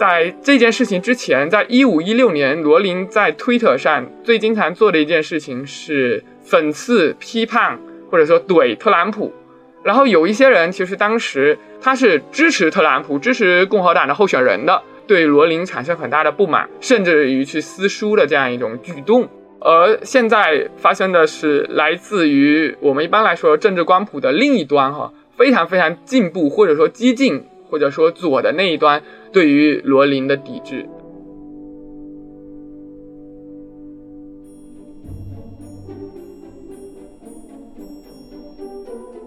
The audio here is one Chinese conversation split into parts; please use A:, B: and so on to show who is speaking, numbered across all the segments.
A: 在这件事情之前，在一五一六年，罗琳在推特上最经常做的一件事情是讽刺、批判或者说怼特朗普。然后有一些人其实当时他是支持特朗普、支持共和党的候选人的，对罗琳产生很大的不满，甚至于去撕书的这样一种举动。而现在发生的是来自于我们一般来说政治光谱的另一端，哈，非常非常进步或者说激进或者说左的那一端对于罗琳的抵制。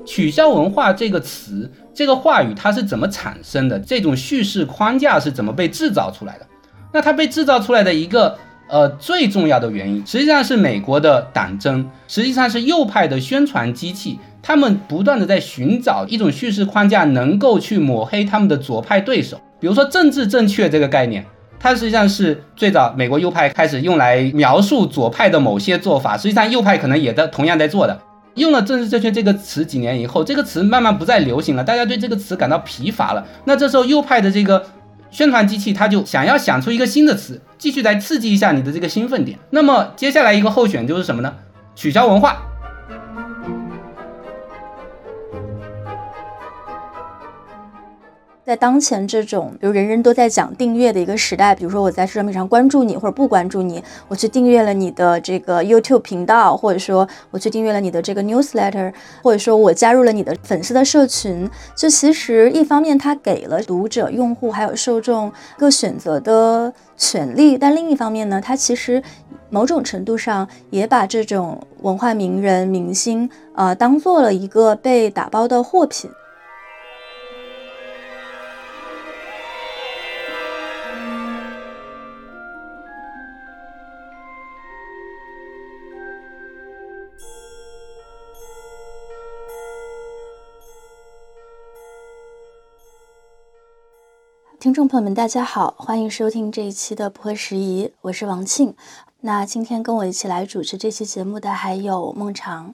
B: 取消文化这个词，这个话语它是怎么产生的？这种叙事框架是怎么被制造出来的？那它被制造出来的一个。呃，最重要的原因实际上是美国的党争，实际上是右派的宣传机器，他们不断的在寻找一种叙事框架，能够去抹黑他们的左派对手。比如说政治正确这个概念，它实际上是最早美国右派开始用来描述左派的某些做法，实际上右派可能也在同样在做的。用了政治正确这个词几年以后，这个词慢慢不再流行了，大家对这个词感到疲乏了。那这时候右派的这个。宣传机器，它就想要想出一个新的词，继续来刺激一下你的这个兴奋点。那么接下来一个候选就是什么呢？取消文化。
C: 在当前这种，比如人人都在讲订阅的一个时代，比如说我在社交媒体上关注你或者不关注你，我去订阅了你的这个 YouTube 频道，或者说我去订阅了你的这个 newsletter，或者说我加入了你的粉丝的社群，就其实一方面它给了读者、用户还有受众各选择的权利，但另一方面呢，它其实某种程度上也把这种文化名人、明星啊当做了一个被打包的货品。听众朋友们，大家好，欢迎收听这一期的不合时宜，我是王庆。那今天跟我一起来主持这期节目的还有孟尝。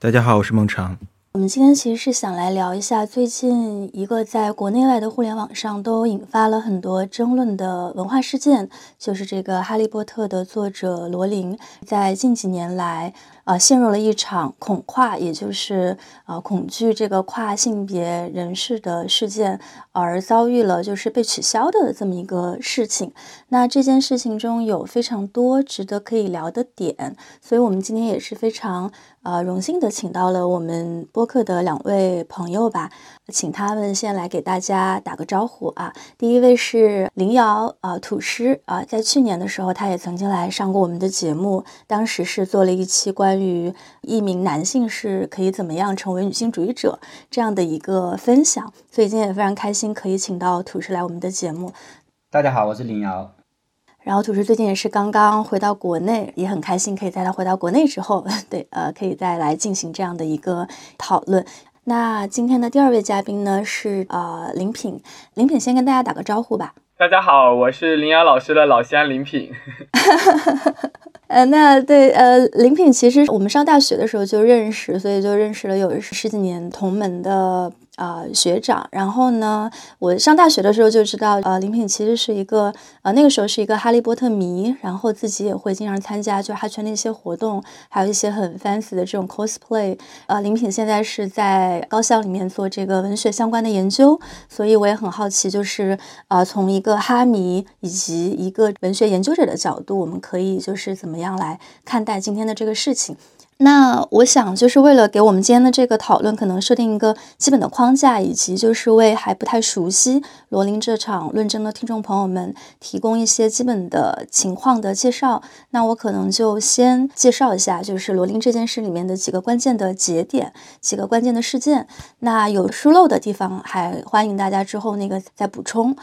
D: 大家好，我是孟尝。
C: 我们今天其实是想来聊一下最近一个在国内外的互联网上都引发了很多争论的文化事件，就是这个《哈利波特》的作者罗琳在近几年来。啊，陷入了一场恐跨，也就是啊恐惧这个跨性别人士的事件，而遭遇了就是被取消的这么一个事情。那这件事情中有非常多值得可以聊的点，所以我们今天也是非常呃荣幸的请到了我们播客的两位朋友吧，请他们先来给大家打个招呼啊。第一位是林瑶啊，土师啊，在去年的时候他也曾经来上过我们的节目，当时是做了一期。关于一名男性是可以怎么样成为女性主义者这样的一个分享，所以今天也非常开心可以请到土师来我们的节目。
B: 大家好，我是林瑶。
C: 然后土师最近也是刚刚回到国内，也很开心可以在他回到国内之后，对呃可以再来进行这样的一个讨论。那今天的第二位嘉宾呢是呃林品，林品先跟大家打个招呼吧。
A: 大家好，我是林瑶老师的老乡林品。
C: 呃，那对，呃，林品其实我们上大学的时候就认识，所以就认识了有十几年同门的。啊，学长，然后呢，我上大学的时候就知道，呃，林品其实是一个，呃，那个时候是一个哈利波特迷，然后自己也会经常参加就哈圈的一些活动，还有一些很 fancy 的这种 cosplay。呃，林品现在是在高校里面做这个文学相关的研究，所以我也很好奇，就是呃，从一个哈迷以及一个文学研究者的角度，我们可以就是怎么样来看待今天的这个事情。那我想，就是为了给我们今天的这个讨论，可能设定一个基本的框架，以及就是为还不太熟悉罗琳这场论争的听众朋友们提供一些基本的情况的介绍。那我可能就先介绍一下，就是罗琳这件事里面的几个关键的节点，几个关键的事件。那有疏漏的地方，还欢迎大家之后那个再补充。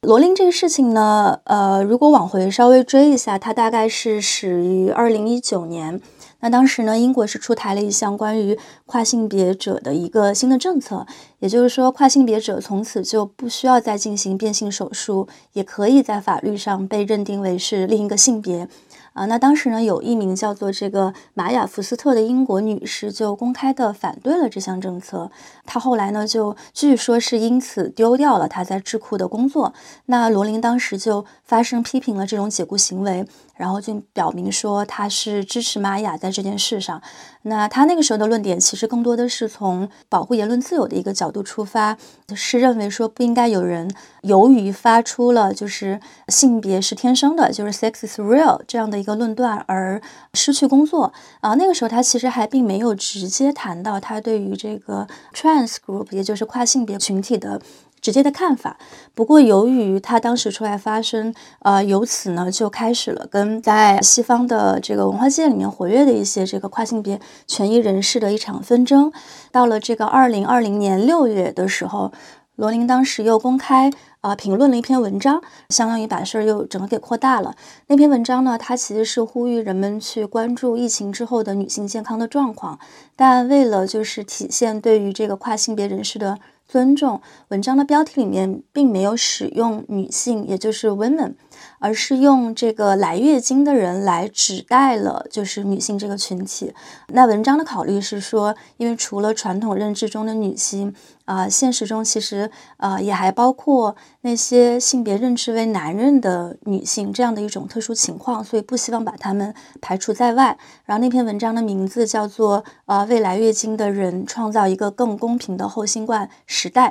C: 罗琳这个事情呢，呃，如果往回稍微追一下，它大概是始于二零一九年。那当时呢，英国是出台了一项关于跨性别者的一个新的政策，也就是说，跨性别者从此就不需要再进行变性手术，也可以在法律上被认定为是另一个性别。啊。那当时呢，有一名叫做这个玛雅·福斯特的英国女士就公开的反对了这项政策。她后来呢，就据说是因此丢掉了她在智库的工作。那罗琳当时就发声批评了这种解雇行为。然后就表明说他是支持玛雅在这件事上。那他那个时候的论点其实更多的是从保护言论自由的一个角度出发，是认为说不应该有人由于发出了就是性别是天生的，就是 sex is real 这样的一个论断而失去工作啊。那个时候他其实还并没有直接谈到他对于这个 trans group，也就是跨性别群体的。直接的看法。不过，由于他当时出来发声，呃，由此呢就开始了跟在西方的这个文化界里面活跃的一些这个跨性别权益人士的一场纷争。到了这个二零二零年六月的时候，罗琳当时又公开啊评论了一篇文章，相当于把事儿又整个给扩大了。那篇文章呢，它其实是呼吁人们去关注疫情之后的女性健康的状况，但为了就是体现对于这个跨性别人士的。尊重。文章的标题里面并没有使用女性，也就是 women，而是用这个来月经的人来指代了就是女性这个群体。那文章的考虑是说，因为除了传统认知中的女性。啊，现实中其实呃也还包括那些性别认知为男人的女性这样的一种特殊情况，所以不希望把他们排除在外。然后那篇文章的名字叫做《呃未来月经的人创造一个更公平的后新冠时代》。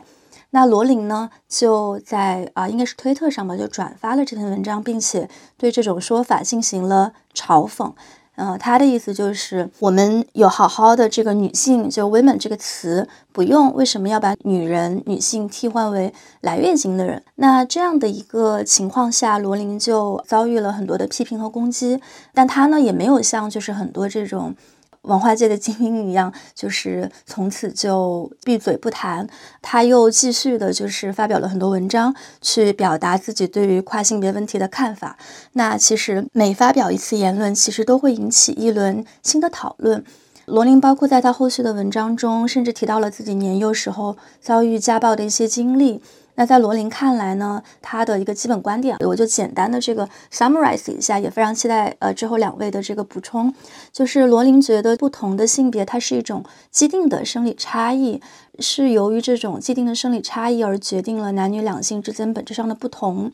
C: 那罗琳呢就在啊应该是推特上吧，就转发了这篇文章，并且对这种说法进行了嘲讽。呃，他的意思就是，我们有好好的这个女性，就 women 这个词不用，为什么要把女人、女性替换为来月经的人？那这样的一个情况下，罗琳就遭遇了很多的批评和攻击，但他呢也没有像就是很多这种。文化界的精英一样，就是从此就闭嘴不谈。他又继续的，就是发表了很多文章，去表达自己对于跨性别问题的看法。那其实每发表一次言论，其实都会引起一轮新的讨论。罗琳包括在他后续的文章中，甚至提到了自己年幼时候遭遇家暴的一些经历。那在罗琳看来呢，他的一个基本观点，我就简单的这个 summarize 一下，也非常期待呃之后两位的这个补充。就是罗琳觉得不同的性别，它是一种既定的生理差异，是由于这种既定的生理差异而决定了男女两性之间本质上的不同。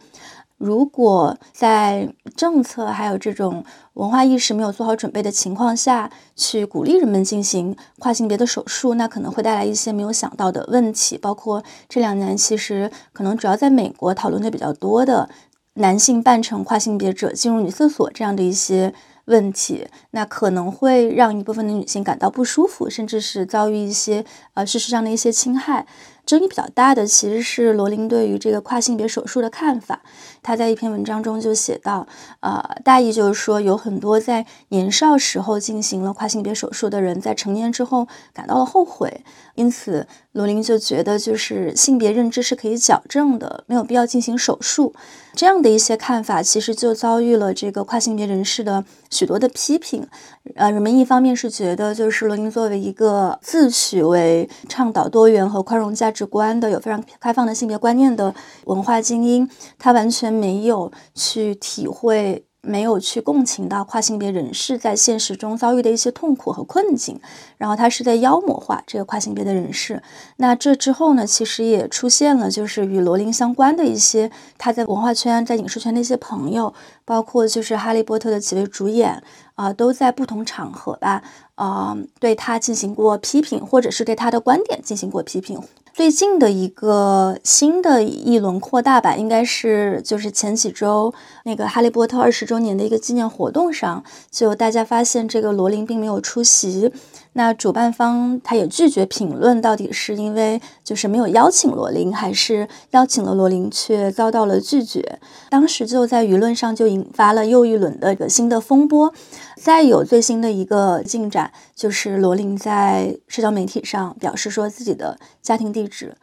C: 如果在政策还有这种文化意识没有做好准备的情况下去鼓励人们进行跨性别的手术，那可能会带来一些没有想到的问题。包括这两年其实可能主要在美国讨论的比较多的男性扮成跨性别者进入女厕所这样的一些问题，那可能会让一部分的女性感到不舒服，甚至是遭遇一些呃事实上的一些侵害。争议比较大的其实是罗琳对于这个跨性别手术的看法。他在一篇文章中就写到，呃，大意就是说，有很多在年少时候进行了跨性别手术的人，在成年之后感到了后悔。因此，罗琳就觉得，就是性别认知是可以矫正的，没有必要进行手术。这样的一些看法，其实就遭遇了这个跨性别人士的许多的批评。呃，人们一方面是觉得，就是罗琳作为一个自诩为倡导多元和宽容价值观的、有非常开放的性别观念的文化精英，他完全没有去体会。没有去共情到跨性别人士在现实中遭遇的一些痛苦和困境，然后他是在妖魔化这个跨性别的人士。那这之后呢，其实也出现了就是与罗琳相关的一些他在文化圈、在影视圈的一些朋友，包括就是《哈利波特》的几位主演啊，都在不同场合吧，啊，对他进行过批评，或者是对他的观点进行过批评。最近的一个新的一轮扩大版，应该是就是前几周那个《哈利波特》二十周年的一个纪念活动上，就大家发现这个罗琳并没有出席。那主办方他也拒绝评论，到底是因为就是没有邀请罗琳，还是邀请了罗琳却遭到了拒绝？当时就在舆论上就引发了又一轮的一个新的风波。再有最新的一个进展，就是罗琳在社交媒体上表示说自己的家庭地址。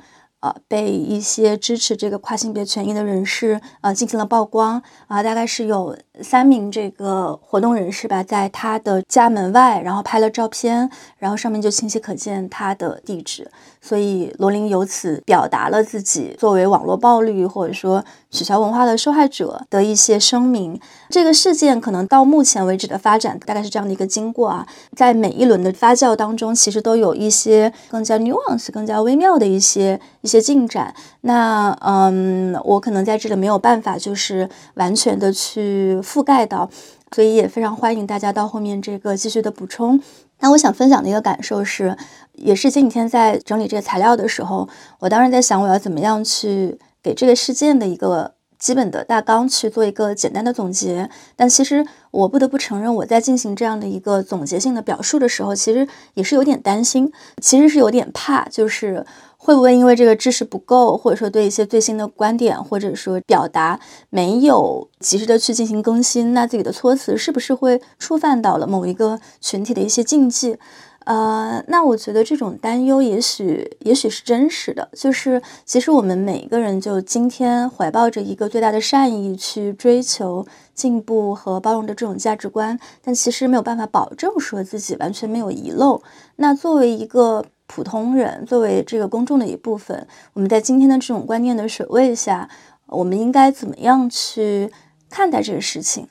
C: 呃被一些支持这个跨性别权益的人士呃进行了曝光。啊，大概是有三名这个活动人士吧，在他的家门外，然后拍了照片，然后上面就清晰可见他的地址，所以罗琳由此表达了自己作为网络暴力或者说取消文化的受害者的一些声明。这个事件可能到目前为止的发展大概是这样的一个经过啊，在每一轮的发酵当中，其实都有一些更加 nuance、更加微妙的一些一些进展。那嗯，我可能在这里没有办法就是完全的去覆盖到，所以也非常欢迎大家到后面这个继续的补充。那我想分享的一个感受是，也是前几天在整理这个材料的时候，我当时在想我要怎么样去给这个事件的一个。基本的大纲去做一个简单的总结，但其实我不得不承认，我在进行这样的一个总结性的表述的时候，其实也是有点担心，其实是有点怕，就是会不会因为这个知识不够，或者说对一些最新的观点或者说表达没有及时的去进行更新，那自己的措辞是不是会触犯到了某一个群体的一些禁忌？呃，那我觉得这种担忧也许也许是真实的，就是其实我们每一个人就今天怀抱着一个最大的善意去追求进步和包容的这种价值观，但其实没有办法保证说自己完全没有遗漏。那作为一个普通人，作为这个公众的一部分，我们在今天的这种观念的水位下，我们应该怎么样去看待这个事情？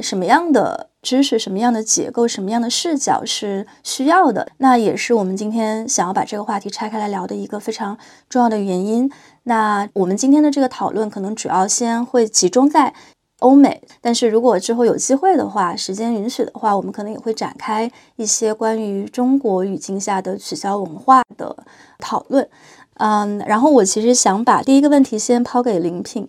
C: 什么样的？知识什么样的结构，什么样的视角是需要的？那也是我们今天想要把这个话题拆开来聊的一个非常重要的原因。那我们今天的这个讨论可能主要先会集中在欧美，但是如果之后有机会的话，时间允许的话，我们可能也会展开一些关于中国语境下的取消文化的讨论。嗯，然后我其实想把第一个问题先抛给林品。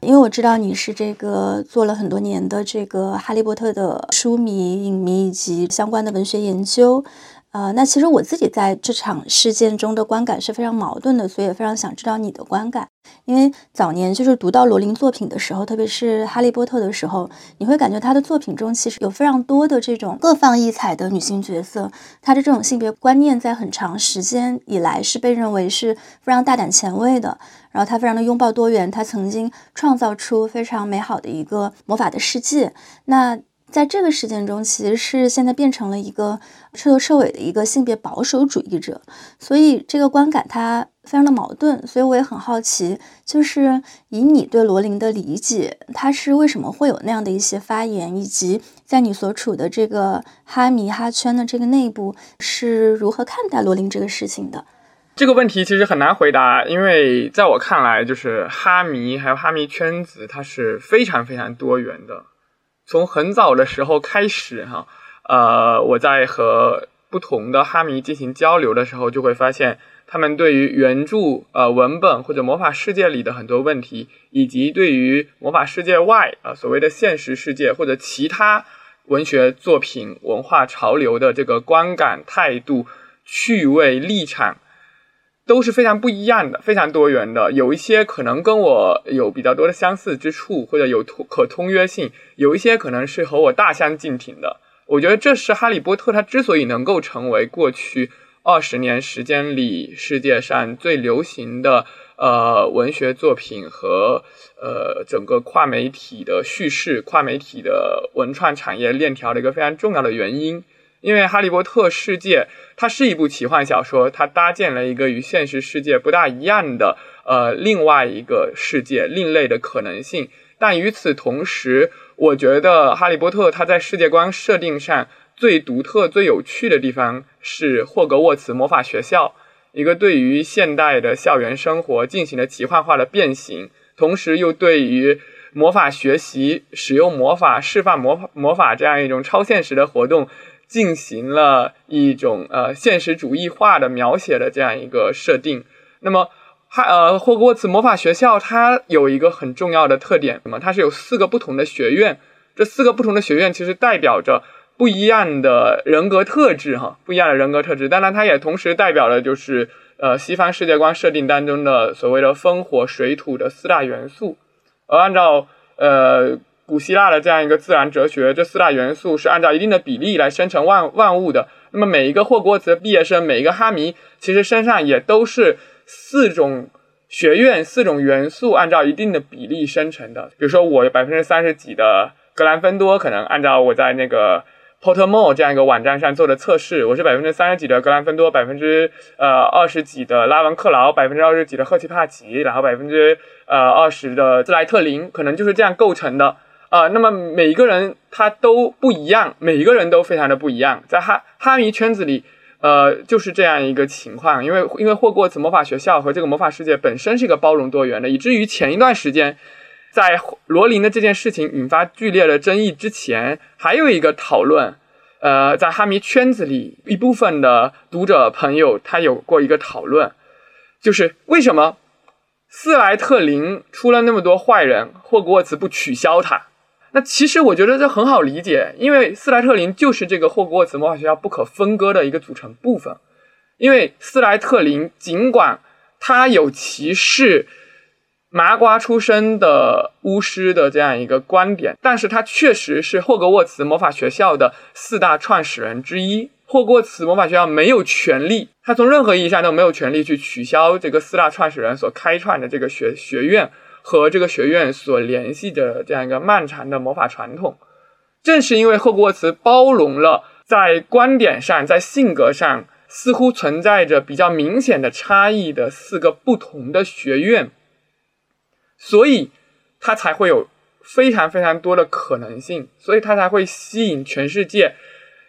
C: 因为我知道你是这个做了很多年的这个《哈利波特》的书迷、影迷以及相关的文学研究。呃，那其实我自己在这场事件中的观感是非常矛盾的，所以也非常想知道你的观感。因为早年就是读到罗琳作品的时候，特别是《哈利波特》的时候，你会感觉他的作品中其实有非常多的这种各放异彩的女性角色，她的这种性别观念在很长时间以来是被认为是非常大胆前卫的，然后她非常的拥抱多元，她曾经创造出非常美好的一个魔法的世界。那在这个事件中，其实是现在变成了一个彻头彻尾的一个性别保守主义者，所以这个观感它非常的矛盾。所以我也很好奇，就是以你对罗琳的理解，他是为什么会有那样的一些发言，以及在你所处的这个哈迷哈圈的这个内部是如何看待罗琳这个事情的？
A: 这个问题其实很难回答，因为在我看来，就是哈迷还有哈迷圈子，它是非常非常多元的。从很早的时候开始，哈，呃，我在和不同的哈迷进行交流的时候，就会发现他们对于原著、呃文本或者魔法世界里的很多问题，以及对于魔法世界外啊所谓的现实世界或者其他文学作品、文化潮流的这个观感、态度、趣味、立场。都是非常不一样的，非常多元的。有一些可能跟我有比较多的相似之处，或者有通可通约性；有一些可能是和我大相径庭的。我觉得这是《哈利波特》它之所以能够成为过去二十年时间里世界上最流行的呃文学作品和呃整个跨媒体的叙事、跨媒体的文创产业链条的一个非常重要的原因。因为《哈利波特》世界，它是一部奇幻小说，它搭建了一个与现实世界不大一样的，呃，另外一个世界，另类的可能性。但与此同时，我觉得《哈利波特》它在世界观设定上最独特、最有趣的地方是霍格沃茨魔法学校，一个对于现代的校园生活进行了奇幻化的变形，同时又对于魔法学习、使用魔法、释放魔法、魔法这样一种超现实的活动。进行了一种呃现实主义化的描写的这样一个设定。那么，哈呃霍格沃茨魔法学校它有一个很重要的特点，什么？它是有四个不同的学院，这四个不同的学院其实代表着不一样的人格特质，哈，不一样的人格特质。当然，它也同时代表了就是呃西方世界观设定当中的所谓的风火水土的四大元素。而按照呃。古希腊的这样一个自然哲学，这四大元素是按照一定的比例来生成万万物的。那么每一个霍格沃茨的毕业生，每一个哈迷，其实身上也都是四种学院四种元素按照一定的比例生成的。比如说我有百分之三十几的格兰芬多，可能按照我在那个 Pottermore 这样一个网站上做的测试，我是百分之三十几的格兰芬多，百分之呃二十几的拉文克劳，百分之二十几的赫奇帕奇，然后百分之呃二十的斯莱特林，可能就是这样构成的。啊，那么每一个人他都不一样，每一个人都非常的不一样，在哈哈迷圈子里，呃，就是这样一个情况，因为因为霍格沃茨魔法学校和这个魔法世界本身是一个包容多元的，以至于前一段时间，在罗琳的这件事情引发剧烈的争议之前，还有一个讨论，呃，在哈迷圈子里一部分的读者朋友他有过一个讨论，就是为什么斯莱特林出了那么多坏人，霍格沃茨不取消他？那其实我觉得这很好理解，因为斯莱特林就是这个霍格沃茨魔法学校不可分割的一个组成部分。因为斯莱特林尽管他有歧视麻瓜出身的巫师的这样一个观点，但是他确实是霍格沃茨魔法学校的四大创始人之一。霍格沃茨魔法学校没有权利，他从任何意义上都没有权利去取消这个四大创始人所开创的这个学学院。和这个学院所联系的这样一个漫长的魔法传统，正是因为霍格沃茨包容了在观点上、在性格上似乎存在着比较明显的差异的四个不同的学院，所以它才会有非常非常多的可能性，所以它才会吸引全世界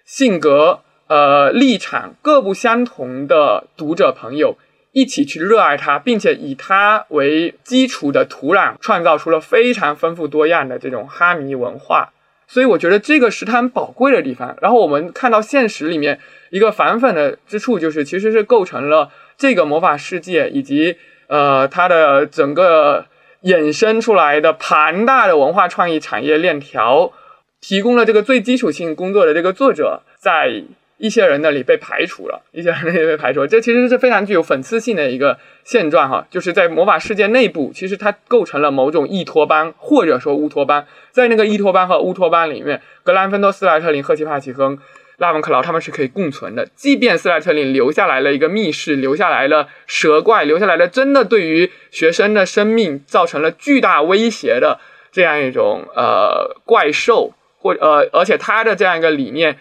A: 性格、呃立场各不相同的读者朋友。一起去热爱它，并且以它为基础的土壤，创造出了非常丰富多样的这种哈迷文化。所以我觉得这个是它很宝贵的地方。然后我们看到现实里面一个反讽的之处，就是其实是构成了这个魔法世界以及呃它的整个衍生出来的庞大的文化创意产业链条，提供了这个最基础性工作的这个作者在。一些人那里被排除了，一些人那里被排除，这其实是非常具有讽刺性的一个现状哈，就是在魔法世界内部，其实它构成了某种异托班或者说乌托邦，在那个异托班和乌托邦里面，格兰芬多、斯莱特林、赫奇帕奇和拉文克劳他们是可以共存的，即便斯莱特林留下来了一个密室，留下来了蛇怪，留下来了真的对于学生的生命造成了巨大威胁的这样一种呃怪兽，或呃而且他的这样一个理念。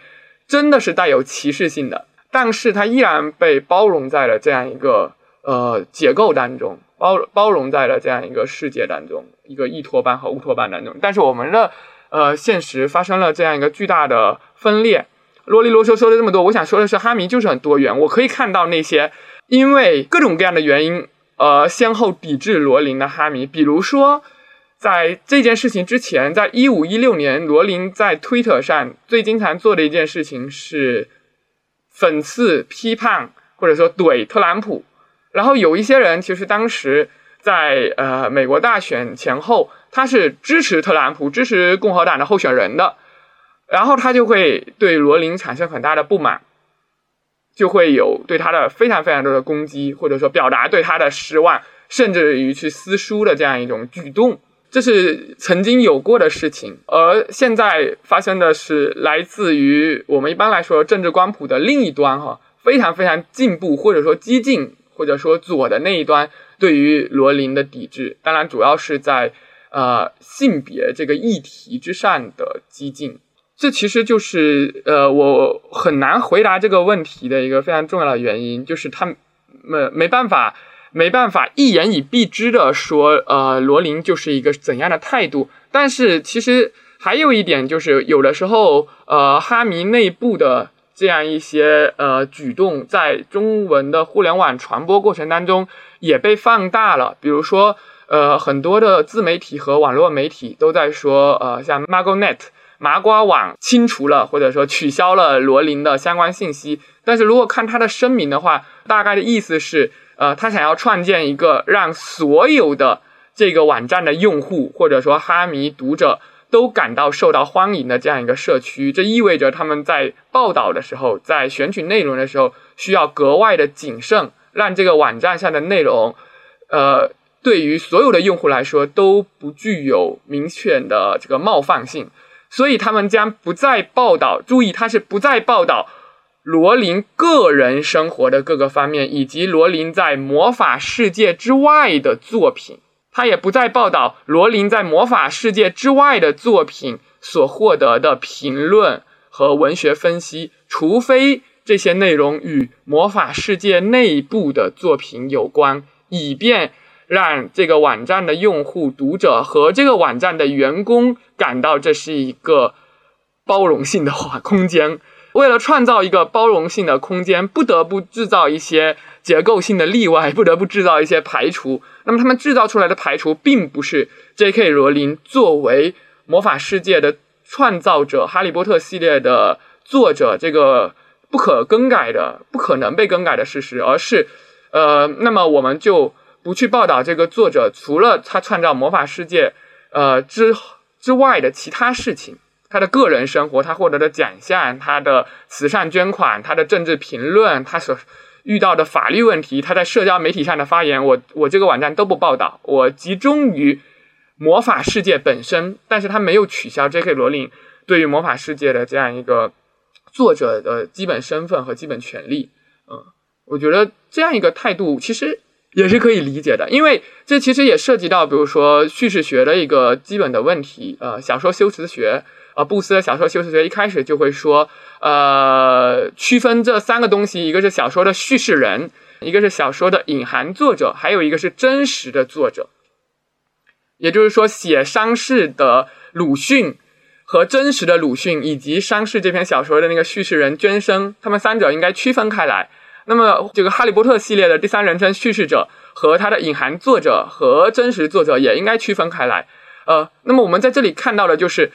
A: 真的是带有歧视性的，但是它依然被包容在了这样一个呃结构当中，包包容在了这样一个世界当中，一个异托班和乌托邦当中。但是我们的呃现实发生了这样一个巨大的分裂。啰里啰嗦说了这么多，我想说的是，哈迷就是很多元。我可以看到那些因为各种各样的原因呃先后抵制罗琳的哈迷，比如说。在这件事情之前，在一五一六年，罗琳在推特上最经常做的一件事情是讽刺、批判或者说怼特朗普。然后有一些人其实当时在呃美国大选前后，他是支持特朗普、支持共和党的候选人的，然后他就会对罗琳产生很大的不满，就会有对他的非常非常多的攻击，或者说表达对他的失望，甚至于去撕书的这样一种举动。这是曾经有过的事情，而现在发生的是来自于我们一般来说政治光谱的另一端，哈，非常非常进步或者说激进或者说左的那一端对于罗琳的抵制，当然主要是在呃性别这个议题之上的激进，这其实就是呃我很难回答这个问题的一个非常重要的原因，就是他们没办法。没办法一言以蔽之的说，呃，罗琳就是一个怎样的态度。但是其实还有一点就是，有的时候，呃，哈迷内部的这样一些呃举动，在中文的互联网传播过程当中也被放大了。比如说，呃，很多的自媒体和网络媒体都在说，呃，像 MagoNet 麻瓜网清除了或者说取消了罗琳的相关信息。但是如果看他的声明的话，大概的意思是。呃，他想要创建一个让所有的这个网站的用户或者说哈迷读者都感到受到欢迎的这样一个社区，这意味着他们在报道的时候，在选取内容的时候需要格外的谨慎，让这个网站上的内容，呃，对于所有的用户来说都不具有明确的这个冒犯性，所以他们将不再报道。注意，他是不再报道罗琳个人生活的各个方面，以及罗琳在魔法世界之外的作品。他也不再报道罗琳在魔法世界之外的作品所获得的评论和文学分析，除非这些内容与魔法世界内部的作品有关，以便让这个网站的用户、读者和这个网站的员工感到这是一个包容性的话空间。为了创造一个包容性的空间，不得不制造一些结构性的例外，不得不制造一些排除。那么，他们制造出来的排除，并不是 J.K. 罗琳作为魔法世界的创造者、哈利波特系列的作者这个不可更改的、不可能被更改的事实，而是，呃，那么我们就不去报道这个作者除了他创造魔法世界，呃之之外的其他事情。他的个人生活，他获得的奖项，他的慈善捐款，他的政治评论，他所遇到的法律问题，他在社交媒体上的发言，我我这个网站都不报道，我集中于魔法世界本身，但是他没有取消 J.K. 罗琳对于魔法世界的这样一个作者的基本身份和基本权利。嗯，我觉得这样一个态度其实也是可以理解的，因为这其实也涉及到，比如说叙事学的一个基本的问题，呃，小说修辞学。呃，布斯的小说修辞学一开始就会说，呃，区分这三个东西，一个是小说的叙事人，一个是小说的隐含作者，还有一个是真实的作者。也就是说，写伤逝的鲁迅和真实的鲁迅，以及伤逝这篇小说的那个叙事人娟生，他们三者应该区分开来。那么，这个《哈利波特》系列的第三人称叙事者和他的隐含作者和真实作者也应该区分开来。呃，那么我们在这里看到的就是。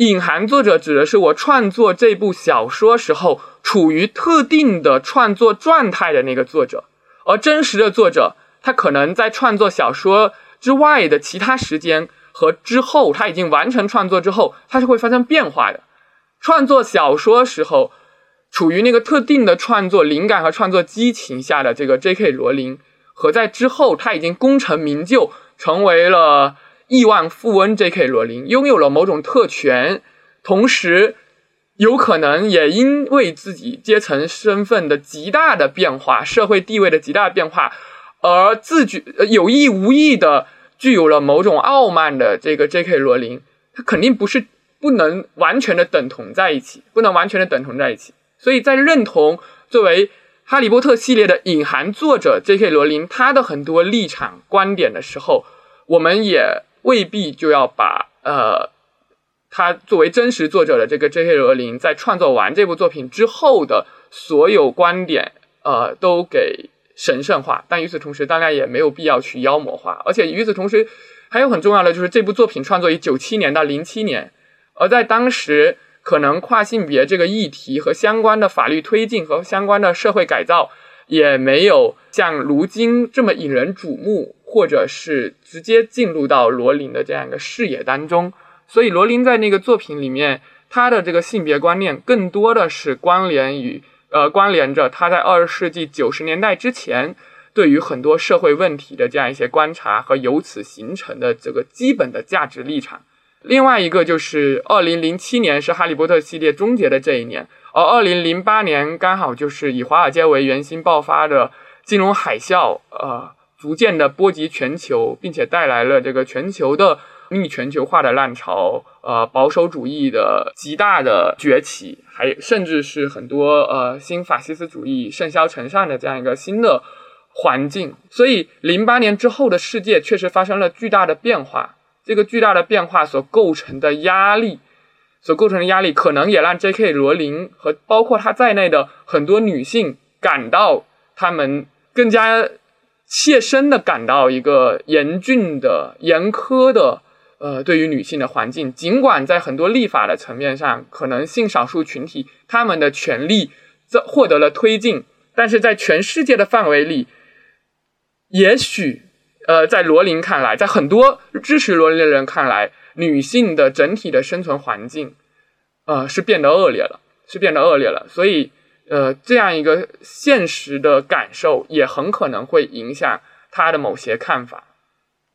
A: 隐含作者指的是我创作这部小说时候处于特定的创作状态的那个作者，而真实的作者，他可能在创作小说之外的其他时间和之后，他已经完成创作之后，他是会发生变化的。创作小说时候处于那个特定的创作灵感和创作激情下的这个 J.K. 罗琳，和在之后他已经功成名就，成为了。亿万富翁 J.K. 罗琳拥有了某种特权，同时有可能也因为自己阶层身份的极大的变化、社会地位的极大的变化，而自觉有意无意的具有了某种傲慢的这个 J.K. 罗琳，他肯定不是不能完全的等同在一起，不能完全的等同在一起。所以在认同作为《哈利波特》系列的隐含作者 J.K. 罗琳他的很多立场观点的时候，我们也。未必就要把呃，他作为真实作者的这个 J.K. 罗琳在创作完这部作品之后的所有观点呃都给神圣化，但与此同时，当然也没有必要去妖魔化。而且与此同时，还有很重要的就是这部作品创作于九七年到零七年，而在当时，可能跨性别这个议题和相关的法律推进和相关的社会改造也没有像如今这么引人瞩目。或者是直接进入到罗琳的这样一个视野当中，所以罗琳在那个作品里面，他的这个性别观念更多的是关联于呃关联着他在二十世纪九十年代之前对于很多社会问题的这样一些观察和由此形成的这个基本的价值立场。另外一个就是二零零七年是哈利波特系列终结的这一年，而二零零八年刚好就是以华尔街为圆心爆发的金融海啸，呃。逐渐的波及全球，并且带来了这个全球的逆全球化的浪潮，呃，保守主义的极大的崛起，还甚至是很多呃新法西斯主义盛嚣尘上的这样一个新的环境。所以，零八年之后的世界确实发生了巨大的变化。这个巨大的变化所构成的压力，所构成的压力，可能也让 J.K. 罗琳和包括她在内的很多女性感到，她们更加。切身的感到一个严峻的、严苛的，呃，对于女性的环境。尽管在很多立法的层面上，可能性少数群体他们的权利在获得了推进，但是在全世界的范围里，也许，呃，在罗琳看来，在很多支持罗琳的人看来，女性的整体的生存环境，呃，是变得恶劣了，是变得恶劣了。所以。呃，这样一个现实的感受也很可能会影响她的某些看法。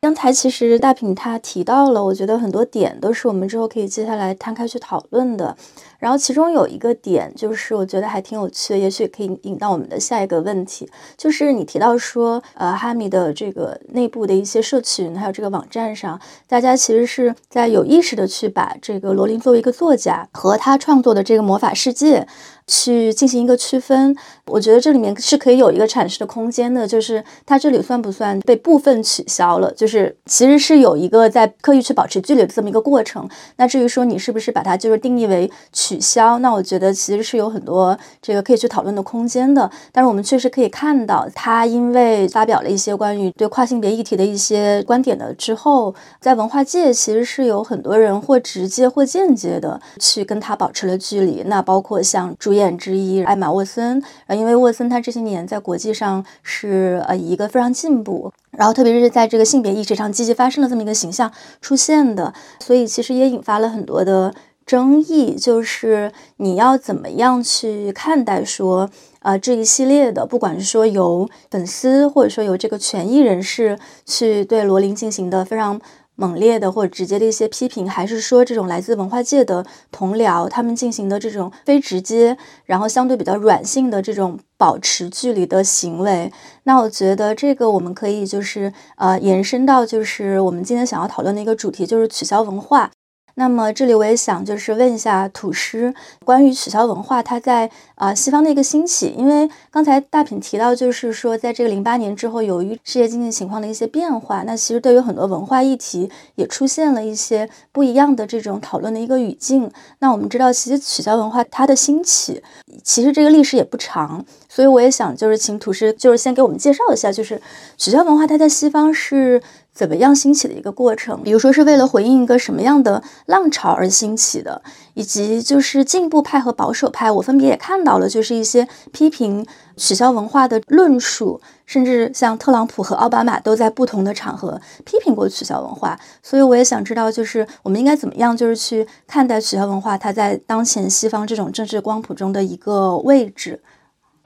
C: 刚才其实大平他提到了，我觉得很多点都是我们之后可以接下来摊开去讨论的。然后其中有一个点，就是我觉得还挺有趣的，也许可以引到我们的下一个问题，就是你提到说，呃，哈米的这个内部的一些社群，还有这个网站上，大家其实是在有意识的去把这个罗琳作为一个作家和他创作的这个魔法世界。去进行一个区分，我觉得这里面是可以有一个阐释的空间的，就是它这里算不算被部分取消了？就是其实是有一个在刻意去保持距离的这么一个过程。那至于说你是不是把它就是定义为取消，那我觉得其实是有很多这个可以去讨论的空间的。但是我们确实可以看到，他因为发表了一些关于对跨性别议题的一些观点的之后，在文化界其实是有很多人或直接或间接的去跟他保持了距离。那包括像朱。演之一艾玛沃森，呃，因为沃森他这些年在国际上是呃一个非常进步，然后特别是在这个性别意识上积极发生的这么一个形象出现的，所以其实也引发了很多的争议，就是你要怎么样去看待说，呃，这一系列的，不管是说由粉丝或者说由这个权益人士去对罗琳进行的非常。猛烈的或者直接的一些批评，还是说这种来自文化界的同僚他们进行的这种非直接，然后相对比较软性的这种保持距离的行为？那我觉得这个我们可以就是呃延伸到就是我们今天想要讨论的一个主题，就是取消文化。那么这里我也想就是问一下土师，关于取消文化，它在啊西方的一个兴起，因为刚才大品提到，就是说在这个零八年之后，由于世界经济情况的一些变化，那其实对于很多文化议题也出现了一些不一样的这种讨论的一个语境。那我们知道，其实取消文化它的兴起，其实这个历史也不长，所以我也想就是请土师就是先给我们介绍一下，就是取消文化它在西方是。怎么样兴起的一个过程？比如说是为了回应一个什么样的浪潮而兴起的，以及就是进步派和保守派，我分别也看到了，就是一些批评取消文化的论述，甚至像特朗普和奥巴马都在不同的场合批评过取消文化。所以我也想知道，就是我们应该怎么样，就是去看待取消文化它在当前西方这种政治光谱中的一个位置。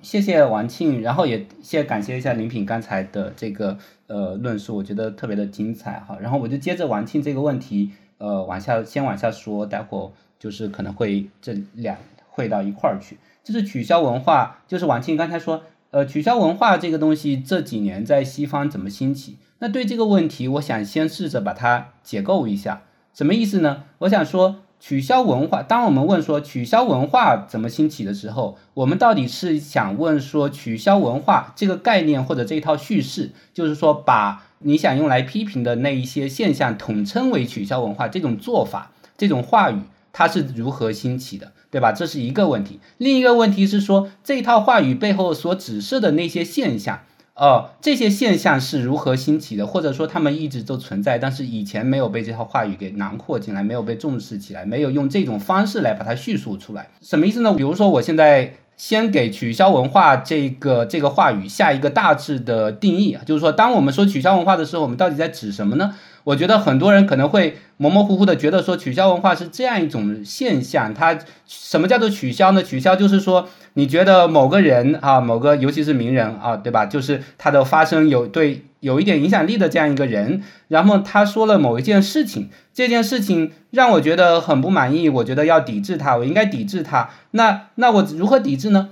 B: 谢谢王庆，然后也谢感谢一下林品刚才的这个呃论述，我觉得特别的精彩哈。然后我就接着王庆这个问题呃往下先往下说，待会就是可能会这两会到一块儿去。就是取消文化，就是王庆刚才说呃取消文化这个东西这几年在西方怎么兴起？那对这个问题，我想先试着把它解构一下，什么意思呢？我想说。取消文化，当我们问说取消文化怎么兴起的时候，我们到底是想问说取消文化这个概念或者这一套叙事，就是说把你想用来批评的那一些现象统称为取消文化这种做法，这种话语它是如何兴起的，对吧？这是一个问题。另一个问题是说这套话语背后所指示的那些现象。哦，这些现象是如何兴起的？或者说他们一直都存在，但是以前没有被这套话语给囊括进来，没有被重视起来，没有用这种方式来把它叙述出来。什么意思呢？比如说，我现在先给取消文化这个这个话语下一个大致的定义啊，就是说，当我们说取消文化的时候，我们到底在指什么呢？我觉得很多人可能会模模糊糊的觉得说取消文化是这样一种现象，它什么叫做取消呢？取消就是说。你觉得某个人啊，某个尤其是名人啊，对吧？就是他的发声有对有一点影响力的这样一个人，然后他说了某一件事情，这件事情让我觉得很不满意，我觉得要抵制他，我应该抵制他。那那我如何抵制呢？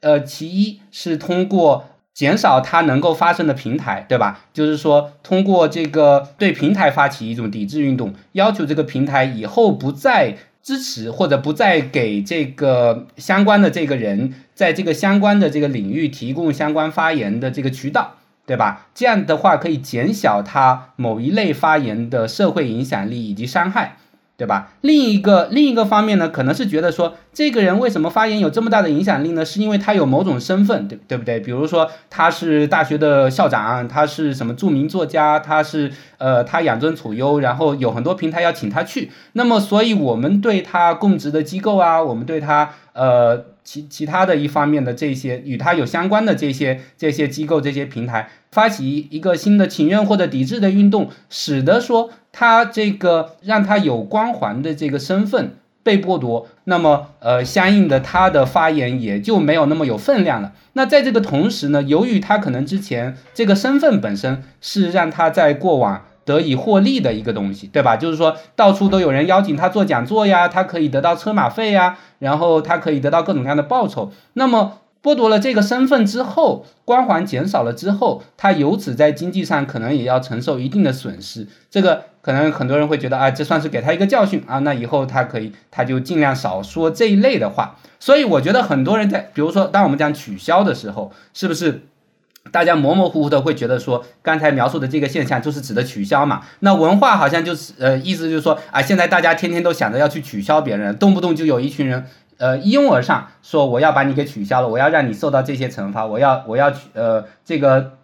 B: 呃，其一是通过减少他能够发声的平台，对吧？就是说通过这个对平台发起一种抵制运动，要求这个平台以后不再。支持或者不再给这个相关的这个人在这个相关的这个领域提供相关发言的这个渠道，对吧？这样的话可以减小他某一类发言的社会影响力以及伤害。对吧？另一个另一个方面呢，可能是觉得说，这个人为什么发言有这么大的影响力呢？是因为他有某种身份，对对不对？比如说他是大学的校长，他是什么著名作家，他是呃他养尊处优，然后有很多平台要请他去。那么，所以我们对他供职的机构啊，我们对他呃其其他的一方面的这些与他有相关的这些这些机构这些平台。发起一个新的请愿或者抵制的运动，使得说他这个让他有光环的这个身份被剥夺，那么呃，相应的他的发言也就没有那么有分量了。那在这个同时呢，由于他可能之前这个身份本身是让他在过往。得以获利的一个东西，对吧？就是说到处都有人邀请他做讲座呀，他可以得到车马费呀，然后他可以得到各种各样的报酬。那么剥夺了这个身份之后，光环减少了之后，他由此在经济上可能也要承受一定的损失。这个可能很多人会觉得啊，这算是给他一个教训啊，那以后他可以，他就尽量少说这一类的话。所以我觉得很多人在，比如说当我们讲取消的时候，是不是大家模模糊糊的会觉得说，刚才描述的这个现象就是指的取消嘛？那文化好像就是呃，意思就是说啊，现在大家天天都想着要去取消别人，动不动就有一群人。呃，一拥而上，说我要把你给取消了，我要让你受到这些惩罚，我要我要呃这个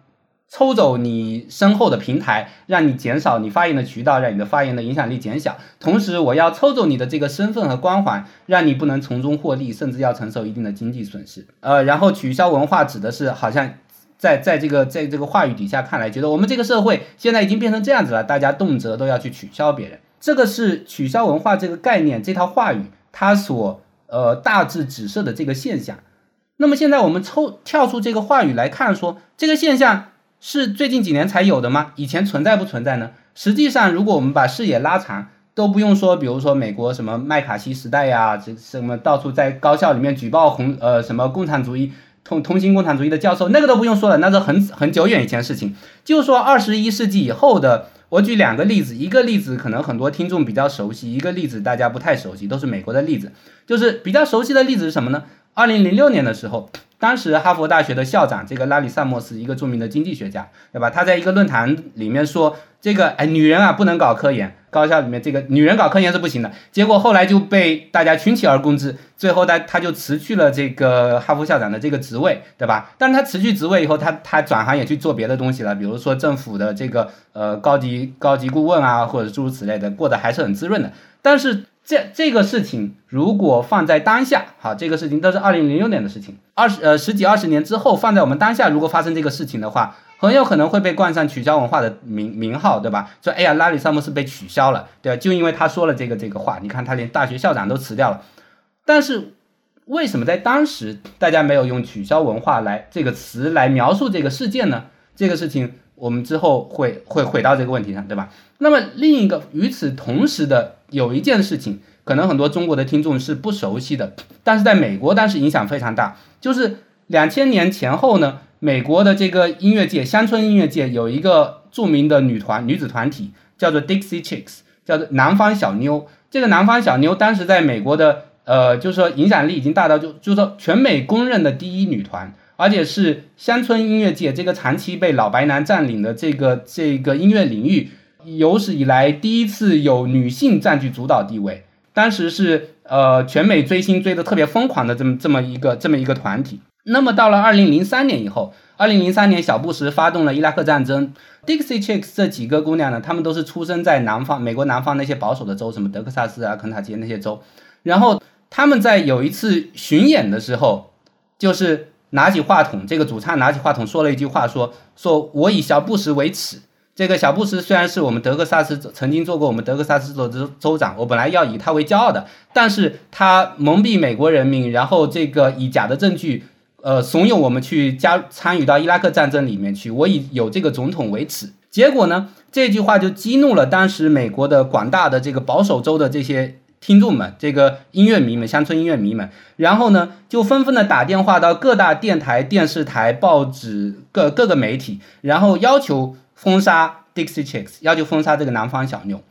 B: 抽走你身后的平台，让你减少你发言的渠道，让你的发言的影响力减小。同时，我要抽走你的这个身份和光环，让你不能从中获利，甚至要承受一定的经济损失。呃，然后取消文化指的是，好像在在这个在这个话语底下看来，觉得我们这个社会现在已经变成这样子了，大家动辄都要去取消别人。这个是取消文化这个概念，这套话语它所。呃，大致指涉的这个现象，那么现在我们抽跳出这个话语来看，说这个现象是最近几年才有的吗？以前存在不存在呢？实际上，如果我们把视野拉长，都不用说，比如说美国什么麦卡锡时代呀，这什么到处在高校里面举报红呃什么共产主义通通行共产主义的教授，那个都不用说了，那是很很久远以前事情。就说二十一世纪以后的。我举两个例子，一个例子可能很多听众比较熟悉，一个例子大家不太熟悉，都是美国的例子。就是比较熟悉的例子是什么呢？二零零六年的时候，当时哈佛大学的校长这个拉里萨默斯，一个著名的经济学家，对吧？他在一个论坛里面说，这个哎，女人啊不能搞科研。高校里面这个女人搞科研是不行的，结果后来就被大家群起而攻之，最后他他就辞去了这个哈佛校长的这个职位，对吧？但是他辞去职位以后，他他转行也去做别的东西了，比如说政府的这个呃高级高级顾问啊，或者诸如此类的，过得还是很滋润的。但是这这个事情如果放在当下，好，这个事情都是二零零六年的事情，二十呃十几二十年之后，放在我们当下，如果发生这个事情的话。很有可能会被冠上取消文化的名名号，对吧？说哎呀，拉里萨姆斯被取消了，对吧？就因为他说了这个这个话，你看他连大学校长都辞掉了。但是为什么在当时大家没有用取消文化来这个词来描述这个事件呢？这个事情我们之后会会回到这个问题上，对吧？那么另一个与此同时的有一件事情，可能很多中国的听众是不熟悉的，但是在美国当时影响非常大，就是两千年前后呢。美国的这个音乐界，乡村音乐界有一个著名的女团、女子团体，叫做 Dixie Chicks，叫做南方小妞。这个南方小妞当时在美国的，呃，就是说影响力已经大到就就是说全美公认的第一女团，而且是乡村音乐界这个长期被老白男占领的这个这个音乐领域有史以来第一次有女性占据主导地位。当时是呃全美追星追的特别疯狂的这么这么一个这么一个团体。那么到了二零零三年以后，二零零三年小布什发动了伊拉克战争，Dixie Chicks 这几个姑娘呢，她们都是出生在南方美国南方那些保守的州，什么德克萨斯啊、肯塔基那些州。然后他们在有一次巡演的时候，就是拿起话筒，这个主唱拿起话筒说了一句话，说：“说我以小布什为耻。”这个小布什虽然是我们德克萨斯曾经做过我们德克萨斯州州州长，我本来要以他为骄傲的，但是他蒙蔽美国人民，然后这个以假的证据。呃，怂恿我们去加参与到伊拉克战争里面去，我以有这个总统为耻。结果呢，这句话就激怒了当时美国的广大的这个保守州的这些听众们，这个音乐迷们，乡村音乐迷们。然后呢，就纷纷的打电话到各大电台、电视台、报纸各各个媒体，然后要求封杀 Dixie Chicks，要求封杀这个南方小妞。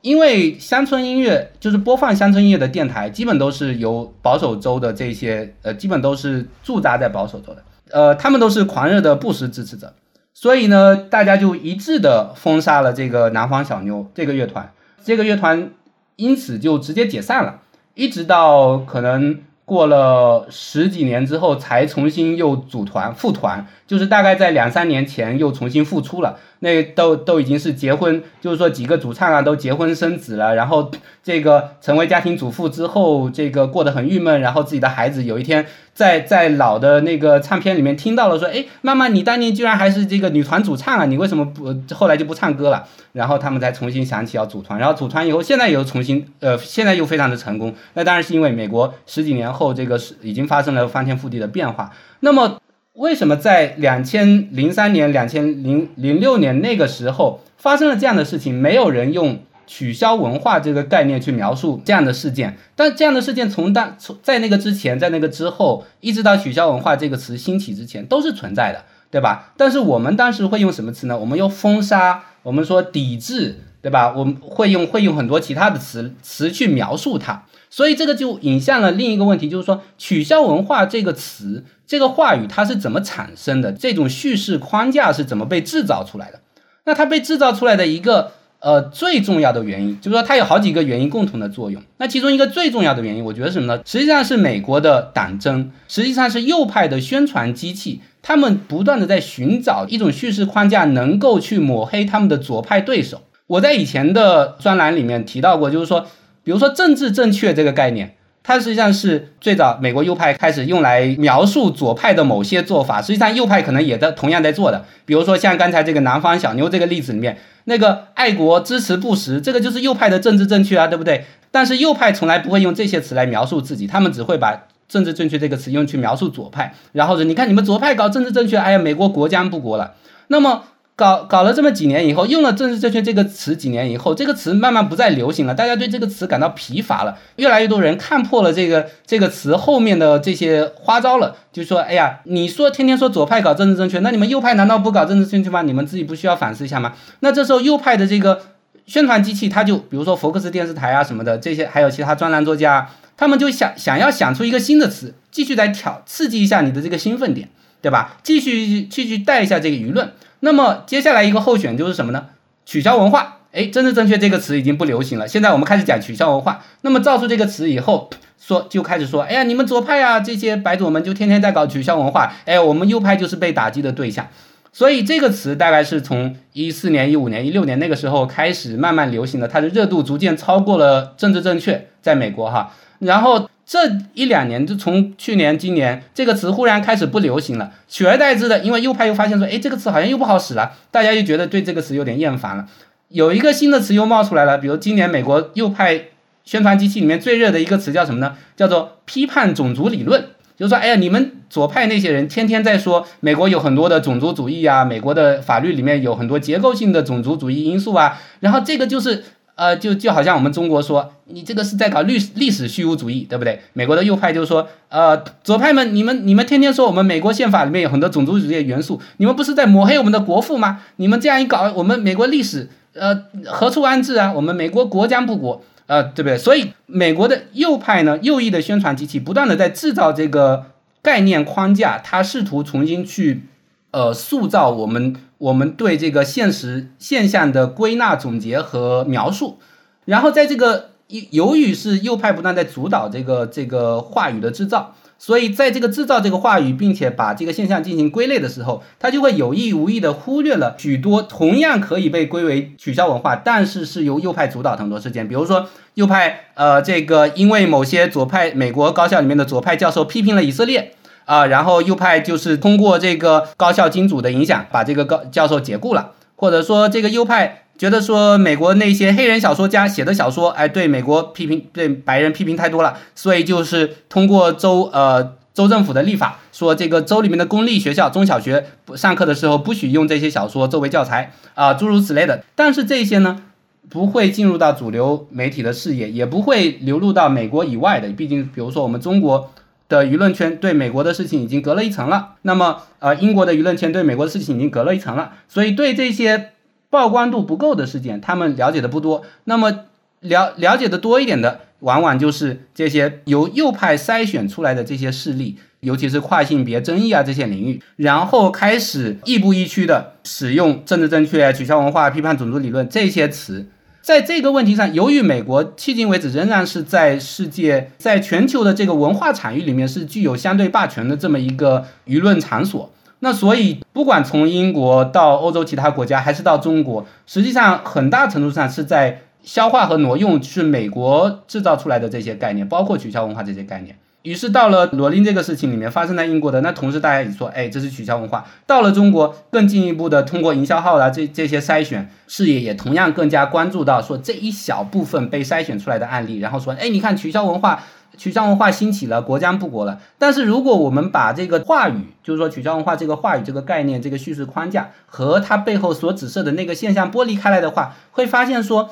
B: 因为乡村音乐就是播放乡村音乐的电台，基本都是由保守州的这些呃，基本都是驻扎在保守州的，呃，他们都是狂热的布什支持者，所以呢，大家就一致的封杀了这个南方小妞这个乐团，这个乐团因此就直接解散了，一直到可能过了十几年之后才重新又组团复团，就是大概在两三年前又重新复出了。那都都已经是结婚，就是说几个主唱啊都结婚生子了，然后这个成为家庭主妇之后，这个过得很郁闷，然后自己的孩子有一天在在老的那个唱片里面听到了，说，哎，妈妈，你当年居然还是这个女团主唱啊，你为什么不后来就不唱歌了？然后他们才重新想起要组团，然后组团以后，现在又重新，呃，现在又非常的成功。那当然是因为美国十几年后这个是已经发生了翻天覆地的变化。那么。为什么在两千零三年、两千零零六年那个时候发生了这样的事情，没有人用取消文化这个概念去描述这样的事件？但这样的事件从当从在那个之前，在那个之后，一直到取消文化这个词兴起之前，都是存在的，对吧？但是我们当时会用什么词呢？我们用封杀，我们说抵制，对吧？我们会用会用很多其他的词词去描述它。所以这个就引向了另一个问题，就是说取消文化这个词，这个话语它是怎么产生的？这种叙事框架是怎么被制造出来的？那它被制造出来的一个呃最重要的原因，就是说它有好几个原因共同的作用。那其中一个最重要的原因，我觉得什么呢？实际上是美国的党争，实际上是右派的宣传机器，他们不断的在寻找一种叙事框架，能够去抹黑他们的左派对手。我在以前的专栏里面提到过，就是说。比如说政治正确这个概念，它实际上是最早美国右派开始用来描述左派的某些做法，实际上右派可能也在同样在做的。比如说像刚才这个南方小妞这个例子里面，那个爱国支持布什，这个就是右派的政治正确啊，对不对？但是右派从来不会用这些词来描述自己，他们只会把政治正确这个词用去描述左派，然后是你看你们左派搞政治正确，哎呀，美国国将不国了。那么。搞搞了这么几年以后，用了“政治正确”这个词几年以后，这个词慢慢不再流行了，大家对这个词感到疲乏了，越来越多人看破了这个这个词后面的这些花招了，就说：“哎呀，你说天天说左派搞政治正确，那你们右派难道不搞政治正确吗？你们自己不需要反思一下吗？”那这时候右派的这个宣传机器，他就比如说福克斯电视台啊什么的这些，还有其他专栏作家，他们就想想要想出一个新的词，继续来挑刺激一下你的这个兴奋点，对吧？继续继续带一下这个舆论。那么接下来一个候选就是什么呢？取消文化，哎，政治正确这个词已经不流行了。现在我们开始讲取消文化。那么造出这个词以后，说就开始说，哎呀，你们左派啊，这些白左们就天天在搞取消文化，哎，我们右派就是被打击的对象。所以这个词大概是从一四年、一五年、一六年那个时候开始慢慢流行的，它的热度逐渐超过了政治正确，在美国哈，然后。这一两年，就从去年、今年，这个词忽然开始不流行了，取而代之的，因为右派又发现说，哎，这个词好像又不好使了，大家又觉得对这个词有点厌烦了，有一个新的词又冒出来了，比如今年美国右派宣传机器里面最热的一个词叫什么呢？叫做批判种族理论，就是说，哎呀，你们左派那些人天天在说美国有很多的种族主义啊，美国的法律里面有很多结构性的种族主义因素啊，然后这个就是。呃，就就好像我们中国说，你这个是在搞历史历史虚无主义，对不对？美国的右派就是说，呃，左派们，你们你们天天说我们美国宪法里面有很多种族主义的元素，你们不是在抹黑我们的国父吗？你们这样一搞，我们美国历史，呃，何处安置啊？我们美国国将不国，呃，对不对？所以美国的右派呢，右翼的宣传机器不断的在制造这个概念框架，它试图重新去，呃，塑造我们。我们对这个现实现象的归纳、总结和描述，然后在这个由于是右派不断在主导这个这个话语的制造，所以在这个制造这个话语，并且把这个现象进行归类的时候，他就会有意无意的忽略了许多同样可以被归为取消文化，但是是由右派主导很多事件，比如说右派呃这个因为某些左派美国高校里面的左派教授批评了以色列。啊，然后右派就是通过这个高校金主的影响，把这个高教授解雇了，或者说这个右派觉得说美国那些黑人小说家写的小说，哎，对美国批评对白人批评太多了，所以就是通过州呃州政府的立法，说这个州里面的公立学校中小学上课的时候不许用这些小说作为教材啊，诸如此类的。但是这些呢，不会进入到主流媒体的视野，也不会流入到美国以外的，毕竟比如说我们中国。的舆论圈对美国的事情已经隔了一层了，那么呃，英国的舆论圈对美国的事情已经隔了一层了，所以对这些曝光度不够的事件，他们了解的不多。那么了了解的多一点的，往往就是这些由右派筛选出来的这些势力，尤其是跨性别争议啊这些领域，然后开始亦步亦趋的使用政治正确、取消文化、批判种族理论这些词。在这个问题上，由于美国迄今为止仍然是在世界、在全球的这个文化产域里面是具有相对霸权的这么一个舆论场所，那所以不管从英国到欧洲其他国家，还是到中国，实际上很大程度上是在消化和挪用是美国制造出来的这些概念，包括取消文化这些概念。于是到了罗琳这个事情里面发生在英国的，那同时大家也说，哎，这是取消文化。到了中国，更进一步的通过营销号啦，这这些筛选视野也同样更加关注到说这一小部分被筛选出来的案例，然后说，哎，你看取消文化，取消文化兴起了，国将不国了。但是如果我们把这个话语，就是说取消文化这个话语、这个概念、这个叙事框架和它背后所指涉的那个现象剥离开来的话，会发现说，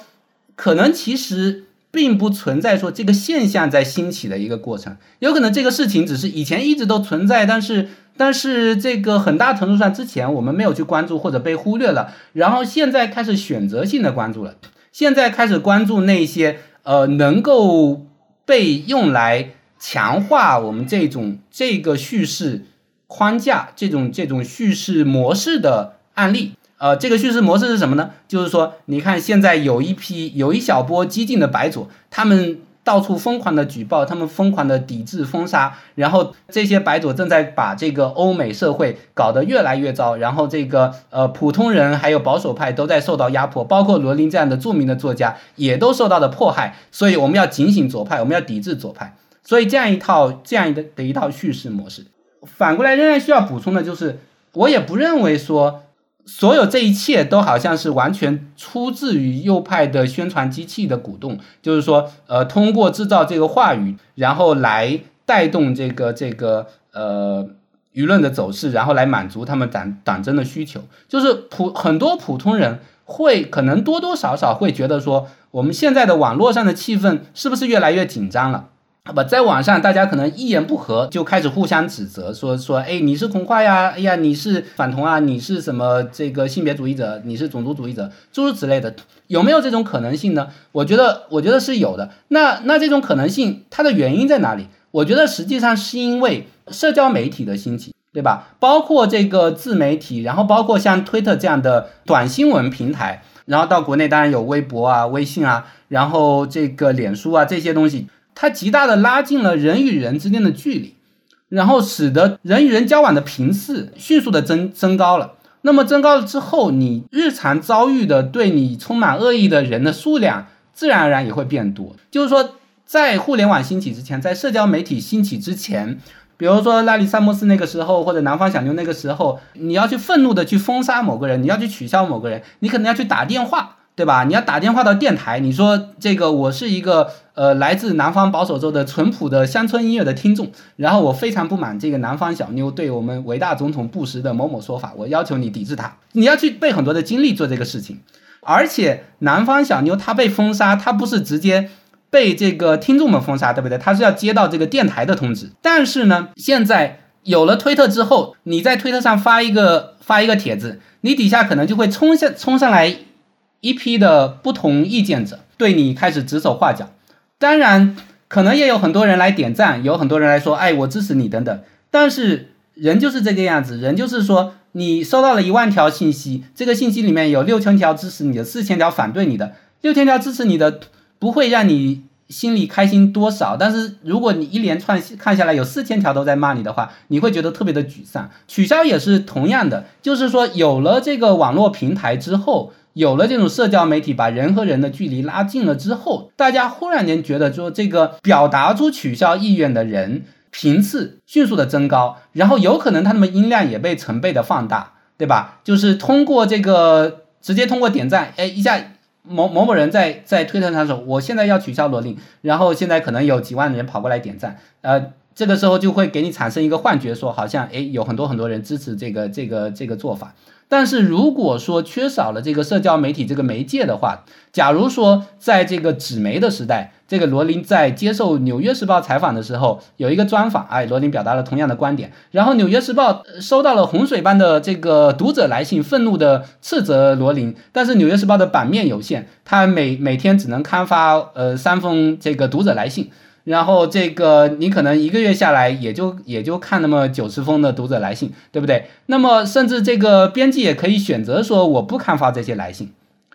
B: 可能其实并不存在说这个现象在兴起的一个过程，有可能这个事情只是以前一直都存在，但是但是这个很大程度上之前我们没有去关注或者被忽略了，然后现在开始选择性的关注了，现在开始关注那些呃能够。被用来强化我们这种这个叙事框架、这种这种叙事模式的案例，呃，这个叙事模式是什么呢？就是说，你看现在有一批有一小波激进的白左，他们。到处疯狂的举报，他们疯狂的抵制封杀，然后这些白左正在把这个欧美社会搞得越来越糟，然后这个呃普通人还有保守派都在受到压迫，包括罗琳这样的著名的作家也都受到了迫害，所以我们要警醒左派，我们要抵制左派，所以这样一套这样的的一套叙事模式，反过来仍然需要补充的就是，我也不认为说。所有这一切都好像是完全出自于右派的宣传机器的鼓动，就是说，呃，通过制造这个话语，然后来带动这个这个呃舆论的走势，然后来满足他们党党争的需求。就是普很多普通人会可能多多少少会觉得说，我们现在的网络上的气氛是不是越来越紧张了？不，在网上大家可能一言不合就开始互相指责，说说，哎，你是恐化呀，哎呀，你是反同啊，你是什么这个性别主义者，你是种族主义者，诸如此类的，有没有这种可能性呢？我觉得，我觉得是有的。那那这种可能性，它的原因在哪里？我觉得实际上是因为社交媒体的兴起，对吧？包括这个自媒体，然后包括像推特这样的短新闻平台，然后到国内当然有微博啊、微信啊，然后这个脸书啊这些东西。它极大的拉近了人与人之间的距离，然后使得人与人交往的频次迅速的增增高了。那么增高了之后，你日常遭遇的对你充满恶意的人的数量，自然而然也会变多。就是说，在互联网兴起之前，在社交媒体兴起之前，比如说拉里·萨默斯那个时候，或者南方小妞那个时候，你要去愤怒的去封杀某个人，你要去取消某个人，你可能要去打电话。对吧？你要打电话到电台，你说这个我是一个呃来自南方保守州的淳朴的乡村音乐的听众，然后我非常不满这个南方小妞对我们伟大总统布什的某某说法，我要求你抵制他。你要去备很多的精力做这个事情，而且南方小妞她被封杀，她不是直接被这个听众们封杀，对不对？她是要接到这个电台的通知。但是呢，现在有了推特之后，你在推特上发一个发一个帖子，你底下可能就会冲下冲上来。一批的不同意见者对你开始指手画脚，当然可能也有很多人来点赞，有很多人来说，哎，我支持你等等。但是人就是这个样子，人就是说，你收到了一万条信息，这个信息里面有六千条支持你的，四千条反对你的，六千条支持你的不会让你心里开心多少。但是如果你一连串看下来有四千条都在骂你的话，你会觉得特别的沮丧。取消也是同样的，就是说有了这个网络平台之后。有了这种社交媒体，把人和人的距离拉近了之后，大家忽然间觉得说，这个表达出取消意愿的人频次迅速的增高，然后有可能他们音量也被成倍的放大，对吧？就是通过这个直接通过点赞，哎，一下某某某人在在推特上说，我现在要取消罗令，然后现在可能有几万人跑过来点赞，呃，这个时候就会给你产生一个幻觉，说好像哎有很多很多人支持这个这个这个做法。但是如果说缺少了这个社交媒体这个媒介的话，假如说在这个纸媒的时代，这个罗琳在接受《纽约时报》采访的时候，有一个专访，哎，罗琳表达了同样的观点，然后《纽约时报》收到了洪水般的这个读者来信，愤怒的斥责罗琳，但是《纽约时报》的版面有限，它每每天只能刊发呃三封这个读者来信。然后这个你可能一个月下来也就也就看那么九十封的读者来信，对不对？那么甚至这个编辑也可以选择说我不刊发这些来信。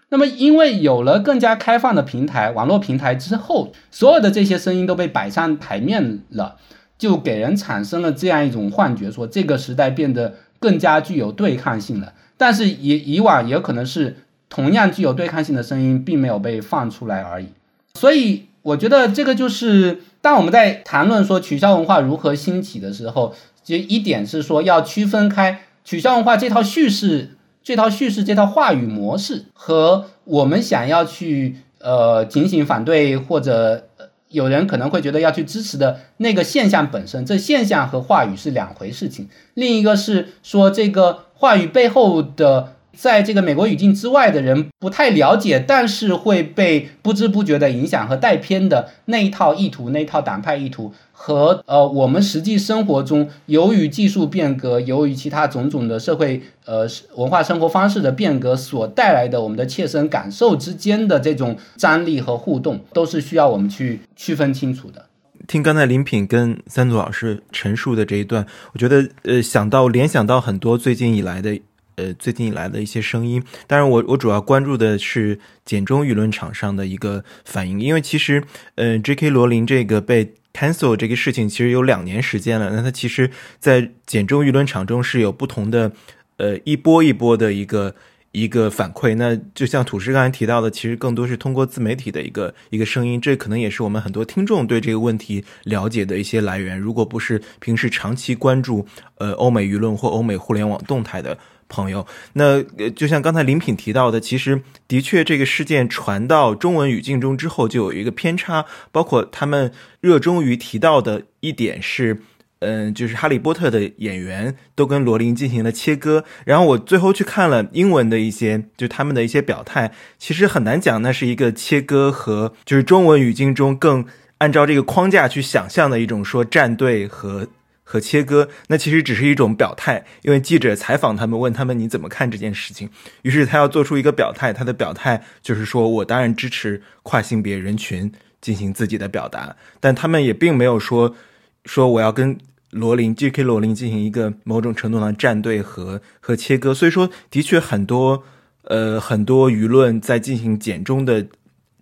B: 那么因为有了更加开放的平台，网络平台之后，所有的这些声音都被摆上台面了，就给人产生了这样一种幻觉，说这个时代变得更加具有对抗性了。但是以以往也可能是同样具有对抗性的声音并没有被放出来而已，所以。我觉得这个就是，当我们在谈论说取消文化如何兴起的时候，就一点是说要区分开取消文化这套叙事、这套叙事、这套话语模式和我们想要去呃警醒反对或者有人可能会觉得要去支持的那个现象本身，这现象和话语是两回事情。另一个是说这个话语背后的。在这个美国语境之外的人不太了解，但是会被不知不觉的影响和带偏的那一套意图、那一套党派意图，和呃我们实际生活中由于技术变革、由于其他种种的社会呃文化生活方式的变革所带来的我们的切身感受之间的这种张力和互动，都是需要我们去区分清楚的。
D: 听刚才林品跟三组老师陈述的这一段，我觉得呃想到联想到很多最近以来的。呃，最近以来的一些声音，当然我我主要关注的是简中舆论场上的一个反应，因为其实，呃，J.K. 罗琳这个被 cancel 这个事情其实有两年时间了，那它其实，在简中舆论场中是有不同的，呃，一波一波的一个一个反馈。那就像土师刚才提到的，其实更多是通过自媒体的一个一个声音，这可能也是我们很多听众对这个问题了解的一些来源。如果不是平时长期关注呃欧美舆论或欧美互联网动态的。朋友，那就像刚才林品提到的，其实的确这个事件传到中文语境中之后，就有一个偏差。包括他们热衷于提到的一点是，嗯，就是哈利波特的演员都跟罗琳进行了切割。然后我最后去看了英文的一些，就他们的一些表态，其实很难讲那是一个切割和就是中文语境中更按照这个框架去想象的一种说站队和。和切割，那其实只是一种表态，因为记者采访他们，问他们你怎么看这件事情，于是他要做出一个表态，他的表态就是说我当然支持跨性别人群进行自己的表达，但他们也并没有说说我要跟罗琳 J.K. 罗琳进行一个某种程度上的站队和和切割，所以说的确很多呃很多舆论在进行简中的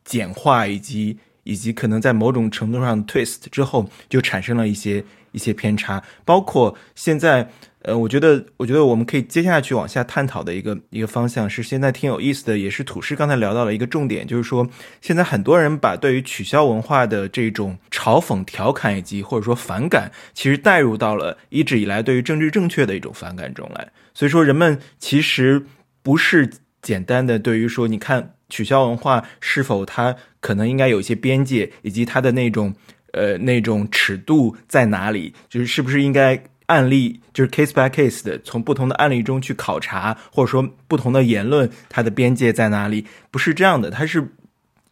D: 简化以及以及可能在某种程度上 twist 之后，就产生了一些。一些偏差，包括现在，呃，我觉得，我觉得我们可以接下去往下探讨的一个一个方向是，现在挺有意思的，也是土师刚才聊到了一个重点，就是说，现在很多人把对于取消文化的这种嘲讽、调侃以及或者说反感，其实带入到了一直以来对于政治正确的一种反感中来。所以说，人们其实不是简单的对于说，你看取消文化是否它可能应该有一些边界，以及它的那种。呃，那种尺度在哪里？就是是不是应该案例，就是 case by case 的，从不同的案例中去考察，或者说不同的言论，它的边界在哪里？不是这样的，它是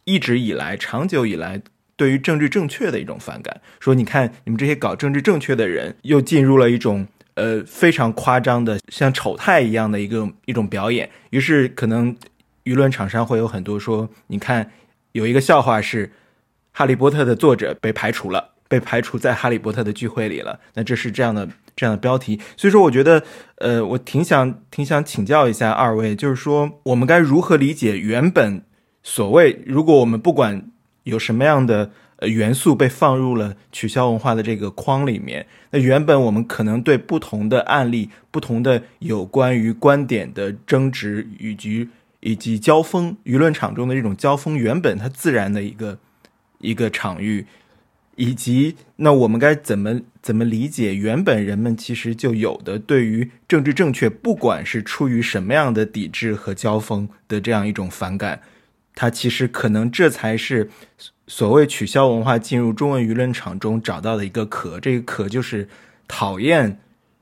D: 一直以来、长久以来对于政治正确的一种反感。说你看，你们这些搞政治正确的人，又进入了一种呃非常夸张的，像丑态一样的一个一种表演。于是可能舆论场上会有很多说，你看有一个笑话是。哈利波特的作者被排除了，被排除在哈利波特的聚会里了。那这是这样的这样的标题，所以说我觉得，呃，我挺想挺想请教一下二位，就是说我们该如何理解原本所谓，如果我们不管有什么样的呃元素被放入了取消文化的这个框里面，那原本我们可能对不同的案例、不同的有关于观点的争执以及以及交锋，舆论场中的这种交锋，原本它自然的一个。一个场域，以及那我们该怎么怎么理解原本人们其实就有的对于政治正确，不管是出于什么样的抵制和交锋的这样一种反感，它其实可能这才是所谓取消文化进入中文舆论场中找到的一个壳，这个壳就是讨厌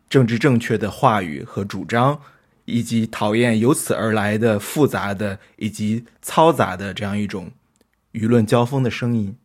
D: 政治正确的话语和主张，以及讨厌由此而来的复杂的以及嘈杂的这样一种。舆论交锋的声音，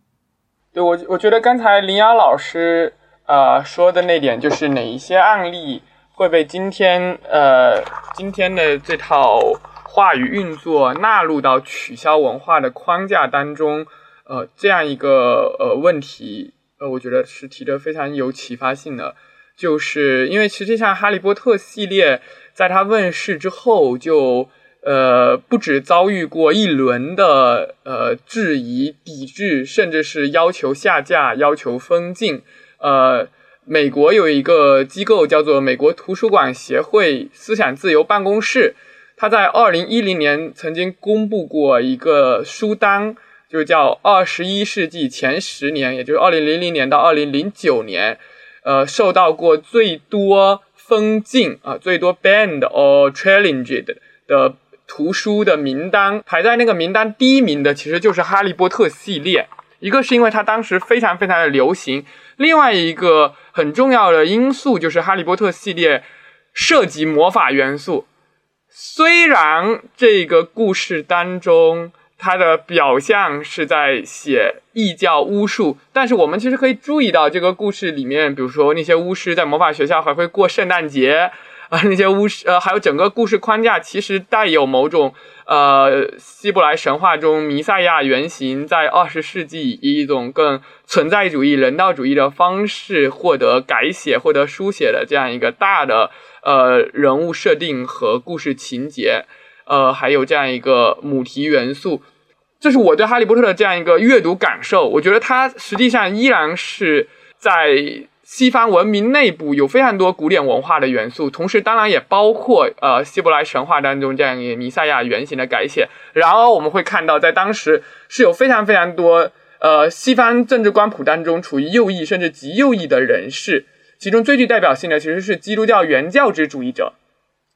A: 对我，我觉得刚才林瑶老师呃说的那点，就是哪一些案例会被今天呃今天的这套话语运作纳入到取消文化的框架当中，呃这样一个呃问题，呃我觉得是提的非常有启发性的，就是因为实际上《哈利波特》系列在它问世之后就。呃，不止遭遇过一轮的呃质疑、抵制，甚至是要求下架、要求封禁。呃，美国有一个机构叫做美国图书馆协会思想自由办公室，它在二零一零年曾经公布过一个书单，就叫二十一世纪前十年，也就是二零零零年到二零零九年，呃，受到过最多封禁啊，最多 banned or challenged 的。图书的名单排在那个名单第一名的，其实就是《哈利波特》系列。一个是因为它当时非常非常的流行，另外一个很重要的因素就是《哈利波特》系列涉及魔法元素。虽然这个故事当中它的表象是在写异教巫术，但是我们其实可以注意到这个故事里面，比如说那些巫师在魔法学校还会过圣诞节啊，那些巫师呃，还有整个故事框架其实带有某种。呃，希伯来神话中弥赛亚原型在二十世纪以一种更存在主义、人道主义的方式获得改写、获得书写的这样一个大的呃人物设定和故事情节，呃，还有这样一个母题元素，这是我对哈利波特的这样一个阅读感受。我觉得它实际上依然是在。西方文明内部有非常多古典文化的元素，同时当然也包括呃希伯来神话当中这样一个弥赛亚原型的改写。然而我们会看到，在当时是有非常非常多呃西方政治光谱当中处于右翼甚至极右翼的人士，其中最具代表性的其实是基督教原教旨主义者。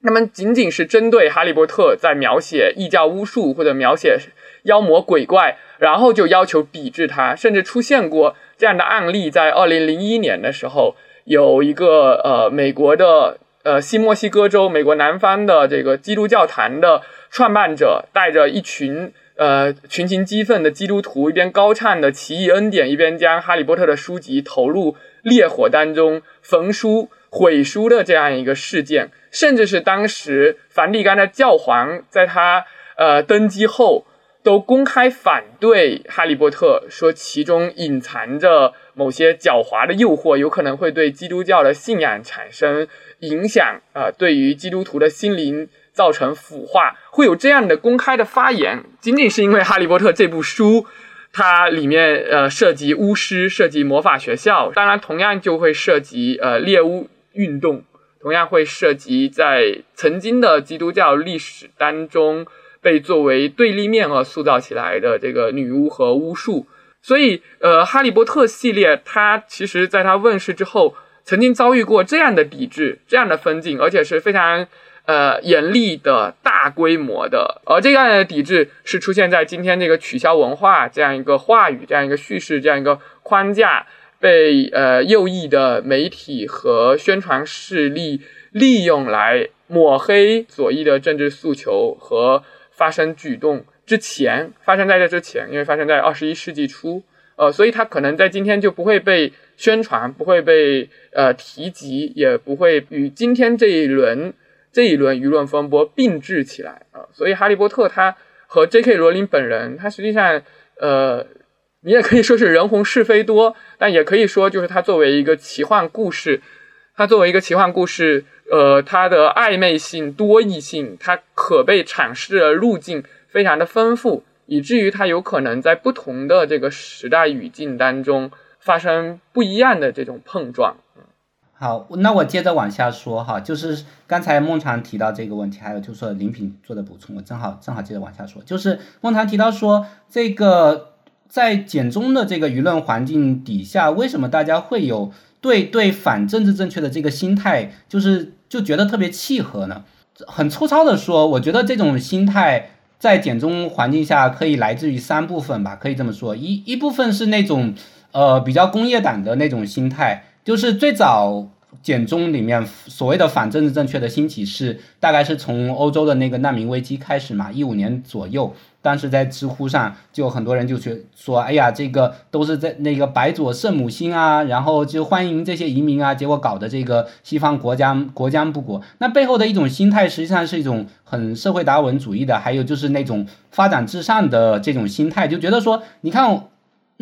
A: 那么仅仅是针对哈利波特在描写异教巫术或者描写妖魔鬼怪，然后就要求抵制他，甚至出现过。这样的案例在二零零一年的时候，有一个呃美国的呃新墨西哥州美国南方的这个基督教坛的创办者，带着一群呃群情激愤的基督徒，一边高唱的奇异恩典，一边将哈利波特的书籍投入烈火当中焚书毁书的这样一个事件，甚至是当时梵蒂冈的教皇在他呃登基后。都公开反对《哈利波特》，说其中隐藏着某些狡猾的诱惑，有可能会对基督教的信仰产生影响，啊，对于基督徒的心灵造成腐化，会有这样的公开的发言，仅仅是因为《哈利波特》这部书，它里面呃涉及巫师，涉及魔法学校，当然同样就会涉及呃猎巫运动，同样会涉及在曾经的基督教历史当中。被作为对立面而塑造起来的这个女巫和巫术，所以呃，哈利波特系列它其实在它问世之后，曾经遭遇过这样的抵制、这样的分镜，而且是非常呃严厉的大规模的。而这样的抵制是出现在今天这个取消文化这样一个话语、这样一个叙事、这样一个框架被呃右翼的媒体和宣传势力利用来抹黑左翼的政治诉求和。发生举动之前，发生在这之前，因为发生在二十一世纪初，呃，所以它可能在今天就不会被宣传，不会被呃提及，也不会与今天这一轮这一轮舆论风波并置起来啊。所以，哈利波特他和 J.K. 罗琳本人，他实际上呃，你也可以说是人红是非多，但也可以说就是他作为一个奇幻故事，他作为一个奇幻故事。呃，它的暧昧性、多义性，它可被阐释的路径非常的丰富，以至于它有可能在不同的这个时代语境当中发生不一样的这种碰撞。
B: 好，那我接着往下说哈，就是刚才孟尝提到这个问题，还有就是说林品做的补充，我正好正好接着往下说，就是孟尝提到说，这个在简中的这个舆论环境底下，为什么大家会有对对反政治正确的这个心态，就是。就觉得特别契合呢。很粗糙的说，我觉得这种心态在减中环境下可以来自于三部分吧，可以这么说。一一部分是那种呃比较工业党的那种心态，就是最早简中里面所谓的反政治正确的兴起是大概是从欧洲的那个难民危机开始嘛，一五年左右。当时在知乎上就很多人就去说，哎呀，这个都是在那个白左圣母心啊，然后就欢迎这些移民啊，结果搞得这个西方国家国将不国。那背后的一种心态，实际上是一种很社会达尔文主义的，还有就是那种发展至上的这种心态，就觉得说，你看。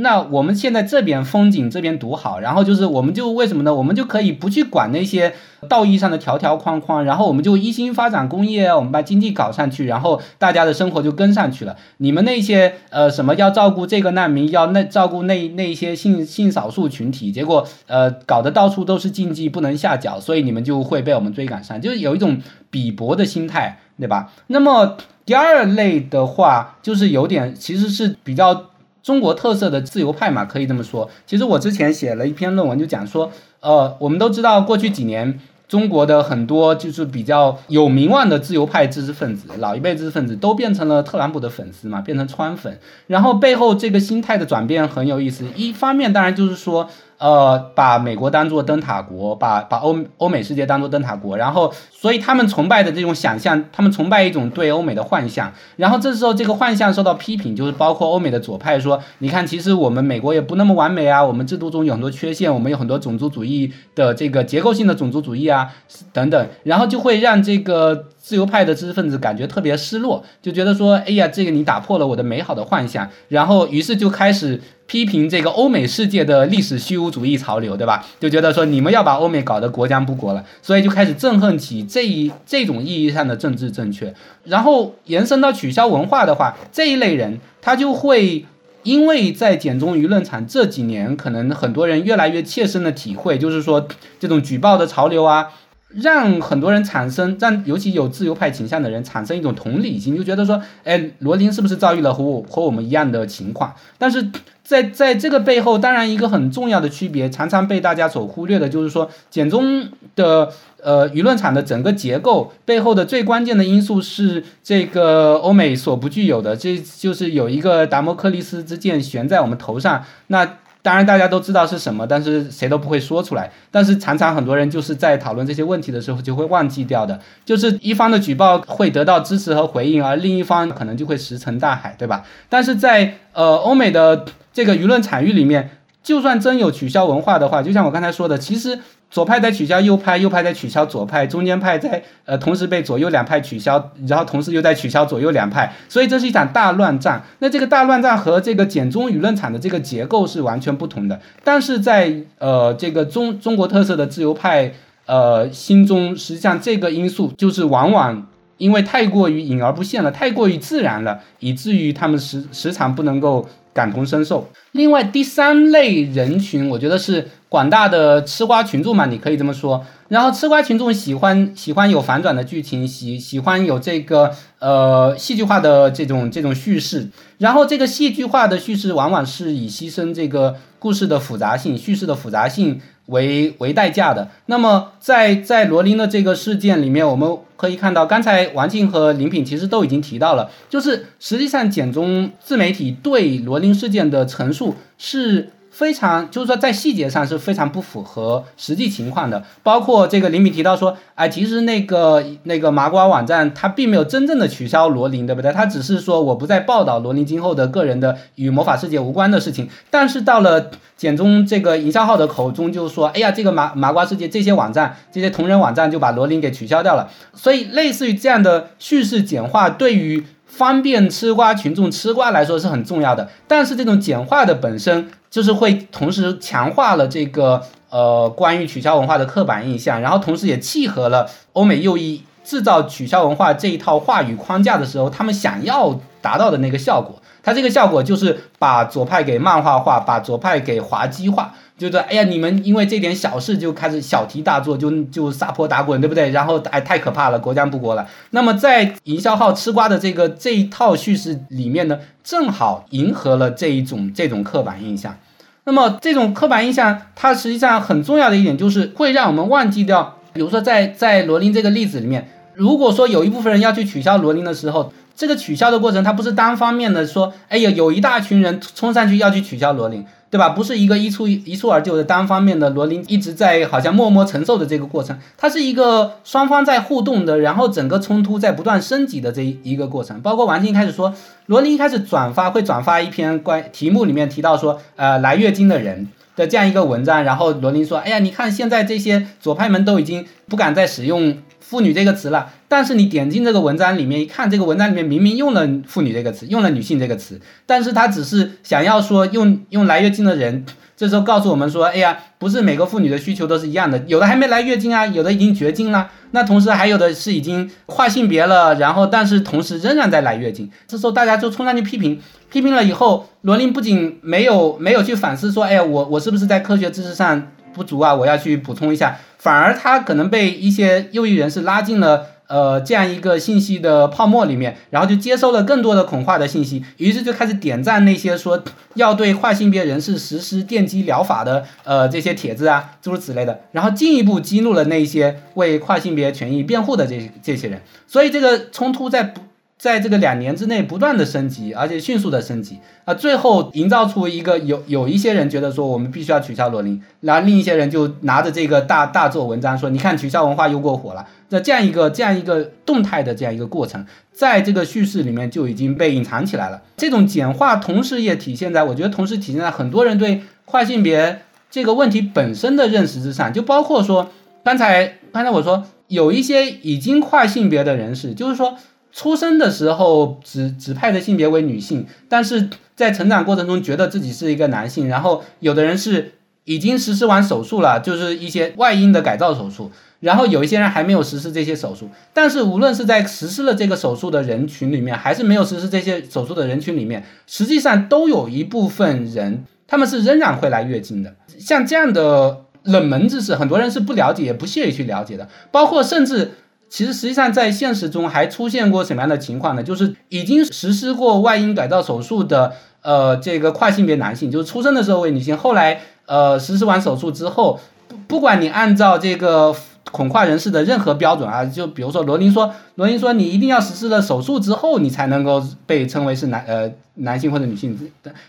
B: 那我们现在这边风景这边独好，然后就是我们就为什么呢？我们就可以不去管那些道义上的条条框框，然后我们就一心发展工业，我们把经济搞上去，然后大家的生活就跟上去了。你们那些呃什么要照顾这个难民，要那照顾那那一些性性少数群体，结果呃搞得到处都是禁忌，不能下脚，所以你们就会被我们追赶上，就是有一种鄙薄的心态，对吧？那么第二类的话，就是有点其实是比较。中国特色的自由派嘛，可以这么说。其实我之前写了一篇论文，就讲说，呃，我们都知道过去几年中国的很多就是比较有名望的自由派知识分子，老一辈知识分子都变成了特朗普的粉丝嘛，变成川粉。然后背后这个心态的转变很有意思，一方面当然就是说。呃，把美国当做灯塔国，把把欧欧美世界当做灯塔国，然后，所以他们崇拜的这种想象，他们崇拜一种对欧美的幻象，然后这时候这个幻象受到批评，就是包括欧美的左派说，你看，其实我们美国也不那么完美啊，我们制度中有很多缺陷，我们有很多种族主义的这个结构性的种族主义啊，等等，然后就会让这个自由派的知识分子感觉特别失落，就觉得说，哎呀，这个你打破了我的美好的幻想，然后于是就开始。批评这个欧美世界的历史虚无主义潮流，对吧？就觉得说你们要把欧美搞得国将不国了，所以就开始憎恨起这一这种意义上的政治正确。然后延伸到取消文化的话，这一类人他就会因为在简中舆论场这几年，可能很多人越来越切身的体会，就是说这种举报的潮流啊。让很多人产生，让尤其有自由派倾向的人产生一种同理心，就觉得说，哎，罗琳是不是遭遇了和我和我们一样的情况？但是在在这个背后，当然一个很重要的区别，常常被大家所忽略的，就是说，简中的呃舆论场的整个结构背后的最关键的因素是这个欧美所不具有的，这就是有一个达摩克利斯之剑悬在我们头上。那当然，大家都知道是什么，但是谁都不会说出来。但是常常很多人就是在讨论这些问题的时候就会忘记掉的，就是一方的举报会得到支持和回应，而另一方可能就会石沉大海，对吧？但是在呃欧美的这个舆论场域里面，就算真有取消文化的话，就像我刚才说的，其实。左派在取消右派，右派在取消左派，中间派在呃同时被左右两派取消，然后同时又在取消左右两派，所以这是一场大乱战。那这个大乱战和这个简中舆论场的这个结构是完全不同的。但是在呃这个中中国特色的自由派呃心中，实际上这个因素就是往往因为太过于隐而不现了，太过于自然了，以至于他们时时常不能够感同身受。另外第三类人群，我觉得是。广大的吃瓜群众嘛，你可以这么说。然后吃瓜群众喜欢喜欢有反转的剧情，喜喜欢有这个呃戏剧化的这种这种叙事。然后这个戏剧化的叙事往往是以牺牲这个故事的复杂性、叙事的复杂性为为代价的。那么在在罗琳的这个事件里面，我们可以看到，刚才王静和林品其实都已经提到了，就是实际上简中自媒体对罗琳事件的陈述是。非常，就是说在细节上是非常不符合实际情况的。包括这个林敏提到说，哎，其实那个那个麻瓜网站它并没有真正的取消罗琳，对不对？它只是说我不再报道罗琳今后的个人的与魔法世界无关的事情。但是到了简中这个营销号的口中，就说，哎呀，这个麻麻瓜世界这些网站，这些同人网站就把罗琳给取消掉了。所以类似于这样的叙事简化，对于方便吃瓜群众吃瓜来说是很重要的。但是这种简化的本身。就是会同时强化了这个呃关于取消文化的刻板印象，然后同时也契合了欧美右翼制造取消文化这一套话语框架的时候，他们想要达到的那个效果。它这个效果就是把左派给漫画化，把左派给滑稽化。就是哎呀，你们因为这点小事就开始小题大做，就就撒泼打滚，对不对？然后哎，太可怕了，国将不国了。那么在营销号吃瓜的这个这一套叙事里面呢，正好迎合了这一种这种刻板印象。那么这种刻板印象，它实际上很重要的一点就是会让我们忘记掉，比如说在在罗琳这个例子里面，如果说有一部分人要去取消罗琳的时候。这个取消的过程，它不是单方面的说，哎呀，有一大群人冲上去要去取消罗琳，对吧？不是一个一蹴一蹴而就的单方面的罗琳一直在好像默默承受的这个过程，它是一个双方在互动的，然后整个冲突在不断升级的这一个过程。包括王晶开始说，罗琳一开始转发会转发一篇关题目里面提到说，呃，来月经的人的这样一个文章，然后罗琳说，哎呀，你看现在这些左派们都已经不敢再使用。妇女这个词了，但是你点进这个文章里面一看，这个文章里面明明用了妇女这个词，用了女性这个词，但是他只是想要说用用来月经的人，这时候告诉我们说，哎呀，不是每个妇女的需求都是一样的，有的还没来月经啊，有的已经绝经了，那同时还有的是已经跨性别了，然后但是同时仍然在来月经，这时候大家就冲上去批评，批评了以后，罗琳不仅没有没有去反思说，哎呀，我我是不是在科学知识上不足啊，我要去补充一下。反而他可能被一些右翼人士拉进了呃这样一个信息的泡沫里面，然后就接收了更多的恐化的信息，于是就开始点赞那些说要对跨性别人士实施电击疗法的呃这些帖子啊，诸如此类的，然后进一步激怒了那些为跨性别权益辩护的这这些人，所以这个冲突在不。在这个两年之内不断的升级，而且迅速的升级啊，最后营造出一个有有一些人觉得说我们必须要取消罗琳，然后另一些人就拿着这个大大做文章说，你看取消文化又过火了。那这样一个这样一个动态的这样一个过程，在这个叙事里面就已经被隐藏起来了。这种简化同时也体现在，我觉得同时体现在很多人对跨性别这个问题本身的认识之上，就包括说刚才刚才我说有一些已经跨性别的人士，就是说。出生的时候指指派的性别为女性，但是在成长过程中觉得自己是一个男性。然后有的人是已经实施完手术了，就是一些外阴的改造手术。然后有一些人还没有实施这些手术。但是无论是在实施了这个手术的人群里面，还是没有实施这些手术的人群里面，实际上都有一部分人他们是仍然会来月经的。像这样的冷门知识，很多人是不了解也不屑于去了解的，包括甚至。其实，实际上在现实中还出现过什么样的情况呢？就是已经实施过外阴改造手术的，呃，这个跨性别男性，就是出生的时候为女性，后来呃实施完手术之后，不不管你按照这个恐跨人士的任何标准啊，就比如说罗琳说，罗琳说你一定要实施了手术之后，你才能够被称为是男呃男性或者女性，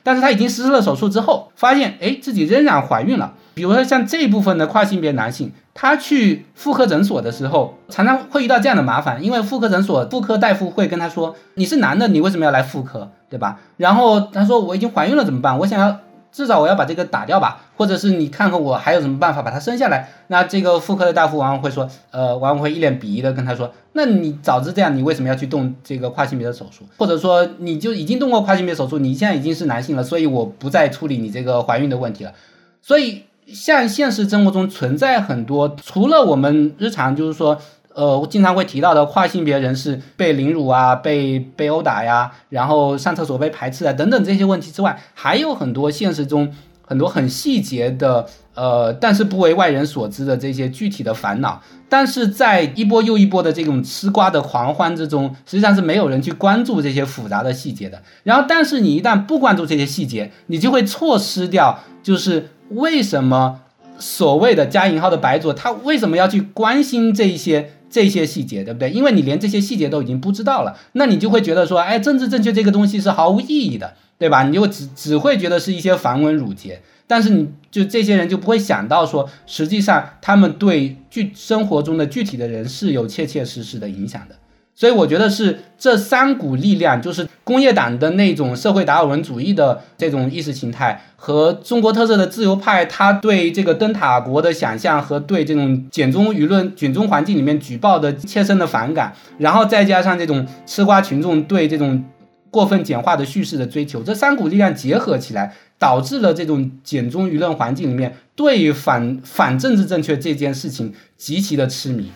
B: 但是他已经实施了手术之后，发现哎自己仍然怀孕了，比如说像这一部分的跨性别男性。他去妇科诊所的时候，常常会遇到这样的麻烦，因为妇科诊所妇科大夫会跟他说：“你是男的，你为什么要来妇科，对吧？”然后他说：“我已经怀孕了，怎么办？我想要至少我要把这个打掉吧，或者是你看看我还有什么办法把它生下来。”那这个妇科的大夫往往会说：“呃，往往会一脸鄙夷的跟他说：‘那你早知这样，你为什么要去动这个跨性别的手术？或者说你就已经动过跨性别手术，你现在已经是男性了，所以我不再处理你这个怀孕的问题了。’所以。像现实生活中存在很多，除了我们日常就是说，呃，经常会提到的跨性别人士被凌辱啊、被被殴打呀，然后上厕所被排斥啊等等这些问题之外，还有很多现实中很多很细节的，呃，但是不为外人所知的这些具体的烦恼。但是在一波又一波的这种吃瓜的狂欢之中，实际上是没有人去关注这些复杂的细节的。然后，但是你一旦不关注这些细节，你就会错失掉，就是。为什么所谓的加引号的白左，他为什么要去关心这些这些细节，对不对？因为你连这些细节都已经不知道了，那你就会觉得说，哎，政治正确这个东西是毫无意义的，对吧？你就只只会觉得是一些繁文缛节，但是你就这些人就不会想到说，实际上他们对具生活中的具体的人是有切切实实的影响的。所以我觉得是这三股力量，就是工业党的那种社会达尔文主义的这种意识形态，和中国特色的自由派，他对这个灯塔国的想象和对这种简中舆论、简中环境里面举报的切身的反感，然后再加上这种吃瓜群众对这种过分简化的叙事的追求，这三股力量结合起来，导致了这种简中舆论环境里面对于反反政治正确这件事情极其的痴迷。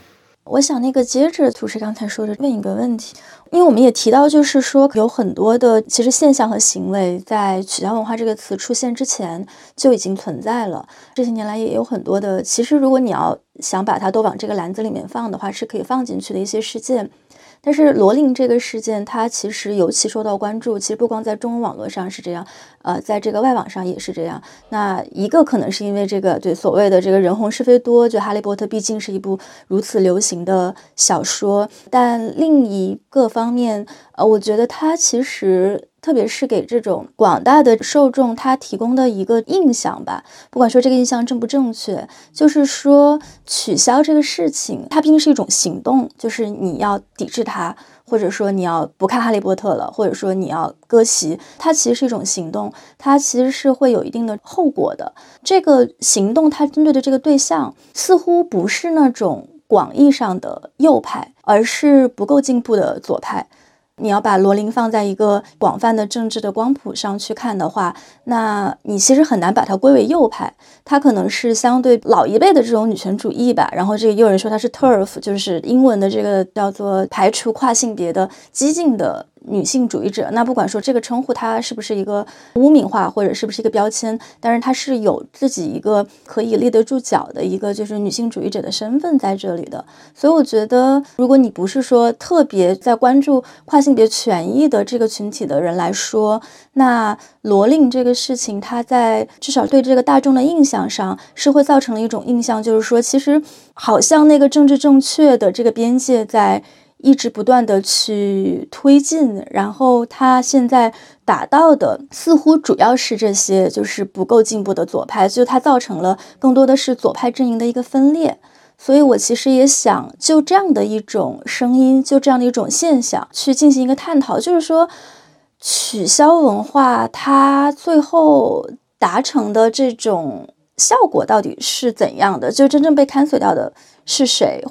C: 我想那个接着图师刚才说的问一个问题，因为我们也提到，就是说有很多的其实现象和行为在“取消文化”这个词出现之前就已经存在了。这些年来也有很多的，其实如果你要想把它都往这个篮子里面放的话，是可以放进去的一些事件。但是罗琳这个事件，它其实尤其受到关注。其实不光在中文网络上是这样，呃，在这个外网上也是这样。那一个可能是因为这个对所谓的这个人红是非多，就《哈利波特》毕竟是一部如此流行的小说。但另一个方面，呃，我觉得它其实。特别是给这种广大的受众，他提供的一个印象吧，不管说这个印象正不正确，就是说取消这个事情，它毕竟是一种行动，就是你要抵制它，或者说你要不看哈利波特了，或者说你要割席，它其实是一种行动，它其实是会有一定的后果的。这个行动它针对的这个对象，似乎不是那种广义上的右派，而是不够进步的左派。你要把罗琳放在一个广泛的政治的光谱上去看的话，那你其实很难把它归为右派。它可能是相对老一辈的这种女权主义吧。然后这个也有人说它是 Turf，就是英文的这个叫做排除跨性别的激进的女性主义者。那不管说这个称呼它是不是一个污名化，或者是不是一个标签，但是它是有自己一个可以立得住脚的一个就是女性主义者的身份在这里的。所以我觉得，如果你不是说特别在关注跨性别权益的这个群体的人来说，那罗令这个事情，它在至少对这个大众的印象上是会造成了一种印象，就是说，其实好像那个政治正确的这个边界在一直不断的去推进，然后他现在达到的似乎主要是这些就是不够进步的左派，就它造成了更多的是左派阵营的一个分裂。所以我其实也想就这样的一种声音，就这样的一种现象去进行一个探讨，就是说。取消文化，它最后达成的这种效果到底是怎样的？就真正被 cancel 掉的是谁？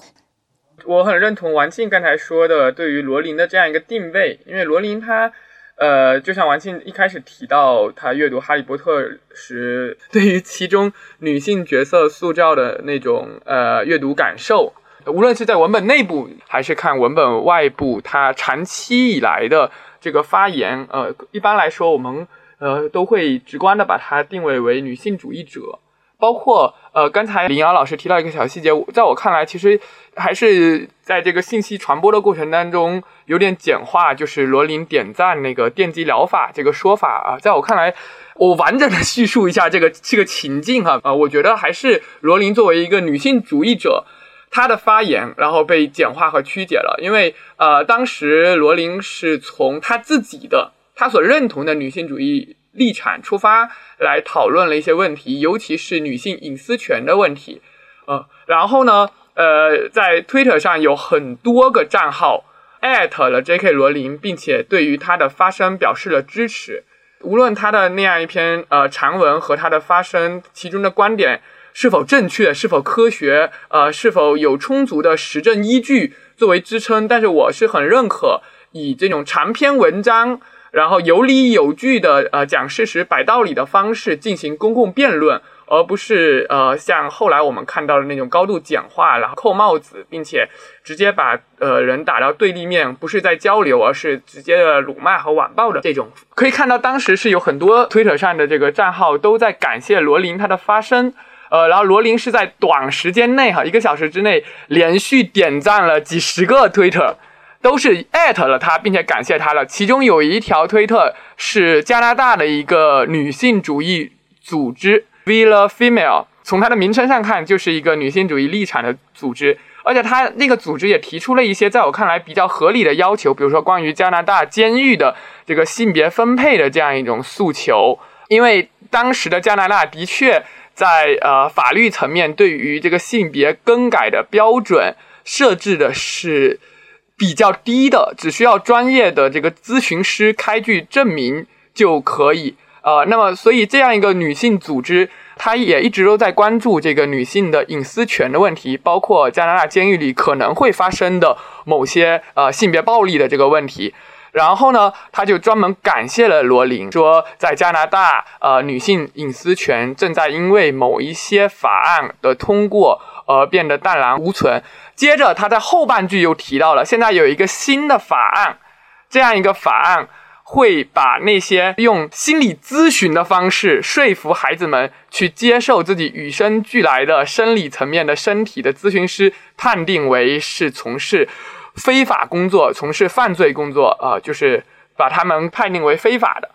A: 我很认同王庆刚才说的对于罗琳的这样一个定位，因为罗琳他，呃，就像王庆一开始提到他阅读《哈利波特》时，对于其中女性角色塑造的那种呃阅读感受，无论是在文本内部还是看文本外部，他长期以来的。这个发言，呃，一般来说，我们呃都会直观的把它定位为女性主义者，包括呃，刚才林瑶老师提到一个小细节，在我看来，其实还是在这个信息传播的过程当中有点简化，就是罗琳点赞那个电击疗法这个说法啊，在我看来，我完整的叙述一下这个这个情境哈，啊，我觉得还是罗琳作为一个女性主义者。她的发言，然后被简化和曲解了，因为呃，当时罗琳是从她自己的她所认同的女性主义立场出发来讨论了一些问题，尤其是女性隐私权的问题，呃，然后呢，呃，在 Twitter 上有很多个账号艾特了 J.K. 罗琳，并且对于她的发声表示了支持，无论她的那样一篇呃长文和她的发声其中的观点。是否正确？是否科学？呃，是否有充足的实证依据作为支撑？但是我是很认可以这种长篇文章，然后有理有据的呃讲事实、摆道理的方式进行公共辩论，而不是呃像后来我们看到的那种高度简化，然后扣帽子，并且直接把呃人打到对立面，不是在交流，而是直接的辱骂和网暴的这种。可以看到，当时是有很多推特上的这个账号都在感谢罗琳他的发声。呃，然后罗琳是在短时间内哈，一个小时之内连续点赞了几十个推特，都是艾特了他，并且感谢他了。其中有一条推特是加拿大的一个女性主义组织 Villa Female，从它的名称上看就是一个女性主义立场的组织，而且他那个组织也提出了一些在我看来比较合理的要求，比如说关于加拿大监狱的这个性别分配的这样一种诉求，因为当时的加拿大的确。在呃法律层面，对于这个性别更改的标准设置的是比较低的，只需要专业的这个咨询师开具证明就可以。呃，那么所以这样一个女性组织，她也一直都在关注这个女性的隐私权的问题，包括加拿大监狱里可能会发生的某些呃性别暴力的这个问题。然后呢，他就专门感谢了罗琳，说在加拿大，呃，女性隐私权正在因为某一些法案的通过而变得淡然无存。接着，他在后半句又提到了，现在有一个新的法案，这样一个法案会把那些用心理咨询的方式说服孩子们去接受自己与生俱来的生理层面的身体的咨询师判定为是从事。非法工作，从事犯罪工作，啊，就是把他们判定为非法的。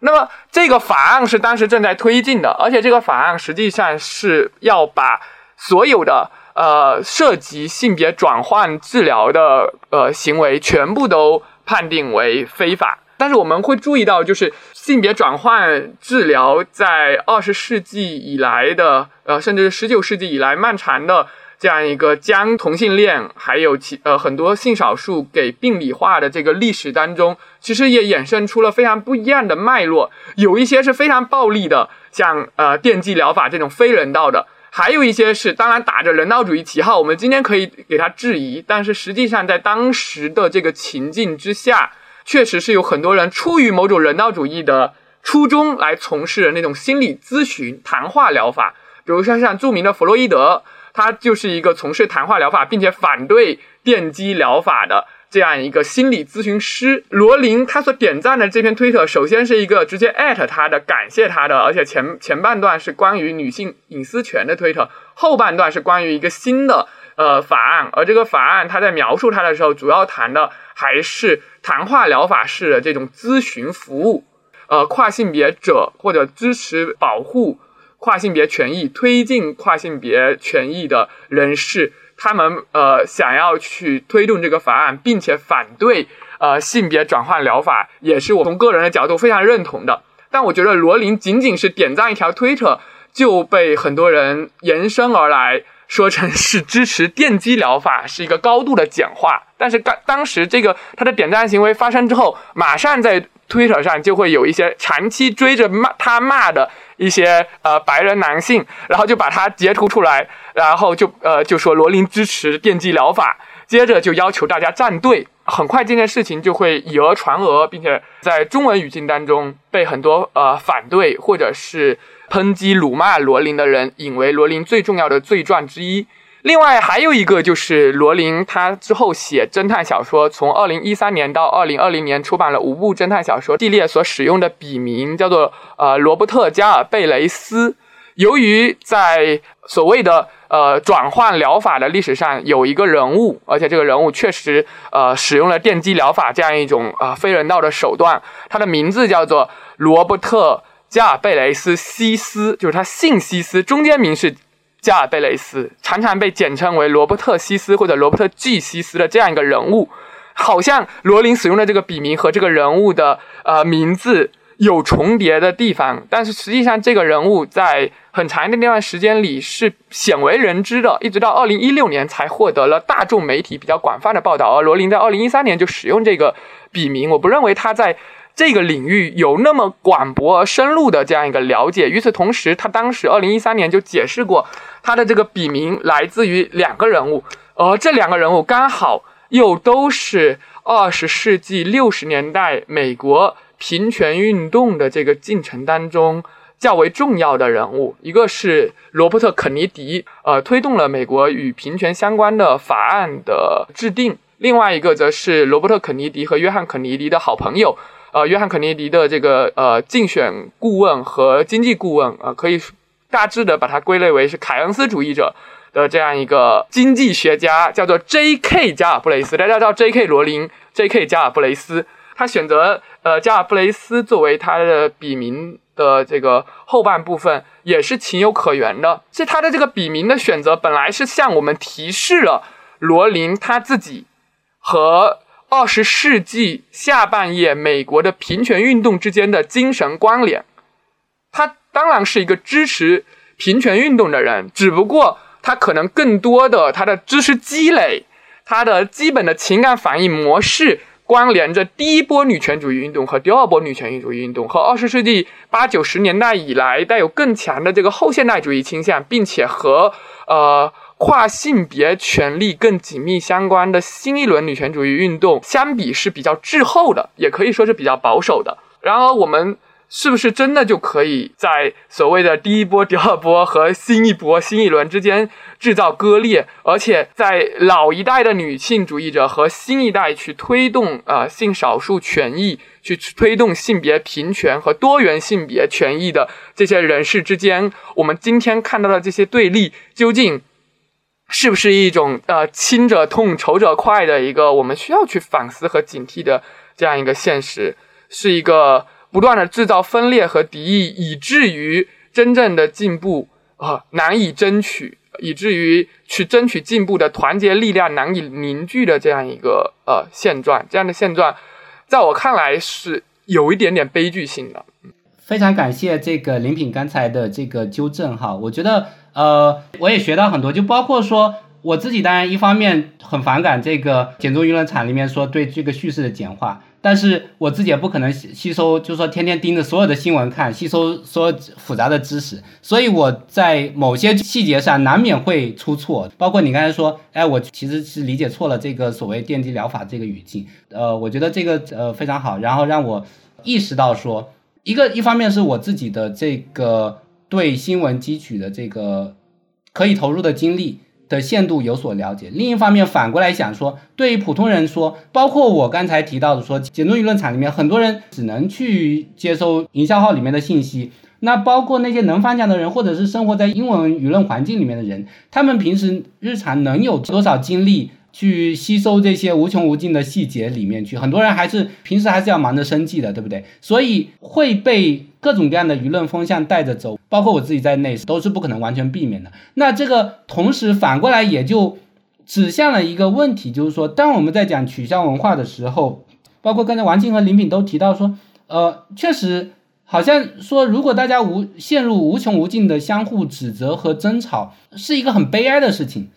A: 那么这个法案是当时正在推进的，而且这个法案实际上是要把所有的呃涉及性别转换治疗的呃行为全部都判定为非法。但是我们会注意到，就是性别转换治疗在二十世纪以来的，呃，甚至是十九世纪以来漫长的。这样一个将同性恋还有其呃很多性少数给病理化的这个历史当中，其实也衍生出了非常不一样的脉络。有一些是非常暴力的，像呃电击疗法这种非人道的；还有一些是当然打着人道主义旗号，我们今天可以给它质疑，但是实际上在当时的这个情境之下，确实是有很多人出于某种人道主义的初衷来从事那种心理咨询、谈话疗法，比如说像著名的弗洛伊德。他就是一个从事谈话疗法，并且反对电击疗法的这样一个心理咨询师。罗琳他所点赞的这篇推特，首先是一个直接艾特他的，感谢他的，而且前前半段是关于女性隐私权的推特，后半段是关于一个新的呃法案，而这个法案他在描述它的时候，主要谈的还是谈话疗法式的这种咨询服务。呃，跨性别者或者支持保护跨性别权益、推进跨性别权益的人士，他们呃想要去推动这个法案，并且反对呃性别转换疗法，也是我从个人的角度非常认同的。但我觉得罗琳仅仅是点赞一条推特，就被很多人延伸而来说成是支持电击疗法，是一个高度的简化。但是当当时这个他的点赞行为发生之后，马上在。推特上就会有一些长期追着骂他骂的一些呃白人男性，然后就把他截图出来，然后就呃就说罗琳支持电击疗法，接着就要求大家站队。很快这件事情就会以讹传讹，并且在中文语境当中被很多呃反对或者是抨击辱骂罗琳的人引为罗琳最重要的罪状之一。另外还有一个就是罗琳，他之后写侦探小说，从二零一三年到二零二零年出版了五部侦探小说系列，所使用的笔名叫做呃罗伯特加尔贝雷斯。由于在所谓的呃转换疗法的历史上有一个人物，而且这个人物确实呃使用了电击疗法这样一种啊非人道的手段，他的名字叫做罗伯特加尔贝雷斯西斯，就是他姓西斯，中间名是。加尔贝雷斯常常被简称为罗伯特西斯或者罗伯特 G 西斯的这样一个人物，好像罗琳使用的这个笔名和这个人物的呃名字有重叠的地方，但是实际上这个人物在很长的那段时间里是鲜为人知的，一直到二零一六年才获得了大众媒体比较广泛的报道。而罗琳在二零一三年就使用这个笔名，我不认为他在。这个领域有那么广博而深入的这样一个了解。与此同时，他当时二零一三年就解释过，他的这个笔名来自于两个人物，而这两个人物刚好又都是二十世纪六十年代美国平权运动的这个进程当中较为重要的人物。一个是罗伯特·肯尼迪，呃，推动了美国与平权相关的法案的制定；另外一个则是罗伯特·肯尼迪和约翰·肯尼迪的好朋友。呃，约翰肯尼迪的这个呃竞选顾问和经济顾问，呃，可以大致的把它归类为是凯恩斯主义者的这样一个经济学家，叫做 J.K. 加尔布雷斯，大家知道 J.K. 罗琳，J.K. 加尔布雷斯。他选择呃加尔布雷斯作为他的笔名的这个后半部分，也是情有可原的。是他的这个笔名的选择，本来是向我们提示了罗琳他自己和。二十世纪下半叶美国的平权运动之间的精神关联，他当然是一个支持平权运动的人，只不过他可能更多的他的知识积累，他的基本的情感反应模式关联着第一波女权主义运动和第二波女权主义运动，和二十世纪八九十年代以来带有更强的这个后现代主义倾向，并且和呃。跨性别权利更紧密相关的新一轮女权主义运动，相比是比较滞后的，也可以说是比较保守的。然而，我们是不是真的就可以在所谓的第一波、第二波和新一波、新一轮之间制造割裂？而且，在老一代的女性主义者和新一代去推动呃性少数权益、去推动性别平权和多元性别权益的这些人士之间，我们今天看到的这些对立，究竟？是不是一种呃亲者痛仇者快的一个我们需要去反思和警惕的这样一个现实，是一个不断的制造分裂和敌意，以至于真正的进步啊难以争取，以至于去争取进步的团结力量难以凝聚的这样一个呃现状。这样的现状，在我看来是有一点点悲剧性的。
B: 非常感谢这个林品刚才的这个纠正哈，我觉得。呃，我也学到很多，就包括说我自己，当然一方面很反感这个简中舆论场里面说对这个叙事的简化，但是我自己也不可能吸吸收，就是说天天盯着所有的新闻看，吸收所有复杂的知识，所以我在某些细节上难免会出错，包括你刚才说，哎，我其实是理解错了这个所谓电击疗法这个语境，呃，我觉得这个呃非常好，然后让我意识到说，一个一方面是我自己的这个。对新闻汲取的这个可以投入的精力的限度有所了解。另一方面，反过来想说，对于普通人说，包括我刚才提到的说，简中舆论场里面很多人只能去接收营销号里面的信息。那包括那些能翻墙的人，或者是生活在英文舆论环境里面的人，他们平时日常能有多少精力去吸收这些无穷无尽的细节里面去？很多人还是平时还是要忙着生计的，对不对？所以会被各种各样的舆论风向带着走，包括我自己在内，都是不可能完全避免的。那这个同时反过来也就指向了一个问题，就是说，当我们在讲取消文化的时候，包括刚才王静和林品都提到说，呃，确实。好像说，如果大家无陷入无穷无尽的相互指责和争吵，是一个很悲哀的事情。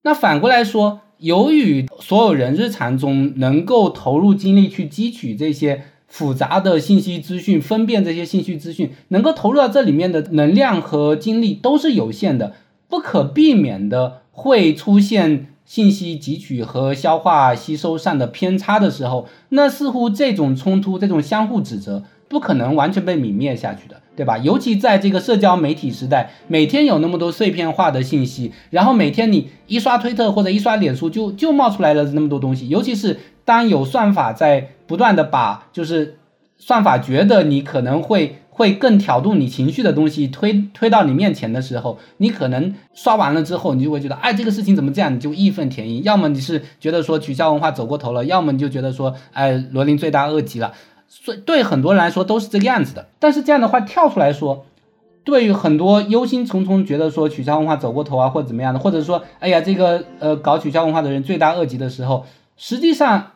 B: 那反过来说，由于所有人日常中能够投入精力去汲取这些复杂的信息资讯，分辨这些信息资讯，能够投入到这里面的能量和精力都是有限的，不可避免的会出现信息汲取和消化吸收上的偏差的时候，那似乎这种冲突，这种相互指责。不可能完全被泯灭下去的，对吧？尤其在这个社交媒体时代，每天有那么多碎片化的信息，然后每天你一刷推特或者一刷脸书，就就冒出来了那么多东西。尤其是当有算法在不断的把，就是算法觉得你可能会会更挑动你情绪的东西推推到你面前的时候，你可能刷完了之后，你就会觉得，哎，这个事情怎么这样？你就义愤填膺。要么你是觉得说取消文化走过头了，要么你就觉得说，哎，罗琳罪大恶极了。所以对很多人来说都是这个样子的，但是这样的话跳出来说，对于很多忧心忡忡觉得说取消文化走过头啊，或者怎么样的，或者说哎呀这个呃搞取消文化的人罪大恶极的时候，实际上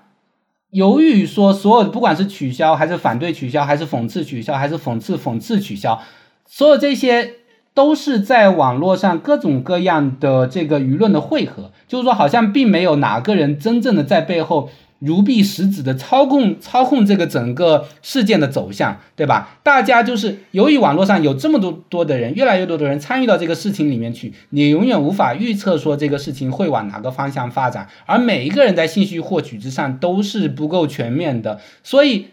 B: 由于说所有不管是取消还是反对取消，还是讽刺取消，还是讽刺讽刺取消，所有这些都是在网络上各种各样的这个舆论的汇合，就是说好像并没有哪个人真正的在背后。如臂使指的操控操控这个整个事件的走向，对吧？大家就是由于网络上有这么多多的人，越来越多的人参与到这个事情里面去，你永远无法预测说这个事情会往哪个方向发展。而每一个人在信息获取之上都是不够全面的，所以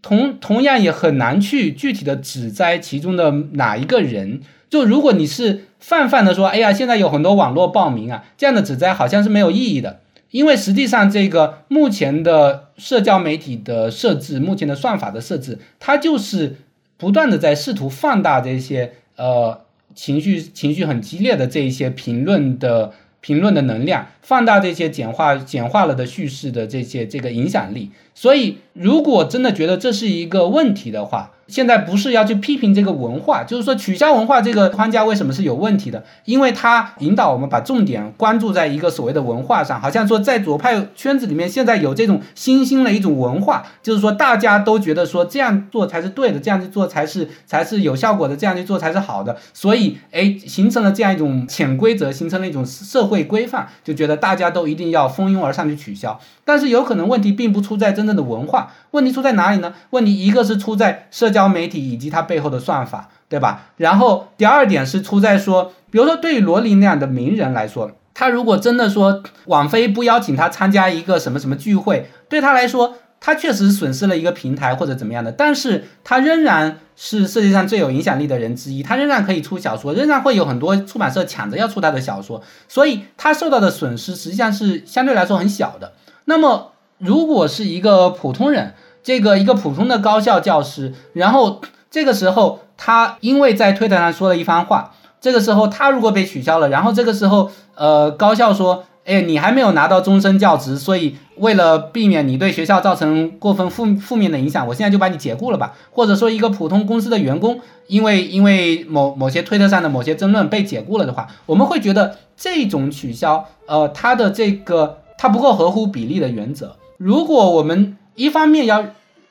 B: 同同样也很难去具体的指摘其中的哪一个人。就如果你是泛泛的说，哎呀，现在有很多网络报名啊，这样的指摘好像是没有意义的。因为实际上，这个目前的社交媒体的设置，目前的算法的设置，它就是不断的在试图放大这些呃情绪情绪很激烈的这一些评论的评论的能量，放大这些简化简化了的叙事的这些这个影响力。所以，如果真的觉得这是一个问题的话，现在不是要去批评这个文化，就是说取消文化这个框架为什么是有问题的？因为它引导我们把重点关注在一个所谓的文化上，好像说在左派圈子里面现在有这种新兴的一种文化，就是说大家都觉得说这样做才是对的，这样去做才是才是有效果的，这样去做才是好的，所以哎形成了这样一种潜规则，形成了一种社会规范，就觉得大家都一定要蜂拥而上去取消。但是有可能问题并不出在真正的文化，问题出在哪里呢？问题一个是出在社。社交媒体以及它背后的算法，对吧？然后第二点是出在说，比如说对于罗琳那样的名人来说，他如果真的说网飞不邀请他参加一个什么什么聚会，对他来说，他确实损失了一个平台或者怎么样的，但是他仍然是世界上最有影响力的人之一，他仍然可以出小说，仍然会有很多出版社抢着要出他的小说，所以他受到的损失实际上是相对来说很小的。那么如果是一个普通人，这个一个普通的高校教师，然后这个时候他因为在推特上说了一番话，这个时候他如果被取消了，然后这个时候呃高校说，哎你还没有拿到终身教职，所以为了避免你对学校造成过分负负面的影响，我现在就把你解雇了吧。或者说一个普通公司的员工，因为因为某某些推特上的某些争论被解雇了的话，我们会觉得这种取消，呃他的这个他不够合乎比例的原则。如果我们一方面要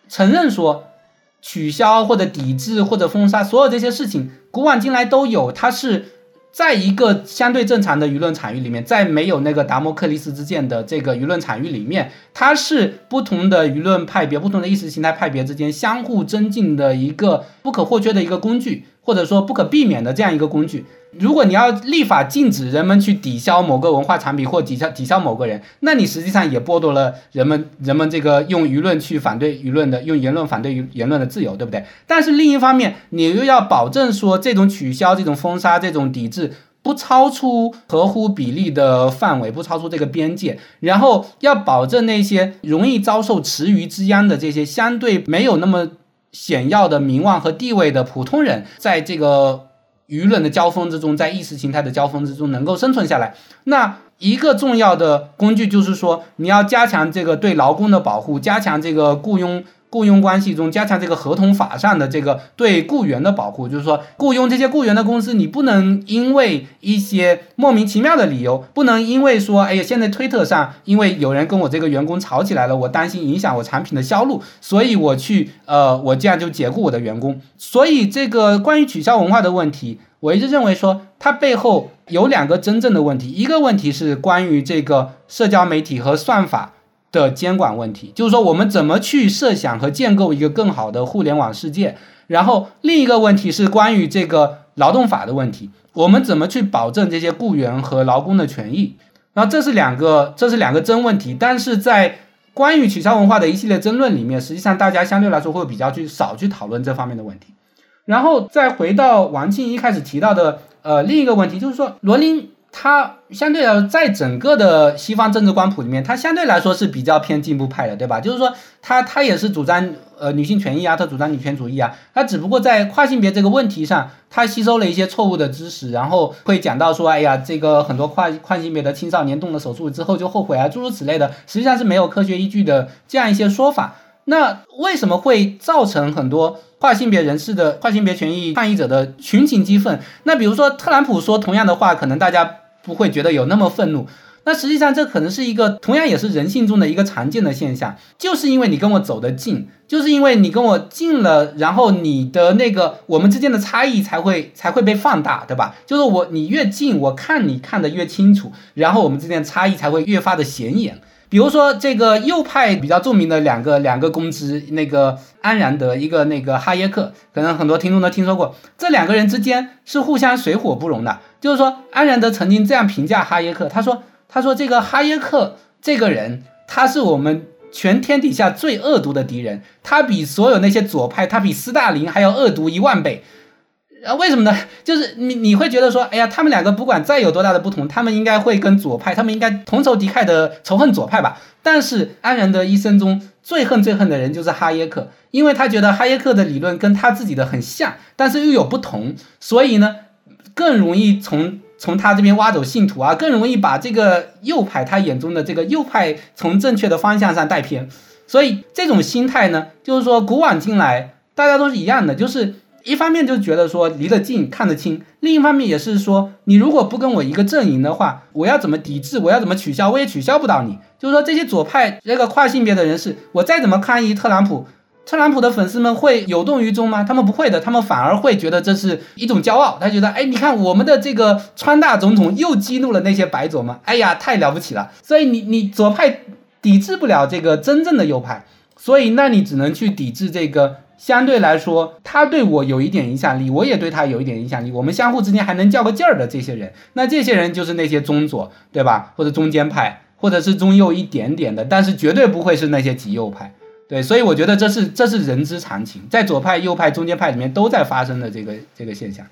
B: 承认说取消或者抵制或者封杀所有这些事情，古往今来都有，它是在一个相对正常的舆论场域里面，在没有那个达摩克利斯之剑的这个舆论场域里面，它是不同的舆论派别、不同的意识形态派别之间相互增进的一个不可或缺的一个工具，或者说不可避免的这样一个工具。如果你要立法禁止人们去抵消某个文化产品或抵消抵消某个人，那你实际上也剥夺了人们人们这个用舆论去反对舆论的，用言论反对言论的自由，对不对？但是另一方面，你又要保证说这种取消、这种封杀、这种抵制不超出合乎比例的范围，不超出这个边界，然后要保证那些容易遭受池鱼之殃的这些相对没有那么显要的名望和地位的普通人，在这个舆论的交锋之中，在意识形态的交锋之中能够生存下来。那一个重要的工具就是说，你要加强这个对劳工的保护，加强这个雇佣。雇佣关系中加强这个合同法上的这个对雇员的保护，就是说雇佣这些雇员的公司，你不能因为一些莫名其妙的理由，不能因为说，哎呀，现在推特上因为有人跟我这个员工吵起来了，我担心影响我产品的销路，所以我去，呃，我这样就解雇我的员工。所以这个关于取消文化的问题，我一直认为说它背后有两个真正的问题，一个问题是关于这个社交媒体和算法。的监管问题，就是说我们怎么去设想和建构一个更好的互联网世界。然后另一个问题是关于这个劳动法的问题，我们怎么去保证这些雇员和劳工的权益？然后这是两个，这是两个真问题。但是在关于取消文化的一系列争论里面，实际上大家相对来说会比较去少去讨论这方面的问题。然后再回到王庆一开始提到的，呃，另一个问题就是说罗琳。他相对来说，在整个的西方政治光谱里面，他相对来说是比较偏进步派的，对吧？就是说，他他也是主张呃女性权益啊，他主张女权主义啊，他只不过在跨性别这个问题上，他吸收了一些错误的知识，然后会讲到说，哎呀，这个很多跨跨性别的青少年动了手术之后就后悔啊，诸如此类的，实际上是没有科学依据的这样一些说法。那为什么会造成很多跨性别人士的跨性别权益抗议者的群情激愤？那比如说特朗普说同样的话，可能大家。不会觉得有那么愤怒，那实际上这可能是一个同样也是人性中的一个常见的现象，就是因为你跟我走得近，就是因为你跟我近了，然后你的那个我们之间的差异才会才会被放大，对吧？就是我你越近，我看你看得越清楚，然后我们之间的差异才会越发的显眼。比如说这个右派比较著名的两个两个公知，那个安然德，一个那个哈耶克，可能很多听众都听说过，这两个人之间是互相水火不容的。就是说，安然德曾经这样评价哈耶克，他说：“他说这个哈耶克这个人，他是我们全天底下最恶毒的敌人，他比所有那些左派，他比斯大林还要恶毒一万倍。啊，为什么呢？就是你你会觉得说，哎呀，他们两个不管再有多大的不同，他们应该会跟左派，他们应该同仇敌忾的仇恨左派吧？但是安然德一生中最恨最恨的人就是哈耶克，因为他觉得哈耶克的理论跟他自己的很像，但是又有不同，所以呢。”更容易从从他这边挖走信徒啊，更容易把这个右派他眼中的这个右派从正确的方向上带偏，所以这种心态呢，就是说古往今来大家都是一样的，就是一方面就觉得说离得近看得清，另一方面也是说你如果不跟我一个阵营的话，我要怎么抵制，我要怎么取消，我也取消不到你。就是说这些左派这个跨性别的人士，我再怎么抗议特朗普。特朗普的粉丝们会有动于衷吗？他们不会的，他们反而会觉得这是一种骄傲。他觉得，哎，你看我们的这个川大总统又激怒了那些白左们，哎呀，太了不起了。所以你你左派抵制不了这个真正的右派，所以那你只能去抵制这个相对来说他对我有一点影响力，我也对他有一点影响力，我们相互之间还能较个劲儿的这些人。那这些人就是那些中左，对吧？或者中间派，或者是中右一点点的，但是绝对不会是那些极右派。对，所以我觉得这是这是人之常情，在左派、右派、中间派里面都在发生的这个这个现象。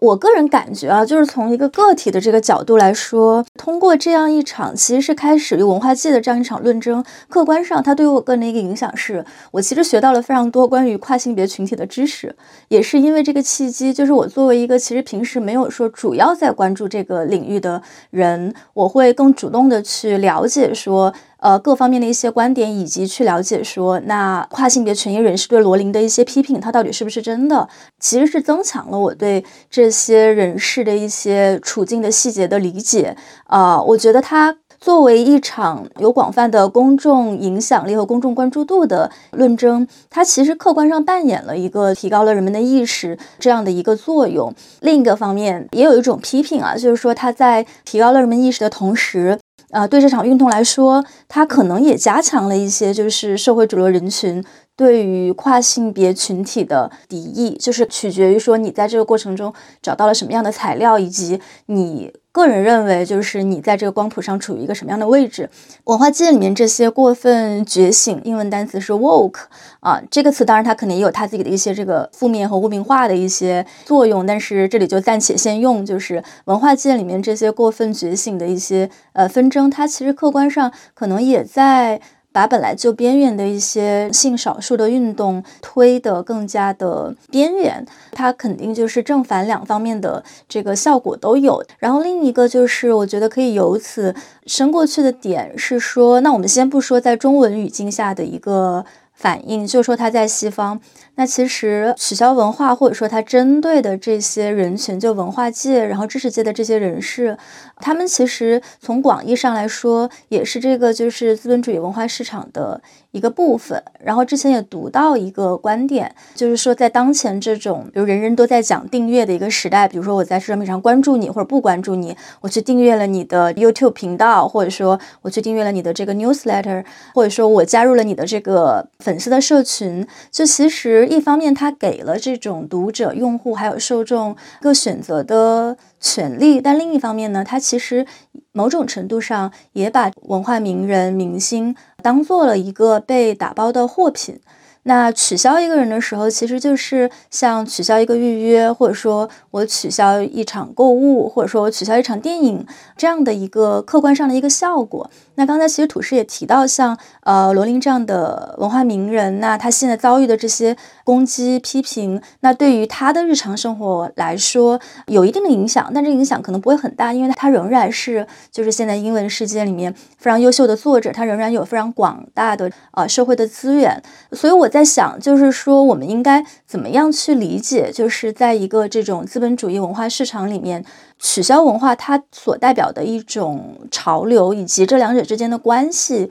C: 我个人感觉啊，就是从一个个体的这个角度来说，通过这样一场其实是开始于文化界的这样一场论争，客观上它对于我个人的一个影响是，我其实学到了非常多关于跨性别群体的知识，也是因为这个契机，就是我作为一个其实平时没有说主要在关注这个领域的人，我会更主动的去了解说。呃，各方面的一些观点，以及去了解说，那跨性别权益人士对罗琳的一些批评，它到底是不是真的？其实是增强了我对这些人士的一些处境的细节的理解。啊，我觉得它作为一场有广泛的公众影响力和公众关注度的论争，它其实客观上扮演了一个提高了人们的意识这样的一个作用。另一个方面，也有一种批评啊，就是说它在提高了人们意识的同时。呃，对这场运动来说，它可能也加强了一些，就是社会主流人群对于跨性别群体的敌意，就是取决于说你在这个过程中找到了什么样的材料，以及你个人认为，就是你在这个光谱上处于一个什么样的位置？文化界里面这些过分觉醒，英文单词是 woke 啊，这个词当然它肯定也有它自己的一些这个负面和污名化的一些作用，但是这里就暂且先用，就是文化界里面这些过分觉醒的一些呃纷争，它其实客观上可能也在。把本来就边缘的一些性少数的运动推得更加的边缘，它肯定就是正反两方面的这个效果都有。然后另一个就是，我觉得可以由此伸过去的点是说，那我们先不说在中文语境下的一个。反应就说，他在西方，那其实取消文化或者说它针对的这些人群，就文化界，然后知识界的这些人士，他们其实从广义上来说，也是这个就是资本主义文化市场的。一个部分，然后之前也读到一个观点，就是说在当前这种比如人人都在讲订阅的一个时代，比如说我在社交媒体上关注你或者不关注你，我去订阅了你的 YouTube 频道，或者说我去订阅了你的这个 newsletter，或者说我加入了你的这个粉丝的社群，就其实一方面它给了这种读者、用户还有受众各选择的权利，但另一方面呢，它其实某种程度上也把文化名人、明星。当做了一个被打包的货品。那取消一个人的时候，其实就是像取消一个预约，或者说我取消一场购物，或者说我取消一场电影这样的一个客观上的一个效果。那刚才其实土师也提到，像呃罗琳这样的文化名人，那他现在遭遇的这些攻击批评，那对于他的日常生活来说有一定的影响，但这影响可能不会很大，因为他仍然是就是现在英文世界里面非常优秀的作者，他仍然有非常广大的呃社会的资源，所以我在想，就是说我们应该怎么样去理解，就是在一个这种资本主义文化市场里面。取消文化，它所代表的一种潮流，以及这两者之间的关系，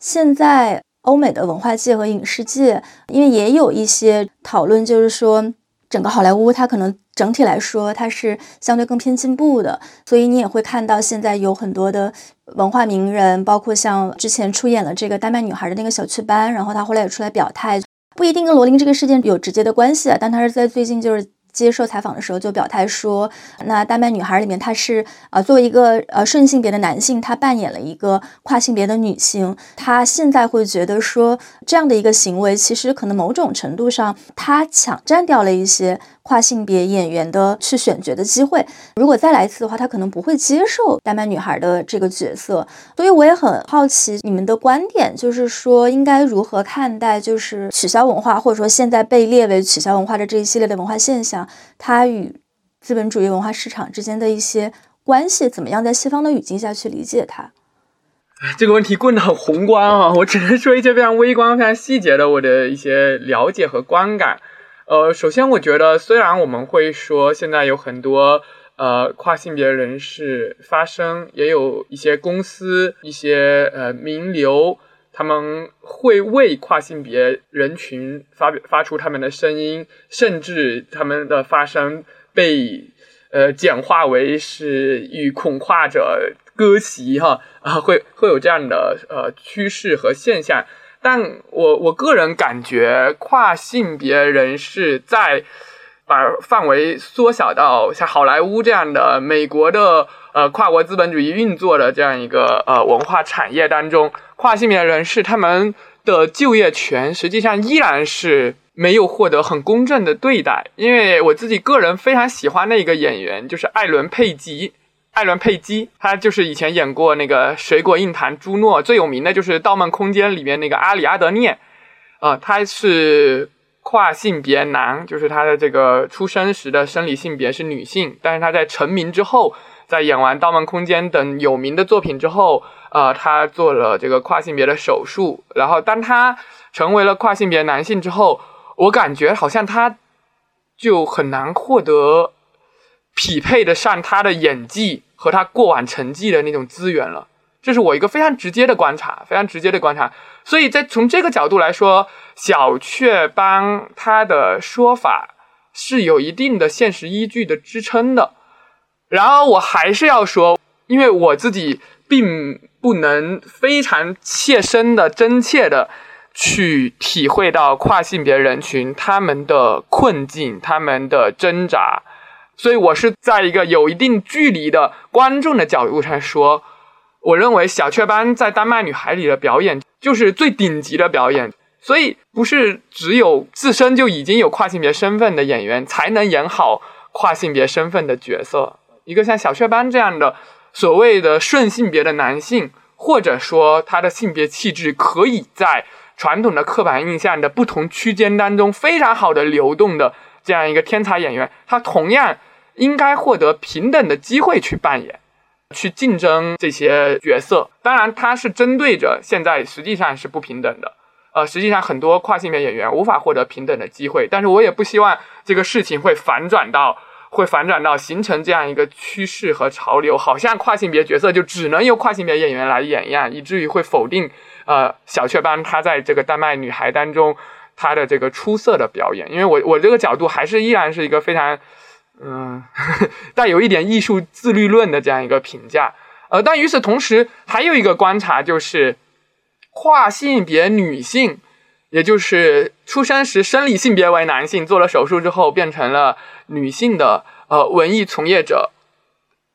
C: 现在欧美的文化界和影视界，因为也有一些讨论，就是说整个好莱坞它可能整体来说它是相对更偏进步的，所以你也会看到现在有很多的文化名人，包括像之前出演了这个丹麦女孩的那个小雀斑，然后他后来也出来表态，不一定跟罗琳这个事件有直接的关系啊，但他是在最近就是。接受采访的时候就表态说，那《丹麦女孩》里面她是呃作为一个呃顺性别的男性，他扮演了一个跨性别的女性。他现在会觉得说这样的一个行为，其实可能某种程度上他抢占掉了一些。跨性别演员的去选角的机会，如果再来一次的话，他可能不会接受丹麦女孩的这个角色。所以我也很好奇你们的观点，就是说应该如何看待就是取消文化，或者说现在被列为取消文化的这一系列的文化现象，它与资本主义文化市场之间的一些关系，怎么样在西方的语境下去理解它？
A: 这个问题问的很宏观啊，我只能说一些非常微观、非常细节的我的一些了解和观感。呃，首先我觉得，虽然我们会说现在有很多呃跨性别人士发声，也有一些公司、一些呃名流，他们会为跨性别人群发表发出他们的声音，甚至他们的发声被呃简化为是与恐跨者割席哈啊，会会有这样的呃趋势和现象。但我我个人感觉，跨性别人士在把范围缩小到像好莱坞这样的美国的呃跨国资本主义运作的这样一个呃文化产业当中，跨性别人士他们的就业权实际上依然是没有获得很公正的对待。因为我自己个人非常喜欢的一个演员就是艾伦佩吉。艾伦·佩姬，他就是以前演过那个《水果硬糖》朱诺，最有名的就是《盗梦空间》里面那个阿里阿德涅，啊，他是跨性别男，就是他的这个出生时的生理性别是女性，但是他在成名之后，在演完《盗梦空间》等有名的作品之后，呃，他做了这个跨性别的手术，然后当他成为了跨性别男性之后，我感觉好像他就很难获得。匹配得上他的演技和他过往成绩的那种资源了，这是我一个非常直接的观察，非常直接的观察。所以在从这个角度来说，小雀斑他的说法是有一定的现实依据的支撑的。然而，我还是要说，因为我自己并不能非常切身的、真切的去体会到跨性别人群他们的困境、他们的挣扎。所以我是在一个有一定距离的观众的角度上说，我认为小雀斑在《丹麦女孩》里的表演就是最顶级的表演。所以不是只有自身就已经有跨性别身份的演员才能演好跨性别身份的角色。一个像小雀斑这样的所谓的顺性别的男性，或者说他的性别气质可以在传统的刻板印象的不同区间当中非常好的流动的这样一个天才演员，他同样应该获得平等的机会去扮演、去竞争这些角色。当然，他是针对着现在实际上是不平等的。呃，实际上很多跨性别演员无法获得平等的机会，但是我也不希望这个事情会反转到，会反转到形成这样一个趋势和潮流，好像跨性别角色就只能由跨性别演员来演一样，以至于会否定呃小雀斑她在这个丹麦女孩当中他的这个出色的表演。因为我我这个角度还是依然是一个非常嗯 带有一点艺术自律论的这样一个评价。呃，但与此同时还有一个观察就是。跨性别女性，也就是出生时生理性别为男性，做了手术之后变成了女性的呃文艺从业者。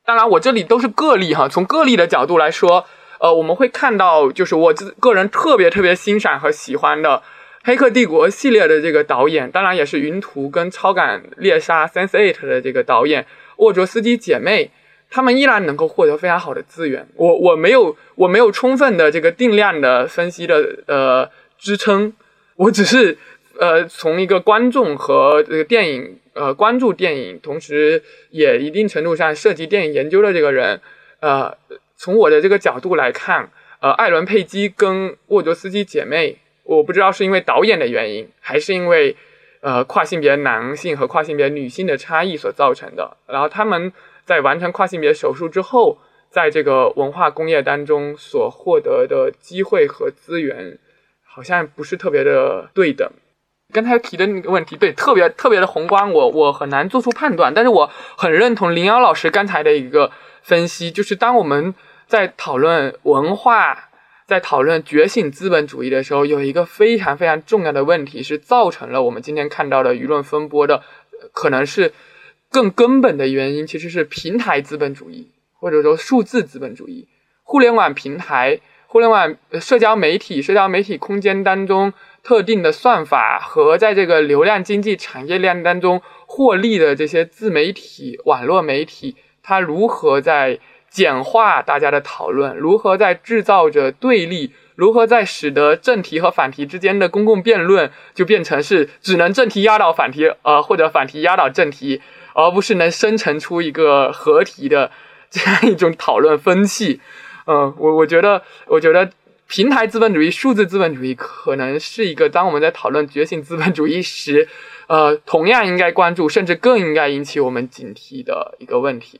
A: 当然，我这里都是个例哈。从个例的角度来说，呃，我们会看到，就是我自个人特别特别欣赏和喜欢的《黑客帝国》系列的这个导演，当然也是《云图》跟《超感猎杀》Sense Eight 的这个导演沃卓斯基姐妹。他们依然能够获得非常好的资源。我我没有我没有充分的这个定量的分析的呃支撑，我只是呃从一个观众和这个电影呃关注电影，同时也一定程度上涉及电影研究的这个人，呃从我的这个角度来看，呃艾伦佩姬跟沃卓斯基姐妹，我不知道是因为导演的原因，还是因为呃跨性别男性和跨性别女性的差异所造成的，然后他们。在完成跨性别手术之后，在这个文化工业当中所获得的机会和资源，好像不是特别的对等。刚才提的那个问题，对，特别特别的宏观，我我很难做出判断。但是我很认同林瑶老师刚才的一个分析，就是当我们在讨论文化，在讨论觉醒资本主义的时候，有一个非常非常重要的问题是造成了我们今天看到的舆论风波的，可能是。更根本的原因其实是平台资本主义，或者说数字资本主义。互联网平台、互联网社交媒体、社交媒体空间当中特定的算法和在这个流量经济产业链当中获利的这些自媒体、网络媒体，它如何在简化大家的讨论？如何在制造着对立？如何在使得正题和反题之间的公共辩论就变成是只能正题压倒反题，呃，或者反题压倒正题？而不是能生成出一个合体的这样一种讨论风气，嗯，我我觉得，我觉得平台资本主义、数字资本主义可能是一个当我们在讨论觉醒资本主义时，呃，同样应该关注，甚至更应该引起我们警惕的一个问题。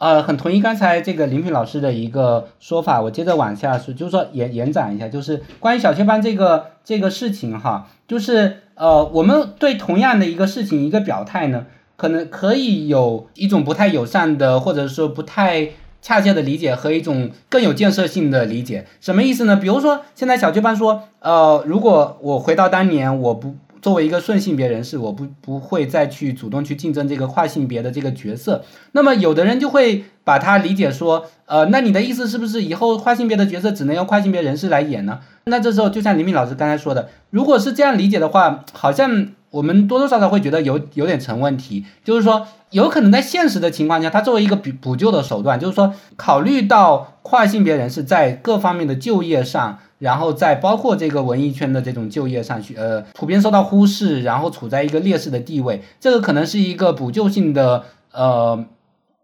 B: 呃，很同意刚才这个林平老师的一个说法，我接着往下说，就是说延延展一下，就是关于小雀斑这个这个事情哈，就是呃，我们对同样的一个事情一个表态呢。可能可以有一种不太友善的，或者说不太恰切的理解，和一种更有建设性的理解。什么意思呢？比如说，现在小雀斑说，呃，如果我回到当年，我不作为一个顺性别人士，我不不会再去主动去竞争这个跨性别的这个角色。那么，有的人就会把它理解说，呃，那你的意思是不是以后跨性别的角色只能由跨性别人士来演呢？那这时候，就像林敏老师刚才说的，如果是这样理解的话，好像。我们多多少少会觉得有有点成问题，就是说，有可能在现实的情况下，它作为一个补补救的手段，就是说，考虑到跨性别人士在各方面的就业上，然后在包括这个文艺圈的这种就业上去，呃，普遍受到忽视，然后处在一个劣势的地位，这个可能是一个补救性的呃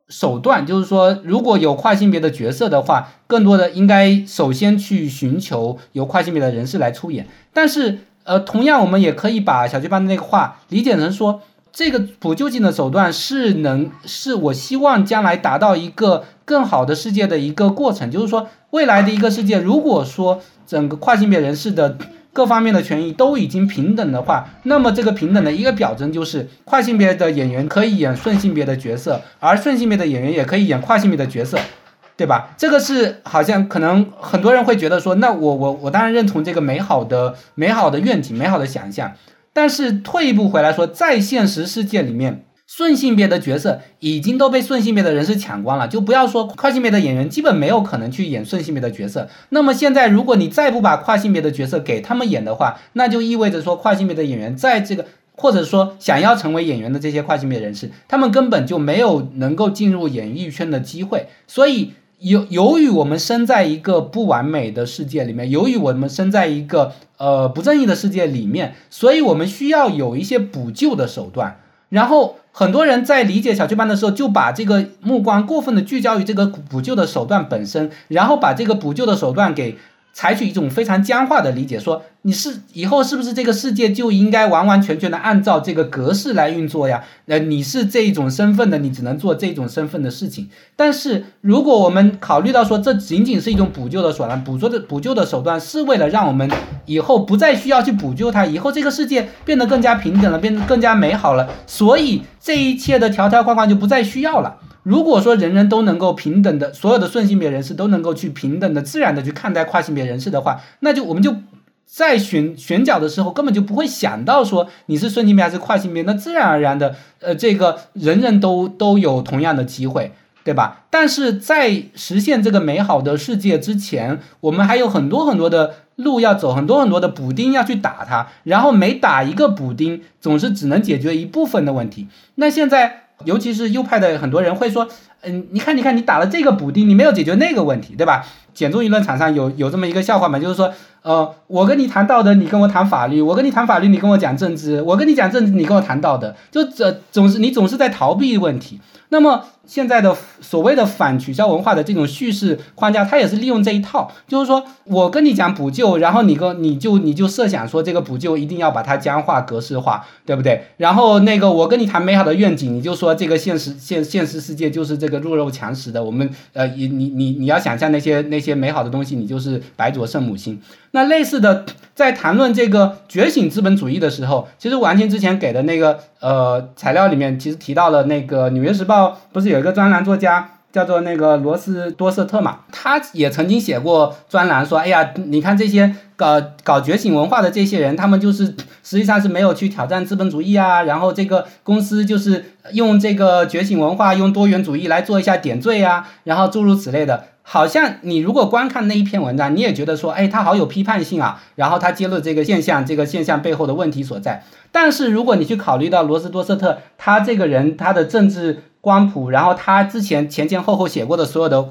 B: 手段，就是说，如果有跨性别的角色的话，更多的应该首先去寻求由跨性别的人士来出演，但是。呃，同样，我们也可以把小雀斑的那个话理解成说，这个补救性的手段是能，是我希望将来达到一个更好的世界的一个过程。就是说，未来的一个世界，如果说整个跨性别人士的各方面的权益都已经平等的话，那么这个平等的一个表征就是，跨性别的演员可以演顺性别的角色，而顺性别的演员也可以演跨性别的角色。对吧？这个是好像可能很多人会觉得说，那我我我当然认同这个美好的美好的愿景、美好的想象。但是退一步回来说，在现实世界里面，顺性别的角色已经都被顺性别的人士抢光了，就不要说跨性别的演员，基本没有可能去演顺性别的角色。那么现在，如果你再不把跨性别的角色给他们演的话，那就意味着说跨性别的演员在这个或者说想要成为演员的这些跨性别人士，他们根本就没有能够进入演艺圈的机会。所以，由由于我们生在一个不完美的世界里面，由于我们生在一个呃不正义的世界里面，所以我们需要有一些补救的手段。然后很多人在理解小雀斑的时候，就把这个目光过分的聚焦于这个补救的手段本身，然后把这个补救的手段给采取一种非常僵化的理解，说。你是以后是不是这个世界就应该完完全全的按照这个格式来运作呀？呃，你是这一种身份的，你只能做这种身份的事情。但是如果我们考虑到说，这仅仅是一种补救的手段，补救的补救的手段是为了让我们以后不再需要去补救它，以后这个世界变得更加平等了，变得更加美好了，所以这一切的条条框框就不再需要了。如果说人人都能够平等的，所有的顺性别人士都能够去平等的、自然的去看待跨性别人士的话，那就我们就。在选选角的时候，根本就不会想到说你是顺性别还是跨性别，那自然而然的，呃，这个人人都都有同样的机会，对吧？但是在实现这个美好的世界之前，我们还有很多很多的路要走，很多很多的补丁要去打它，然后每打一个补丁，总是只能解决一部分的问题。那现在，尤其是右派的很多人会说。嗯，你看，你看，你打了这个补丁，你没有解决那个问题，对吧？简中舆论场上有有这么一个笑话嘛，就是说，呃，我跟你谈道德，你跟我谈法律；我跟你谈法律，你跟我讲政治；我跟你讲政治，你跟我谈道德，就这总是你总是在逃避问题。那么现在的所谓的反取消文化的这种叙事框架，它也是利用这一套，就是说我跟你讲补救，然后你跟你就你就设想说这个补救一定要把它僵化格式化，对不对？然后那个我跟你谈美好的愿景，你就说这个现实现现实世界就是这个弱肉强食的，我们呃你你你你要想象那些那些美好的东西，你就是白灼圣母心。那类似的，在谈论这个觉醒资本主义的时候，其实王清之前给的那个呃材料里面，其实提到了那个《纽约时报》不是有一个专栏作家叫做那个罗斯多瑟特嘛？他也曾经写过专栏说，哎呀，你看这些搞搞觉醒文化的这些人，他们就是实际上是没有去挑战资本主义啊，然后这个公司就是用这个觉醒文化、用多元主义来做一下点缀啊，然后诸如此类的。好像你如果观看那一篇文章，你也觉得说，哎，他好有批判性啊，然后他揭露这个现象，这个现象背后的问题所在。但是如果你去考虑到罗斯多瑟特他这个人他的政治光谱，然后他之前前前后后写过的所有的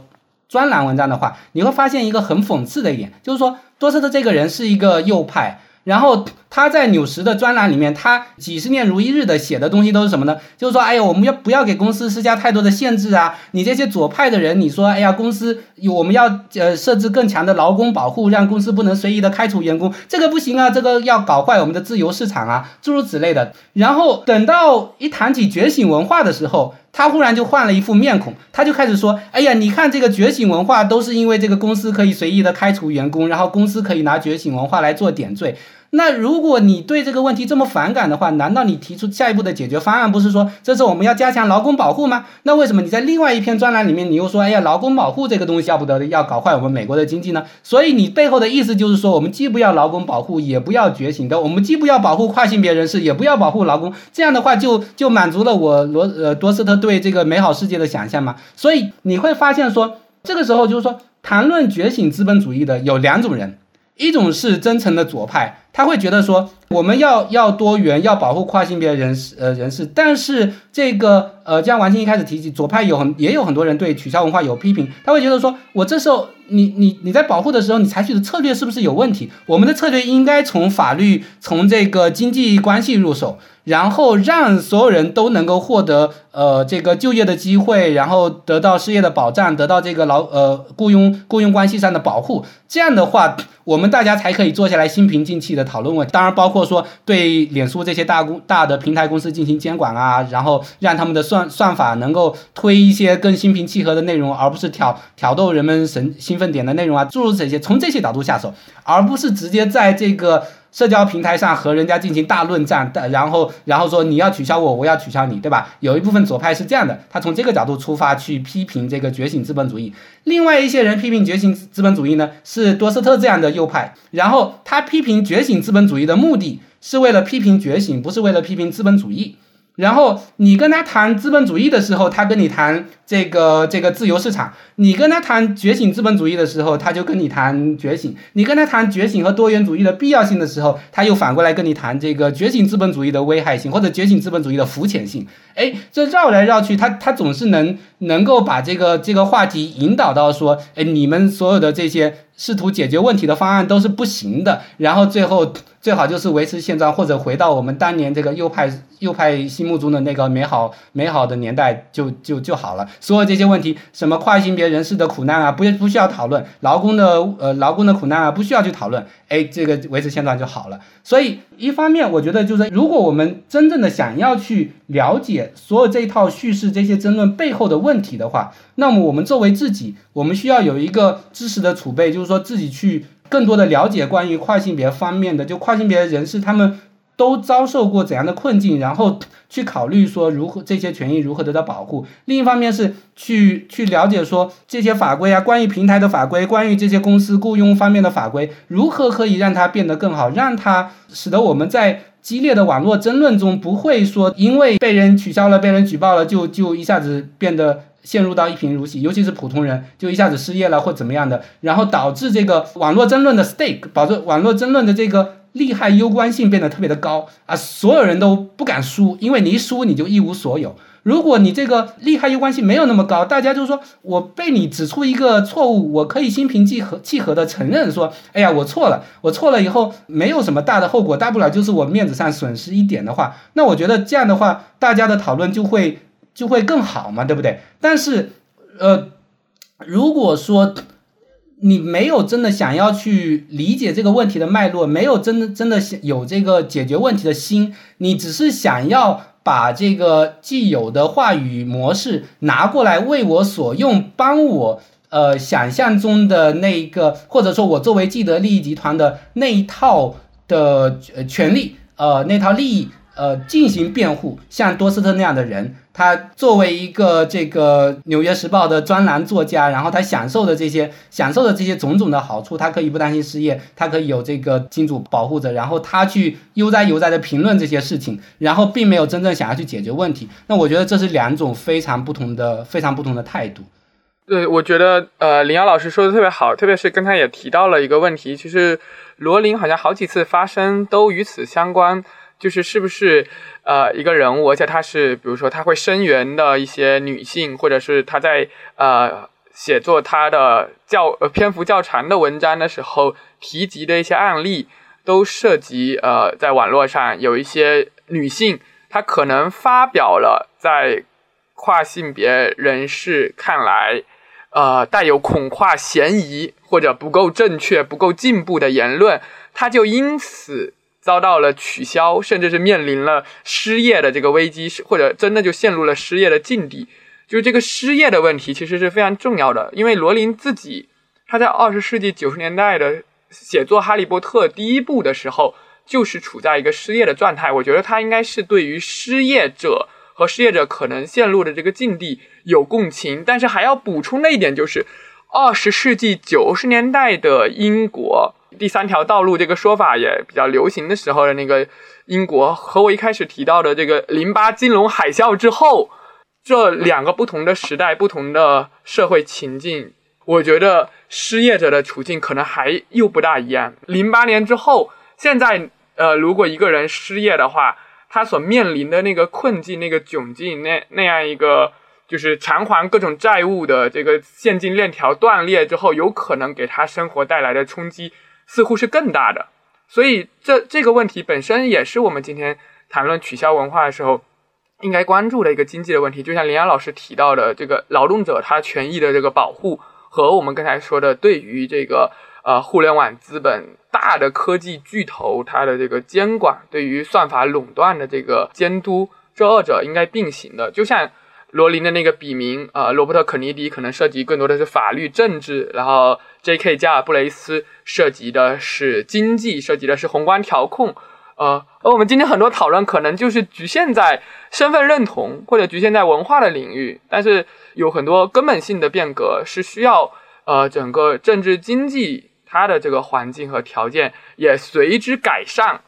B: 专栏文章的话，你会发现一个很讽刺的一点，就是说多瑟特这个人是一个右派。然后他在纽时的专栏里面，他几十年如一日的写的东西都是什么呢？就是说，哎呀，我们要不要给公司施加太多的限制啊？你这些左派的人，你说，哎呀，公司我们要呃设置更强的劳工保护，让公司不能随意的开除员工，这个不行啊，这个要搞坏我们的自由市场啊，诸如此类的。然后等到一谈起觉醒文化的时候，他忽然就换了一副面孔，他就开始说，哎呀，你看这个觉醒文化都是因为这个公司可以随意的开除员工，然后公司可以拿觉醒文化来做点缀。那如果你对这个问题这么反感的话，难道你提出下一步的解决方案不是说这是我们要加强劳工保护吗？那为什么你在另外一篇专栏里面你又说，哎呀，劳工保护这个东西要不得，要搞坏我们美国的经济呢？所以你背后的意思就是说，我们既不要劳工保护，也不要觉醒的，我们既不要保护跨性别人士，也不要保护劳工，这样的话就就满足了我罗呃多斯特对这个美好世界的想象嘛？所以你会发现说，这个时候就是说，谈论觉醒资本主义的有两种人，一种是真诚的左派。他会觉得说，我们要要多元，要保护跨性别人士呃人士，但是这个呃，像王晶一开始提起，左派有很也有很多人对取消文化有批评，他会觉得说，我这时候你你你在保护的时候，你采取的策略是不是有问题？我们的策略应该从法律、从这个经济关系入手。然后让所有人都能够获得呃这个就业的机会，然后得到失业的保障，得到这个劳呃雇佣雇佣关系上的保护。这样的话，我们大家才可以坐下来心平静气的讨论问题。当然，包括说对脸书这些大公大的平台公司进行监管啊，然后让他们的算算法能够推一些更心平气和的内容，而不是挑挑逗人们神兴奋点的内容啊，诸如这些。从这些角度下手，而不是直接在这个。社交平台上和人家进行大论战，然后然后说你要取消我，我要取消你，对吧？有一部分左派是这样的，他从这个角度出发去批评这个觉醒资本主义。另外一些人批评觉醒资本主义呢，是多斯特这样的右派。然后他批评觉醒资本主义的目的是为了批评觉醒，不是为了批评资本主义。然后你跟他谈资本主义的时候，他跟你谈这个这个自由市场；你跟他谈觉醒资本主义的时候，他就跟你谈觉醒；你跟他谈觉醒和多元主义的必要性的时候，他又反过来跟你谈这个觉醒资本主义的危害性或者觉醒资本主义的肤浅性。哎，这绕来绕去，他他总是能能够把这个这个话题引导到说，哎，你们所有的这些试图解决问题的方案都是不行的，然后最后。最好就是维持现状，或者回到我们当年这个右派右派心目中的那个美好美好的年代就就就好了。所有这些问题，什么跨性别人士的苦难啊，不不需要讨论；劳工的呃劳工的苦难啊，不需要去讨论。哎，这个维持现状就好了。所以一方面，我觉得就是如果我们真正的想要去了解所有这一套叙事、这些争论背后的问题的话，那么我们作为自己，我们需要有一个知识的储备，就是说自己去。更多的了解关于跨性别方面的，就跨性别人士他们都遭受过怎样的困境，然后去考虑说如何这些权益如何得到保护。另一方面是去去了解说这些法规啊，关于平台的法规，关于这些公司雇佣方面的法规，如何可以让它变得更好，让它使得我们在激烈的网络争论中不会说因为被人取消了、被人举报了，就就一下子变得。陷入到一贫如洗，尤其是普通人，就一下子失业了或怎么样的，然后导致这个网络争论的 stake，保证网络争论的这个利害攸关性变得特别的高啊，所有人都不敢输，因为你一输你就一无所有。如果你这个利害攸关性没有那么高，大家就是说我被你指出一个错误，我可以心平气和气和的承认说，哎呀，我错了，我错了以后没有什么大的后果，大不了就是我面子上损失一点的话，那我觉得这样的话，大家的讨论就会。就会更好嘛，对不对？但是，呃，如果说你没有真的想要去理解这个问题的脉络，没有真的真的有这个解决问题的心，你只是想要把这个既有的话语模式拿过来为我所用，帮我呃想象中的那一个，或者说我作为既得利益集团的那一套的呃权利，呃那套利益。呃，进行辩护，像多斯特那样的人，他作为一个这个《纽约时报》的专栏作家，然后他享受的这些享受的这些种种的好处，他可以不担心失业，他可以有这个金主保护着，然后他去悠哉悠哉的评论这些事情，然后并没有真正想要去解决问题。那我觉得这是两种非常不同的、非常不同的态度。
A: 对，我觉得呃，林瑶老师说的特别好，特别是刚才也提到了一个问题，其实罗琳好像好几次发声都与此相关。就是是不是呃一个人物，而且他是比如说他会声援的一些女性，或者是他在呃写作他的较呃篇幅较长的文章的时候提及的一些案例，都涉及呃在网络上有一些女性，她可能发表了在跨性别人士看来呃带有恐跨嫌疑或者不够正确、不够进步的言论，她就因此。遭到了取消，甚至是面临了失业的这个危机，或者真的就陷入了失业的境地。就是这个失业的问题，其实是非常重要的。因为罗琳自己，他在二十世纪九十年代的写作《哈利波特》第一部的时候，就是处在一个失业的状态。我觉得他应该是对于失业者和失业者可能陷入的这个境地有共情。但是还要补充的一点就是，二十世纪九十年代的英国。第三条道路这个说法也比较流行的时候的那个英国和我一开始提到的这个零八金融海啸之后这两个不同的时代、不同的社会情境，我觉得失业者的处境可能还又不大一样。零八年之后，现在呃，如果一个人失业的话，他所面临的那个困境、那个窘境、那那样一个就是偿还各种债务的这个现金链条断裂之后，有可能给他生活带来的冲击。似乎是更大的，所以这这个问题本身也是我们今天谈论取消文化的时候应该关注的一个经济的问题。就像林阳老师提到的，这个劳动者他权益的这个保护，和我们刚才说的对于这个呃互联网资本大的科技巨头它的这个监管，对于算法垄断的这个监督，这二者应该并行的。就像罗琳的那个笔名，呃，罗伯特·肯尼迪可能涉及更多的是法律、政治，然后 J.K. 加尔布雷斯涉及的是经济，涉及的是宏观调控，呃，而我们今天很多讨论可能就是局限在身份认同或者局限在文化的领域，但是有很多根本性的变革是需要呃整个政治经济它的这个环境和条件也随之改善，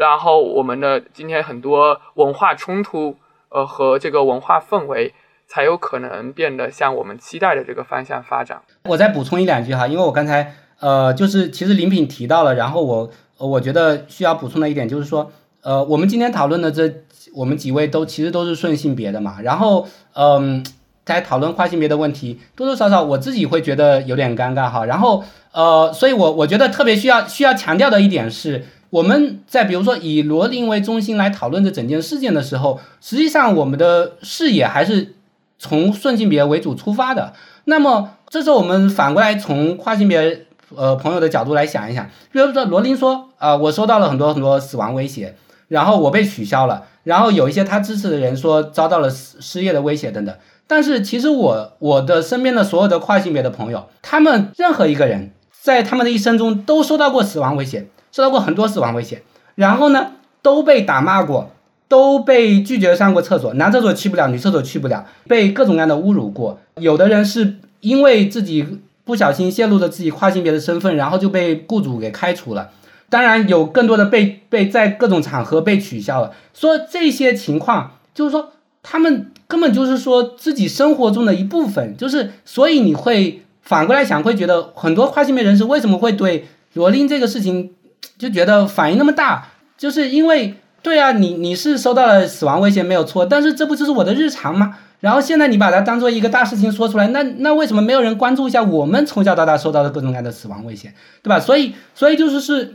A: 然后我们的今天很多文化冲突，呃和这个文化氛围，才有可能变得向我们期待的这个方向发展。
B: 我再补充一两句哈，因为我刚才呃就是其实林品提到了，然后我我觉得需要补充的一点就是说，呃我们今天讨论的这我们几位都其实都是顺性别的嘛，然后嗯。在讨论跨性别的问题，多多少少我自己会觉得有点尴尬哈。然后，呃，所以我我觉得特别需要需要强调的一点是，我们在比如说以罗琳为中心来讨论这整件事件的时候，实际上我们的视野还是从顺性别为主出发的。那么，这时候我们反过来从跨性别呃朋友的角度来想一想，比如说罗琳说啊，我收到了很多很多死亡威胁，然后我被取消了，然后有一些他支持的人说遭到了失失业的威胁等等。但是其实我我的身边的所有的跨性别的朋友，他们任何一个人在他们的一生中都收到过死亡威胁，受到过很多死亡威胁，然后呢都被打骂过，都被拒绝上过厕所，男厕所去不了，女厕所去不了，被各种各样的侮辱过。有的人是因为自己不小心泄露了自己跨性别的身份，然后就被雇主给开除了。当然有更多的被被在各种场合被取消了。说这些情况，就是说他们。根本就是说自己生活中的一部分，就是所以你会反过来想，会觉得很多跨性别人士为什么会对罗琳这个事情就觉得反应那么大，就是因为对啊，你你是收到了死亡威胁没有错，但是这不就是我的日常吗？然后现在你把它当做一个大事情说出来，那那为什么没有人关注一下我们从小到大受到的各种各样的死亡威胁，对吧？所以所以就是是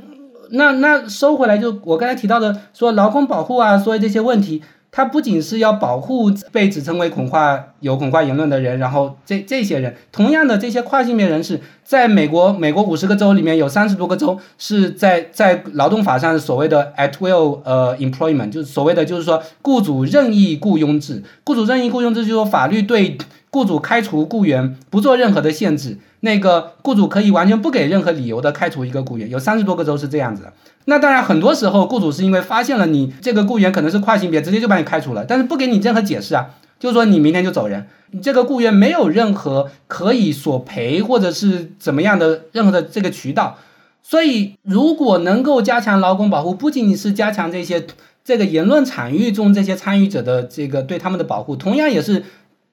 B: 那那收回来就我刚才提到的说劳工保护啊，所以这些问题。它不仅是要保护被指称为恐跨有恐跨言论的人，然后这这些人，同样的这些跨性别人士，在美国，美国五十个州里面有三十多个州是在在劳动法上所谓的 at will 呃 employment，就是所谓的就是说雇主任意雇佣制，雇主任意雇佣制就是说法律对雇主开除雇员不做任何的限制，那个雇主可以完全不给任何理由的开除一个雇员，有三十多个州是这样子的。那当然，很多时候雇主是因为发现了你这个雇员可能是跨性别，直接就把你开除了，但是不给你任何解释啊，就是说你明天就走人，你这个雇员没有任何可以索赔或者是怎么样的任何的这个渠道。所以，如果能够加强劳工保护，不仅仅是加强这些这个言论场域中这些参与者的这个对他们的保护，同样也是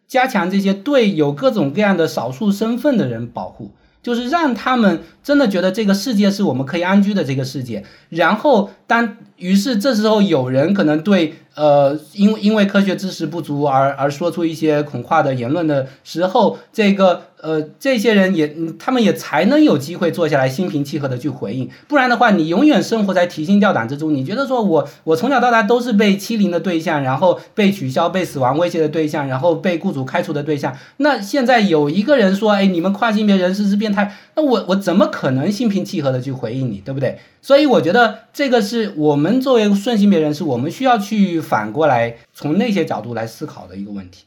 B: 加强这些对有各种各样的少数身份的人保护。就是让他们真的觉得这个世界是我们可以安居的这个世界，然后当于是这时候有人可能对呃因因为科学知识不足而而说出一些恐跨的言论的时候，这个。呃，这些人也，他们也才能有机会坐下来心平气和的去回应，不然的话，你永远生活在提心吊胆之中。你觉得说我我从小到大都是被欺凌的对象，然后被取消、被死亡威胁的对象，然后被雇主开除的对象。那现在有一个人说，哎，你们跨性别人士是变态，那我我怎么可能心平气和的去回应你，对不对？所以我觉得这个是我们我们作为顺性别人士，我们需要去反过来从那些角度来思考的一个问题。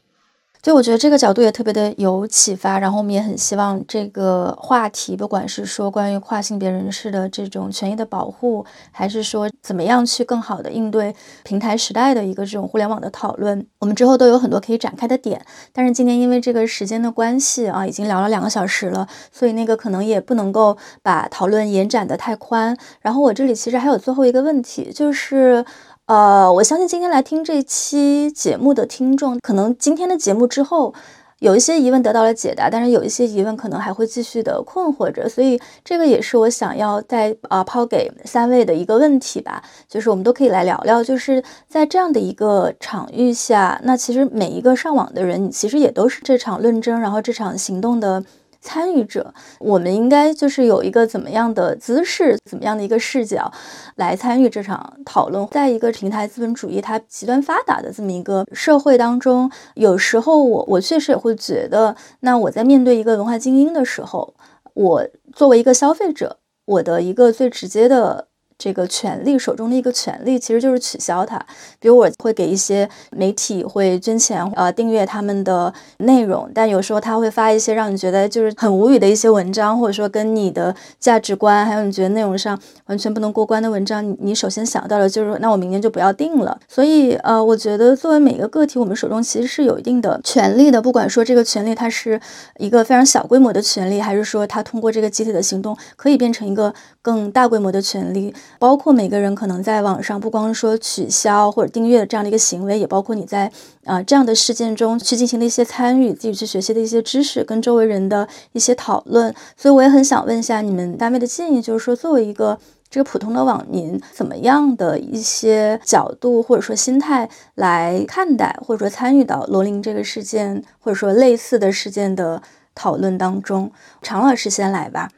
C: 就我觉得这个角度也特别的有启发，然后我们也很希望这个话题，不管是说关于跨性别人士的这种权益的保护，还是说怎么样去更好的应对平台时代的一个这种互联网的讨论，我们之后都有很多可以展开的点。但是今天因为这个时间的关系啊，已经聊了两个小时了，所以那个可能也不能够把讨论延展的太宽。然后我这里其实还有最后一个问题，就是。呃，我相信今天来听这期节目的听众，可能今天的节目之后，有一些疑问得到了解答，但是有一些疑问可能还会继续的困惑着，所以这个也是我想要再啊抛给三位的一个问题吧，就是我们都可以来聊聊，就是在这样的一个场域下，那其实每一个上网的人，你其实也都是这场论争，然后这场行动的。参与者，我们应该就是有一个怎么样的姿势，怎么样的一个视角来参与这场讨论。在一个平台资本主义它极端发达的这么一个社会当中，有时候我我确实也会觉得，那我在面对一个文化精英的时候，我作为一个消费者，我的一个最直接的。这个权利手中的一个权利，其实就是取消它。比如我会给一些媒体会捐钱，呃，订阅他们的内容，但有时候他会发一些让你觉得就是很无语的一些文章，或者说跟你的价值观还有你觉得内容上完全不能过关的文章，你首先想到的就是那我明年就不要订了。所以，呃，我觉得作为每个个体，我们手中其实是有一定的权利的，不管说这个权利它是一个非常小规模的权利，还是说它通过这个集体的行动可以变成一个更大规模的权利。包括每个人可能在网上不光说取消或者订阅这样的一个行为，也包括你在啊这样的事件中去进行的一些参与，自己去学习的一些知识，跟周围人的一些讨论。所以我也很想问一下你们单位的建议，就是说作为一个这个普通的网民，怎么样的一些角度或者说心态来看待或者说参与到罗琳这个事件，或者说类似的事件的讨论当中？常老师先来吧。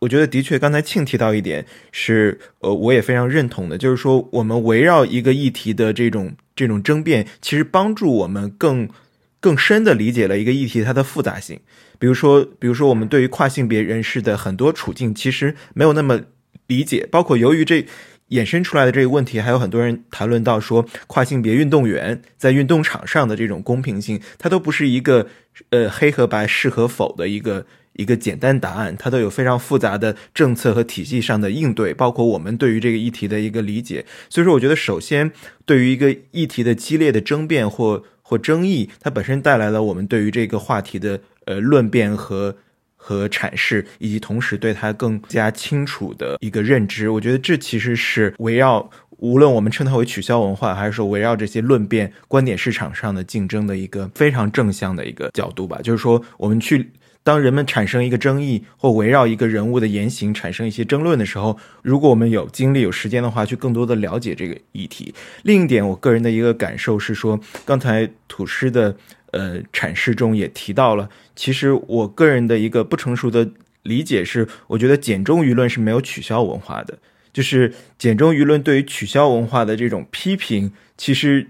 D: 我觉得的确，刚才庆提到一点是，呃，我也非常认同的，就是说，我们围绕一个议题的这种这种争辩，其实帮助我们更更深的理解了一个议题它的复杂性。比如说，比如说，我们对于跨性别人士的很多处境，其实没有那么理解。包括由于这衍生出来的这个问题，还有很多人谈论到说，跨性别运动员在运动场上的这种公平性，它都不是一个呃黑和白是和否的一个。一个简单答案，它都有非常复杂的政策和体系上的应对，包括我们对于这个议题的一个理解。所以说，我觉得首先对于一个议题的激烈的争辩或或争议，它本身带来了我们对于这个话题的呃论辩和和阐释，以及同时对它更加清楚的一个认知。我觉得这其实是围绕无论我们称它为取消文化，还是说围绕这些论辩观点市场上的竞争的一个非常正向的一个角度吧。就是说，我们去。当人们产生一个争议，或围绕一个人物的言行产生一些争论的时候，如果我们有精力、有时间的话，去更多的了解这个议题。另一点，我个人的一个感受是说，刚才土师的呃阐释中也提到了，其实我个人的一个不成熟的理解是，我觉得简中舆论是没有取消文化的，就是简中舆论对于取消文化的这种批评，其实。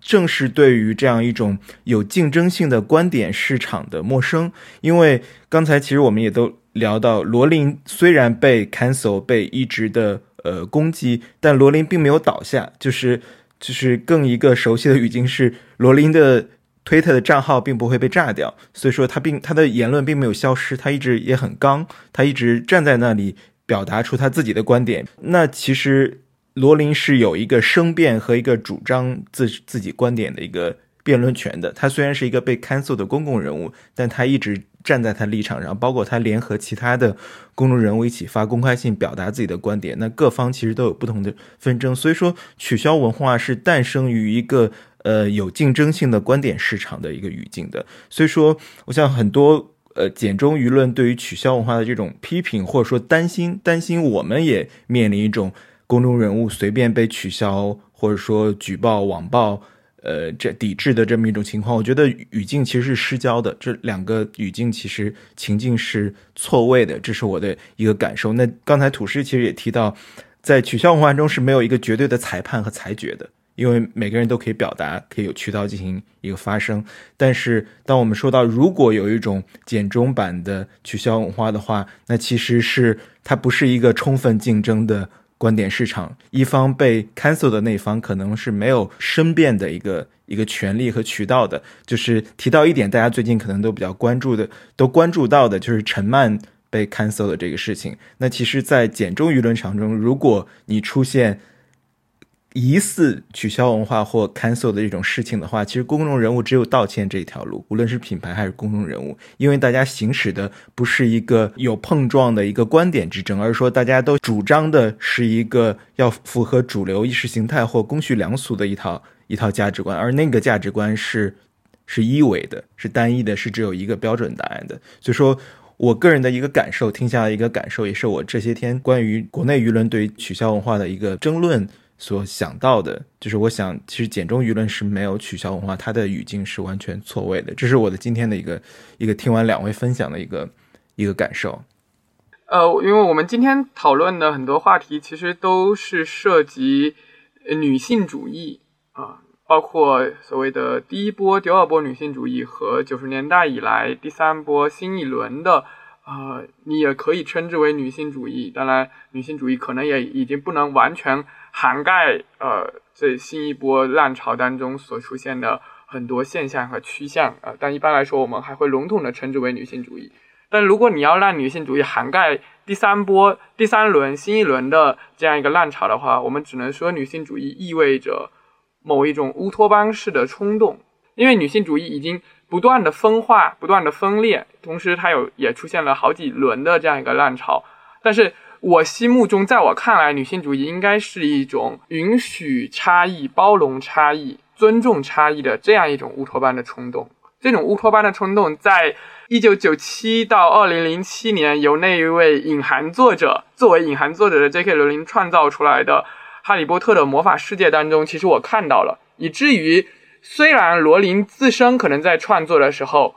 D: 正是对于这样一种有竞争性的观点市场的陌生，因为刚才其实我们也都聊到，罗琳虽然被 cancel 被一直的呃攻击，但罗琳并没有倒下，就是就是更一个熟悉的语境是，罗琳的推特的账号并不会被炸掉，所以说他并他的言论并没有消失，他一直也很刚，他一直站在那里表达出他自己的观点，那其实。罗琳是有一个申辩和一个主张自自己观点的一个辩论权的。他虽然是一个被 cancel 的公共人物，但他一直站在他立场上，包括他联合其他的公众人物一起发公开信表达自己的观点。那各方其实都有不同的纷争，所以说取消文化是诞生于一个呃有竞争性的观点市场的一个语境的。所以说，我想很多呃简中舆论对于取消文化的这种批评或者说担心，担心我们也面临一种。公众人物随便被取消，或者说举报、网暴，呃，这抵制的这么一种情况，我觉得语境其实是失焦的。这两个语境其实情境是错位的，这是我的一个感受。那刚才土师其实也提到，在取消文化中是没有一个绝对的裁判和裁决的，因为每个人都可以表达，可以有渠道进行一个发声。但是，当我们说到如果有一种简中版的取消文化的话，那其实是它不是一个充分竞争的。观点市场一方被 cancel 的那方可能是没有申辩的一个一个权利和渠道的。就是提到一点，大家最近可能都比较关注的，都关注到的就是陈曼被 cancel 的这个事情。那其实，在简中舆论场中，如果你出现。疑似取消文化或 cancel 的这种事情的话，其实公众人物只有道歉这一条路，无论是品牌还是公众人物，因为大家行使的不是一个有碰撞的一个观点之争，而是说大家都主张的是一个要符合主流意识形态或公序良俗的一套一套价值观，而那个价值观是是一维的，是单一的，是只有一个标准答案的。所以说我个人的一个感受，听下来一个感受，也是我这些天关于国内舆论对于取消文化的一个争论。所想到的就是，我想其实简中舆论是没有取消文化，它的语境是完全错位的。这是我的今天的一个一个听完两位分享的一个一个感受。
A: 呃，因为我们今天讨论的很多话题，其实都是涉及女性主义啊，包括所谓的第一波、第二波女性主义和九十年代以来第三波新一轮的。啊，你也可以称之为女性主义。当然，女性主义可能也已经不能完全涵盖呃这新一波浪潮当中所出现的很多现象和趋向啊。但一般来说，我们还会笼统的称之为女性主义。但如果你要让女性主义涵盖第三波、第三轮、新一轮的这样一个浪潮的话，我们只能说女性主义意味着某一种乌托邦式的冲动，因为女性主义已经。不断的分化，不断的分裂，同时它有也出现了好几轮的这样一个浪潮。但是我心目中，在我看来，女性主义应该是一种允许差异、包容差异、尊重差异的这样一种乌托邦的冲动。这种乌托邦的冲动，在一九九七到二零零七年，由那一位隐含作者作为隐含作者的 J.K. 罗琳创造出来的《哈利波特》的魔法世界当中，其实我看到了，以至于虽然罗琳自身可能在创作的时候，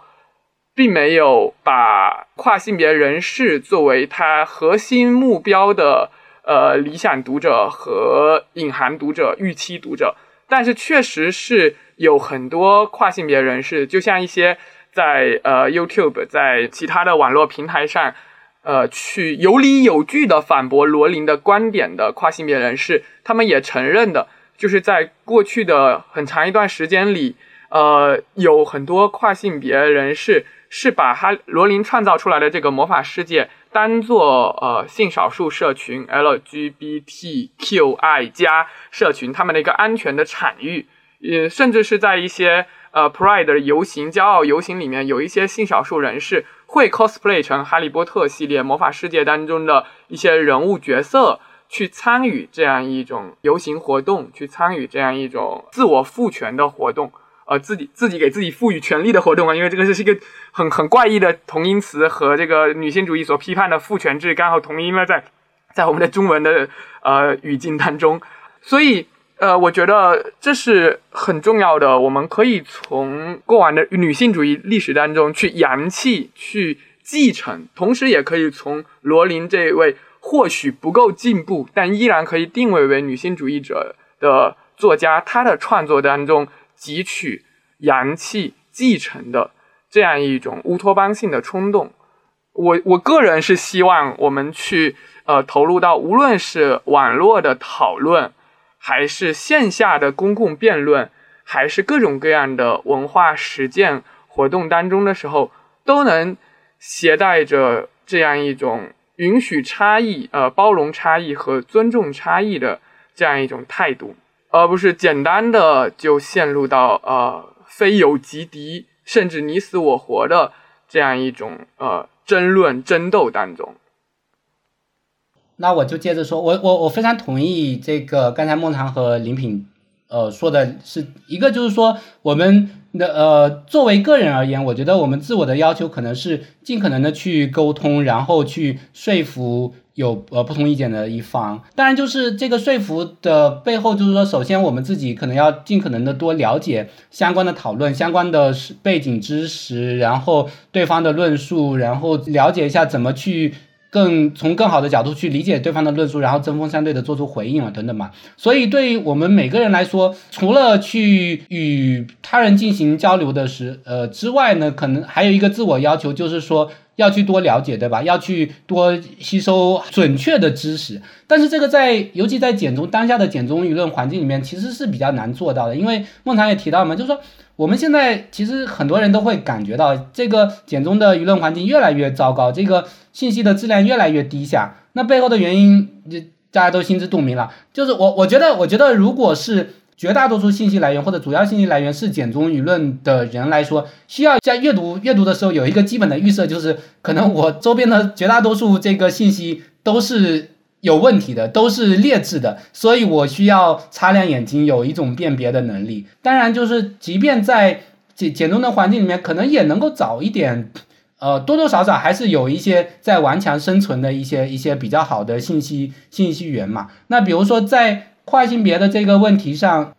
A: 并没有把跨性别人士作为他核心目标的呃理想读者和隐含读者、预期读者，但是确实是有很多跨性别人士，就像一些在呃 YouTube、在其他的网络平台上，呃去有理有据的反驳罗琳的观点的跨性别人士，他们也承认的，就是在过去的很长一段时间里，呃有很多跨性别人士。是把哈罗琳创造出来的这个魔法世界当做呃性少数社群 LGBTQI 加社群他们的一个安全的场域，也甚至是在一些呃 Pride 游行、骄傲游行里面，有一些性少数人士会 cosplay 成哈利波特系列魔法世界当中的一些人物角色，去参与这样一种游行活动，去参与这样一种自我赋权的活动。呃，自己自己给自己赋予权利的活动啊，因为这个是一个很很怪异的同音词，和这个女性主义所批判的父权制刚好同音了，在在我们的中文的呃语境当中，所以呃，我觉得这是很重要的，我们可以从过往的女性主义历史当中去扬弃、去继承，同时也可以从罗琳这位或许不够进步，但依然可以定位为女性主义者的作家，他的创作当中。汲取阳气继承的这样一种乌托邦性的冲动，我我个人是希望我们去呃投入到无论是网络的讨论，还是线下的公共辩论，还是各种各样的文化实践活动当中的时候，都能携带着这样一种允许差异、呃包容差异和尊重差异的这样一种态度。而不是简单的就陷入到呃非友即敌，甚至你死我活的这样一种呃争论争斗当中。
B: 那我就接着说，我我我非常同意这个刚才孟尝和林品呃说的是一个，就是说我们的呃作为个人而言，我觉得我们自我的要求可能是尽可能的去沟通，然后去说服。有呃不同意见的一方，当然就是这个说服的背后，就是说，首先我们自己可能要尽可能的多了解相关的讨论、相关的背景知识，然后对方的论述，然后了解一下怎么去更从更好的角度去理解对方的论述，然后针锋相对的做出回应啊等等嘛。所以对于我们每个人来说，除了去与他人进行交流的时呃之外呢，可能还有一个自我要求，就是说。要去多了解，对吧？要去多吸收准确的知识，但是这个在尤其在简中当下的简中舆论环境里面，其实是比较难做到的。因为孟谈也提到嘛，就是说我们现在其实很多人都会感觉到这个简中的舆论环境越来越糟糕，这个信息的质量越来越低下。那背后的原因，就大家都心知肚明了。就是我我觉得，我觉得如果是。绝大多数信息来源或者主要信息来源是简中舆论的人来说，需要在阅读阅读的时候有一个基本的预设，就是可能我周边的绝大多数这个信息都是有问题的，都是劣质的，所以我需要擦亮眼睛，有一种辨别的能力。当然，就是即便在简简中的环境里面，可能也能够早一点，呃，多多少少还是有一些在顽强生存的一些一些比较好的信息信息源嘛。那比如说在。跨性别的这个问题上，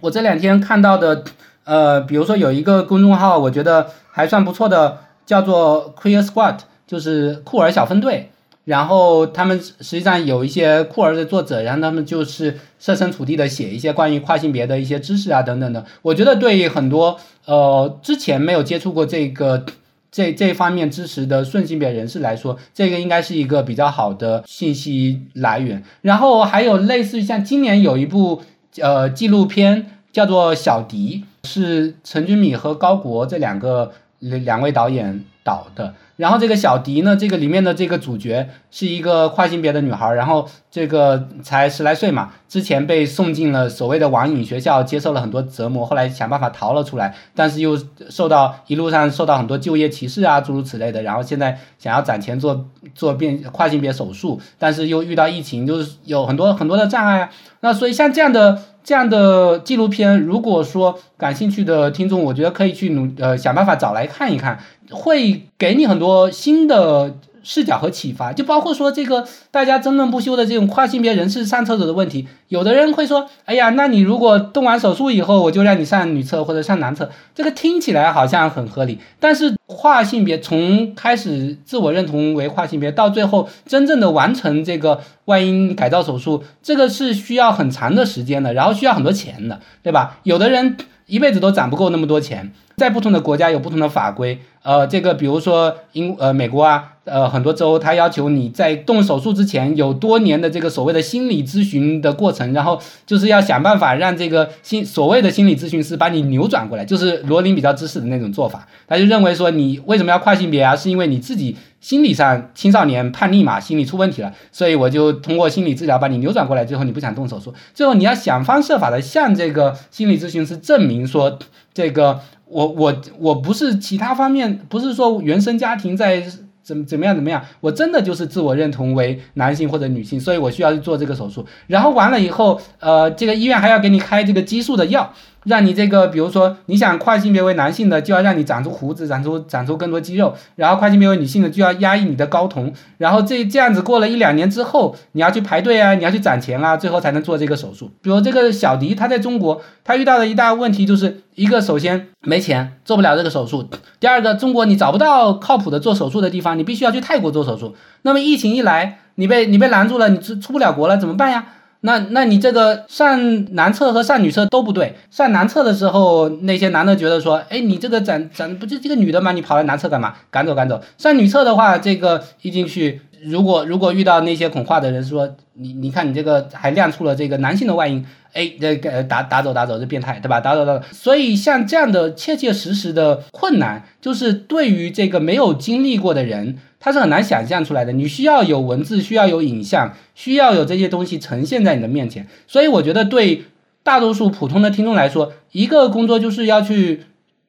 B: 我这两天看到的，呃，比如说有一个公众号，我觉得还算不错的，叫做 Queer Squad，就是酷儿小分队。然后他们实际上有一些酷儿的作者，然后他们就是设身处地的写一些关于跨性别的一些知识啊等等的。我觉得对于很多呃之前没有接触过这个。这这方面知识的顺性别人士来说，这个应该是一个比较好的信息来源。然后还有类似于像今年有一部呃纪录片叫做《小迪》，是陈君米和高国这两个两位导演导的。然后这个小迪呢，这个里面的这个主角是一个跨性别的女孩，然后这个才十来岁嘛，之前被送进了所谓的网瘾学校，接受了很多折磨，后来想办法逃了出来，但是又受到一路上受到很多就业歧视啊，诸如此类的，然后现在想要攒钱做做变跨性别手术，但是又遇到疫情，就是有很多很多的障碍啊。那所以像这样的这样的纪录片，如果说感兴趣的听众，我觉得可以去努呃想办法找来看一看。会给你很多新的视角和启发，就包括说这个大家争论不休的这种跨性别人士上厕所的问题。有的人会说：“哎呀，那你如果动完手术以后，我就让你上女厕或者上男厕。”这个听起来好像很合理，但是跨性别从开始自我认同为跨性别，到最后真正的完成这个外阴改造手术，这个是需要很长的时间的，然后需要很多钱的，对吧？有的人一辈子都攒不够那么多钱。在不同的国家有不同的法规，呃，这个比如说英呃美国啊，呃很多州他要求你在动手术之前有多年的这个所谓的心理咨询的过程，然后就是要想办法让这个心所谓的心理咨询师把你扭转过来，就是罗琳比较支持的那种做法，他就认为说你为什么要跨性别啊？是因为你自己心理上青少年叛逆嘛，心理出问题了，所以我就通过心理治疗把你扭转过来，最后你不想动手术，最后你要想方设法的向这个心理咨询师证明说这个。我我我不是其他方面，不是说原生家庭在怎么怎么样怎么样，我真的就是自我认同为男性或者女性，所以我需要去做这个手术。然后完了以后，呃，这个医院还要给你开这个激素的药。让你这个，比如说你想跨性别为男性的，就要让你长出胡子，长出长出更多肌肉；然后跨性别为女性的，就要压抑你的睾酮。然后这这样子过了一两年之后，你要去排队啊，你要去攒钱啊，最后才能做这个手术。比如这个小迪，他在中国，他遇到的一大问题就是一个，首先没钱，做不了这个手术；第二个，中国你找不到靠谱的做手术的地方，你必须要去泰国做手术。那么疫情一来，你被你被拦住了，你出出不了国了，怎么办呀？那那你这个上男厕和上女厕都不对。上男厕的时候，那些男的觉得说，哎，你这个咱咱不就这个女的吗？你跑来男厕干嘛？赶走赶走。上女厕的话，这个一进去，如果如果遇到那些恐化的人说，你你看你这个还亮出了这个男性的外阴，哎，这个打打走打走，这变态对吧？打走打走。所以像这样的切切实实的困难，就是对于这个没有经历过的人。它是很难想象出来的，你需要有文字，需要有影像，需要有这些东西呈现在你的面前。所以我觉得对大多数普通的听众来说，一个工作就是要去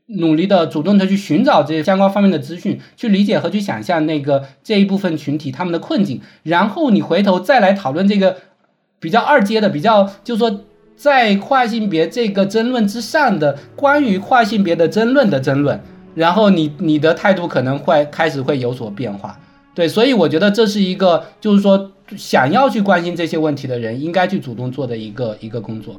B: 努力的、主动的去寻找这些相关方面的资讯，去理解和去想象那个这一部分群体他们的困境，然后你回头再来讨论这个比较二阶的、比较就是说在跨性别这个争论之上的关于跨性别的争论的争论。然后你你的态度可能会开始会有所变化，对，所以我觉得这是一个就是说想要去关心这些问题的人应该去主动做的一个一个工作。